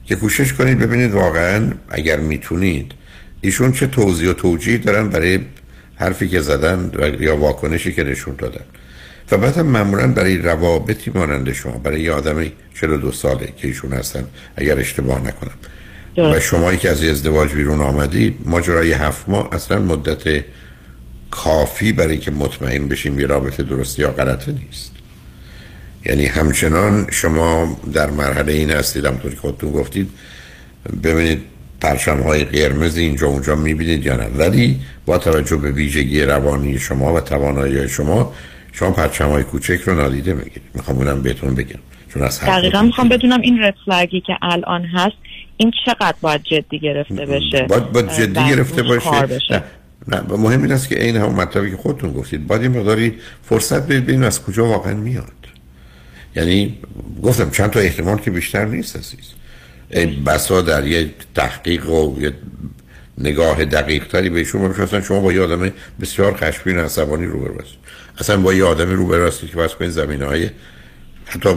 که کوشش کنید ببینید واقعا اگر می‌تونید ایشون چه توضیح و توجیه دارن برای حرفی که زدن و یا واکنشی که نشون دادن. و بعد هم معمولا برای روابطی مانند شما برای یه آدمی 42 ساله که ایشون هستن اگر اشتباه نکنم. و شمایی که از ازدواج بیرون آمدید ماجرای هفت ماه اصلا مدت کافی برای که مطمئن بشیم یه رابطه درست یا غلطه نیست. یعنی همچنان شما در مرحله این هستید همطور که خودتون گفتید ببینید پرچم های قرمز اینجا اونجا می‌بینید یا نه. ولی با توجه به ویژگی روانی شما و توانایی شما شما پرچم های کوچک رو نادیده می‌گیرید. می‌خوام اونم بهتون بگم. چون از دقیقا می‌خوام بدونم این رفلگی که الان هست این چقدر باید جدی گرفته بشه؟ باید, باید جدی گرفته باشه؟ بشه. نه. نه مهم این است که این همون مطلبی که خودتون گفتید. باید این مقداری فرصت بدید ببینیم از کجا واقعا میاد. یعنی گفتم چند تا احتمال که بیشتر نیست عزیز. ای بسا در یه تحقیق و یه نگاه دقیق تری بهشون باشه اصلا شما با یه آدم بسیار خشمگین و عصبانی روبرو هستید. اصلا با یه آدم روبرو هستید که واسه کنید زمینه های حتی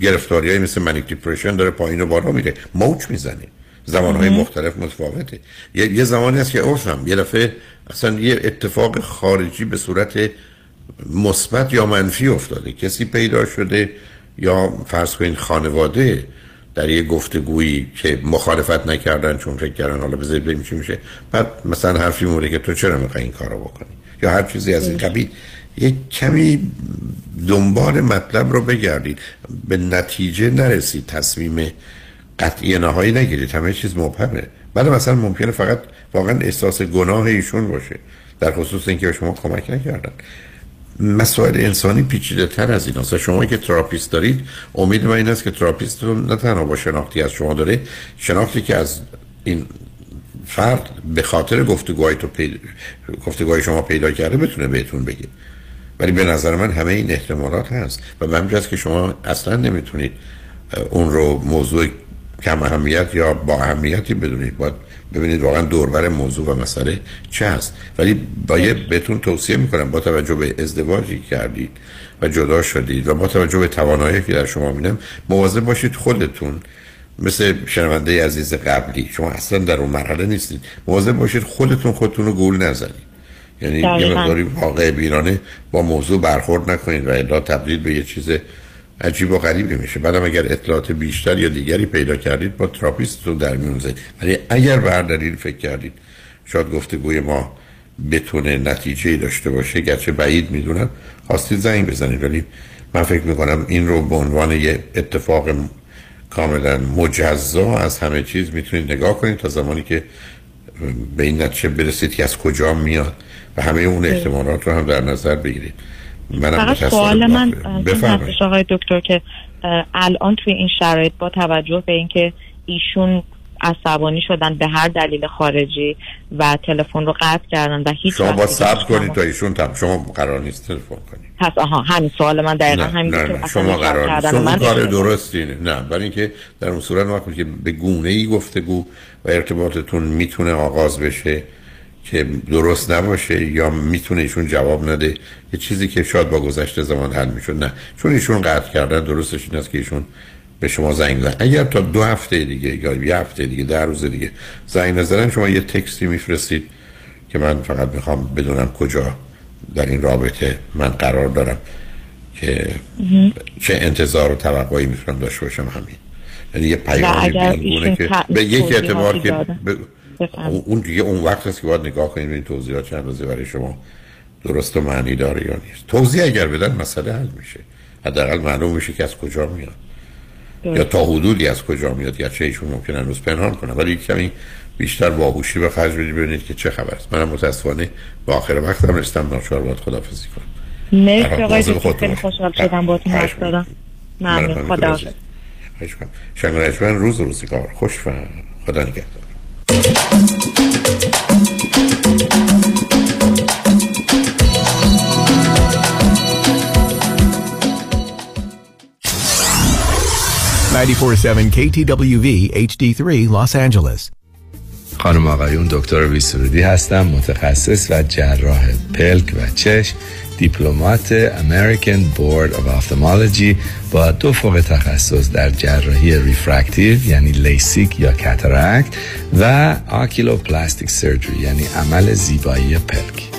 گرفتاری های مثل منیک دیپریشن داره پایین و بالا میره. موج می‌زنه. زمان های مختلف متفاوته. یه, یه زمانی هست که اصلا یه دفعه اصلا یه اتفاق خارجی به صورت مثبت یا منفی افتاده. کسی پیدا شده یا فرض کنید خانواده در یه گفتگویی که مخالفت نکردن چون فکر کردن حالا بذارید ببینیم چی میشه. بعد مثلا حرفی مورد که تو چرا می‌خوای این کارو بکنی؟ یا هر چیزی از این قبیل. یک کمی دنبال مطلب رو بگردید. به نتیجه نرسید. تصمیم قطعی نهایی نگیرید. همه چیز مبهمه. بعد مثلا ممکنه فقط واقعا احساس گناه ایشون باشه. در خصوص اینکه به شما کمک نکردن. مسائل انسانی پیچیده تر از این است شما که therapist دارید امید من این است که therapist تون نه تنها با شناختی از شما داره شناختی که از این فرد به خاطر گفتگوهای تو پید... گفتگوهای شما پیدا کرده بتونه بهتون بگه. ولی به نظر من همه این احتمالات هست. و به که شما اصلا نمی‌تونید اون رو موضوع کم اهمیت یا با اهمیتی بدونید. باید ببینید واقعا دوربر موضوع و مسئله چه هست. ولی باید بهتون توصیه می‌کنم با توجه به ازدواجی کردید و جدا شدید و با توجه به توانایی که در شما میدم مواظب باشید خودتون مثل شنونده عزیز قبلی شما اصلا در اون مرحله نیستید مواظب باشید خودتون خودتون رو گول نزنید. یعنی یه مقداری واقع بیرانه با موضوع برخورد نکنید و الا تبدیل به یه چیز عجیب و غریبی میشه. بعدم اگر اطلاعات بیشتر یا دیگری پیدا کردید با تراپیستتون در میون ولی اگر بر دلیل فکر کردید شاید گفتگوی ما بتونه نتیجه داشته باشه. گرچه بعید می‌دونم. خواستید زنگ بزنید ولی من فکر می‌کنم این رو به عنوان یه اتفاق کاملا مجزا از همه چیز می‌تونید نگاه کنید تا زمانی که به این نتیجه برسید که از کجا میاد و همه اون احتمالات رو هم در نظر بگیرید. فقط سوال من هستش آقای دکتر که الان توی این شرایط با توجه به اینکه ایشون عصبانی شدن به هر دلیل خارجی و تلفن رو قطع کردن و هیچ شما با صبر کنید تا ایشون تب شما قرار نیست تلفن کنید. پس آها همین سوال من دقیقا همین نه نه. شما قرار نیست. شما کار درستی نه نه برای اینکه در اون صورت وقتی که به گونه ای گفتگو و ارتباطتون می‌تونه آغاز بشه. که درست نباشه یا می‌تونه ایشون جواب نده یه چیزی که شاید با گذشته زمان حل می‌شد نه. چون ایشون قطع کردن درستش این است که ایشون به شما زنگ زن اگر تا دو هفته دیگه یا یه هفته دیگه در روز دیگه زنگ نزدن شما یه تکستی میفرستید که من فقط می‌خوام بدونم کجا در این رابطه من قرار دارم که چه انتظار و توقعی می‌تونم داشته باشم همین. یعنی یه پیامی که به یک اعتبار که اون دیگه اون وقت است که باید نگاه کنید این توضیحات چند روزه برای شما درست و معنی داره یا نیست. توضیح اگر بدن مسئله حل میشه. حداقل معلوم میشه که از کجا میاد. یا تا حدودی از کجا میاد. یا چه ایشون ممکن هنوز پنهان کنه ولی کمی بیشتر باهوشی به خرج بدید ببینید که چه خبر است. منم متاسفانه با آخر وقتم رسیدم. ناچار باید خدافظی کنم. مرسی آقای خیلی خوشحال شدم باهاتون حرف زدم. ممنون. خدا شنگ روز روزگار. خوش و خدا نگهدار. 94.7 KTWV HD3 Los Angeles. خانم آقایون دکتر ویسرودی هستم متخصص و جراح پلک و چشم. دیپلمات American Board of Ophthalmology با دو فوق تخصص در جراحی refractive یعنی لیسیک یا cataract و oculoplastic surgery یعنی عمل زیبایی پلک.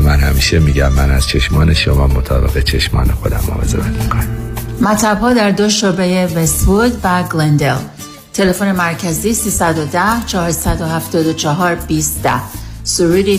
من همیشه میگم من از چشمان شما مطابق چشمان خودم مواظبت می‌کنم. مطب ها در دو شعبه وستوود و گلندل. تلفن مرکزی 310 474 20 سروری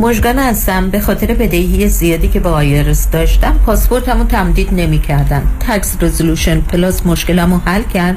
مژگان هستم. به خاطر بدهی زیادی که با IRS داشتم پاسپورتمو تمدید نمی کردن Tax Resolution Plus مشکلمو حل کرد.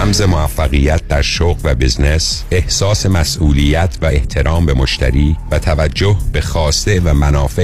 رمز موفقیت در شغل و بزنس احساس مسئولیت و احترام به مشتری و توجه به خواسته و منافع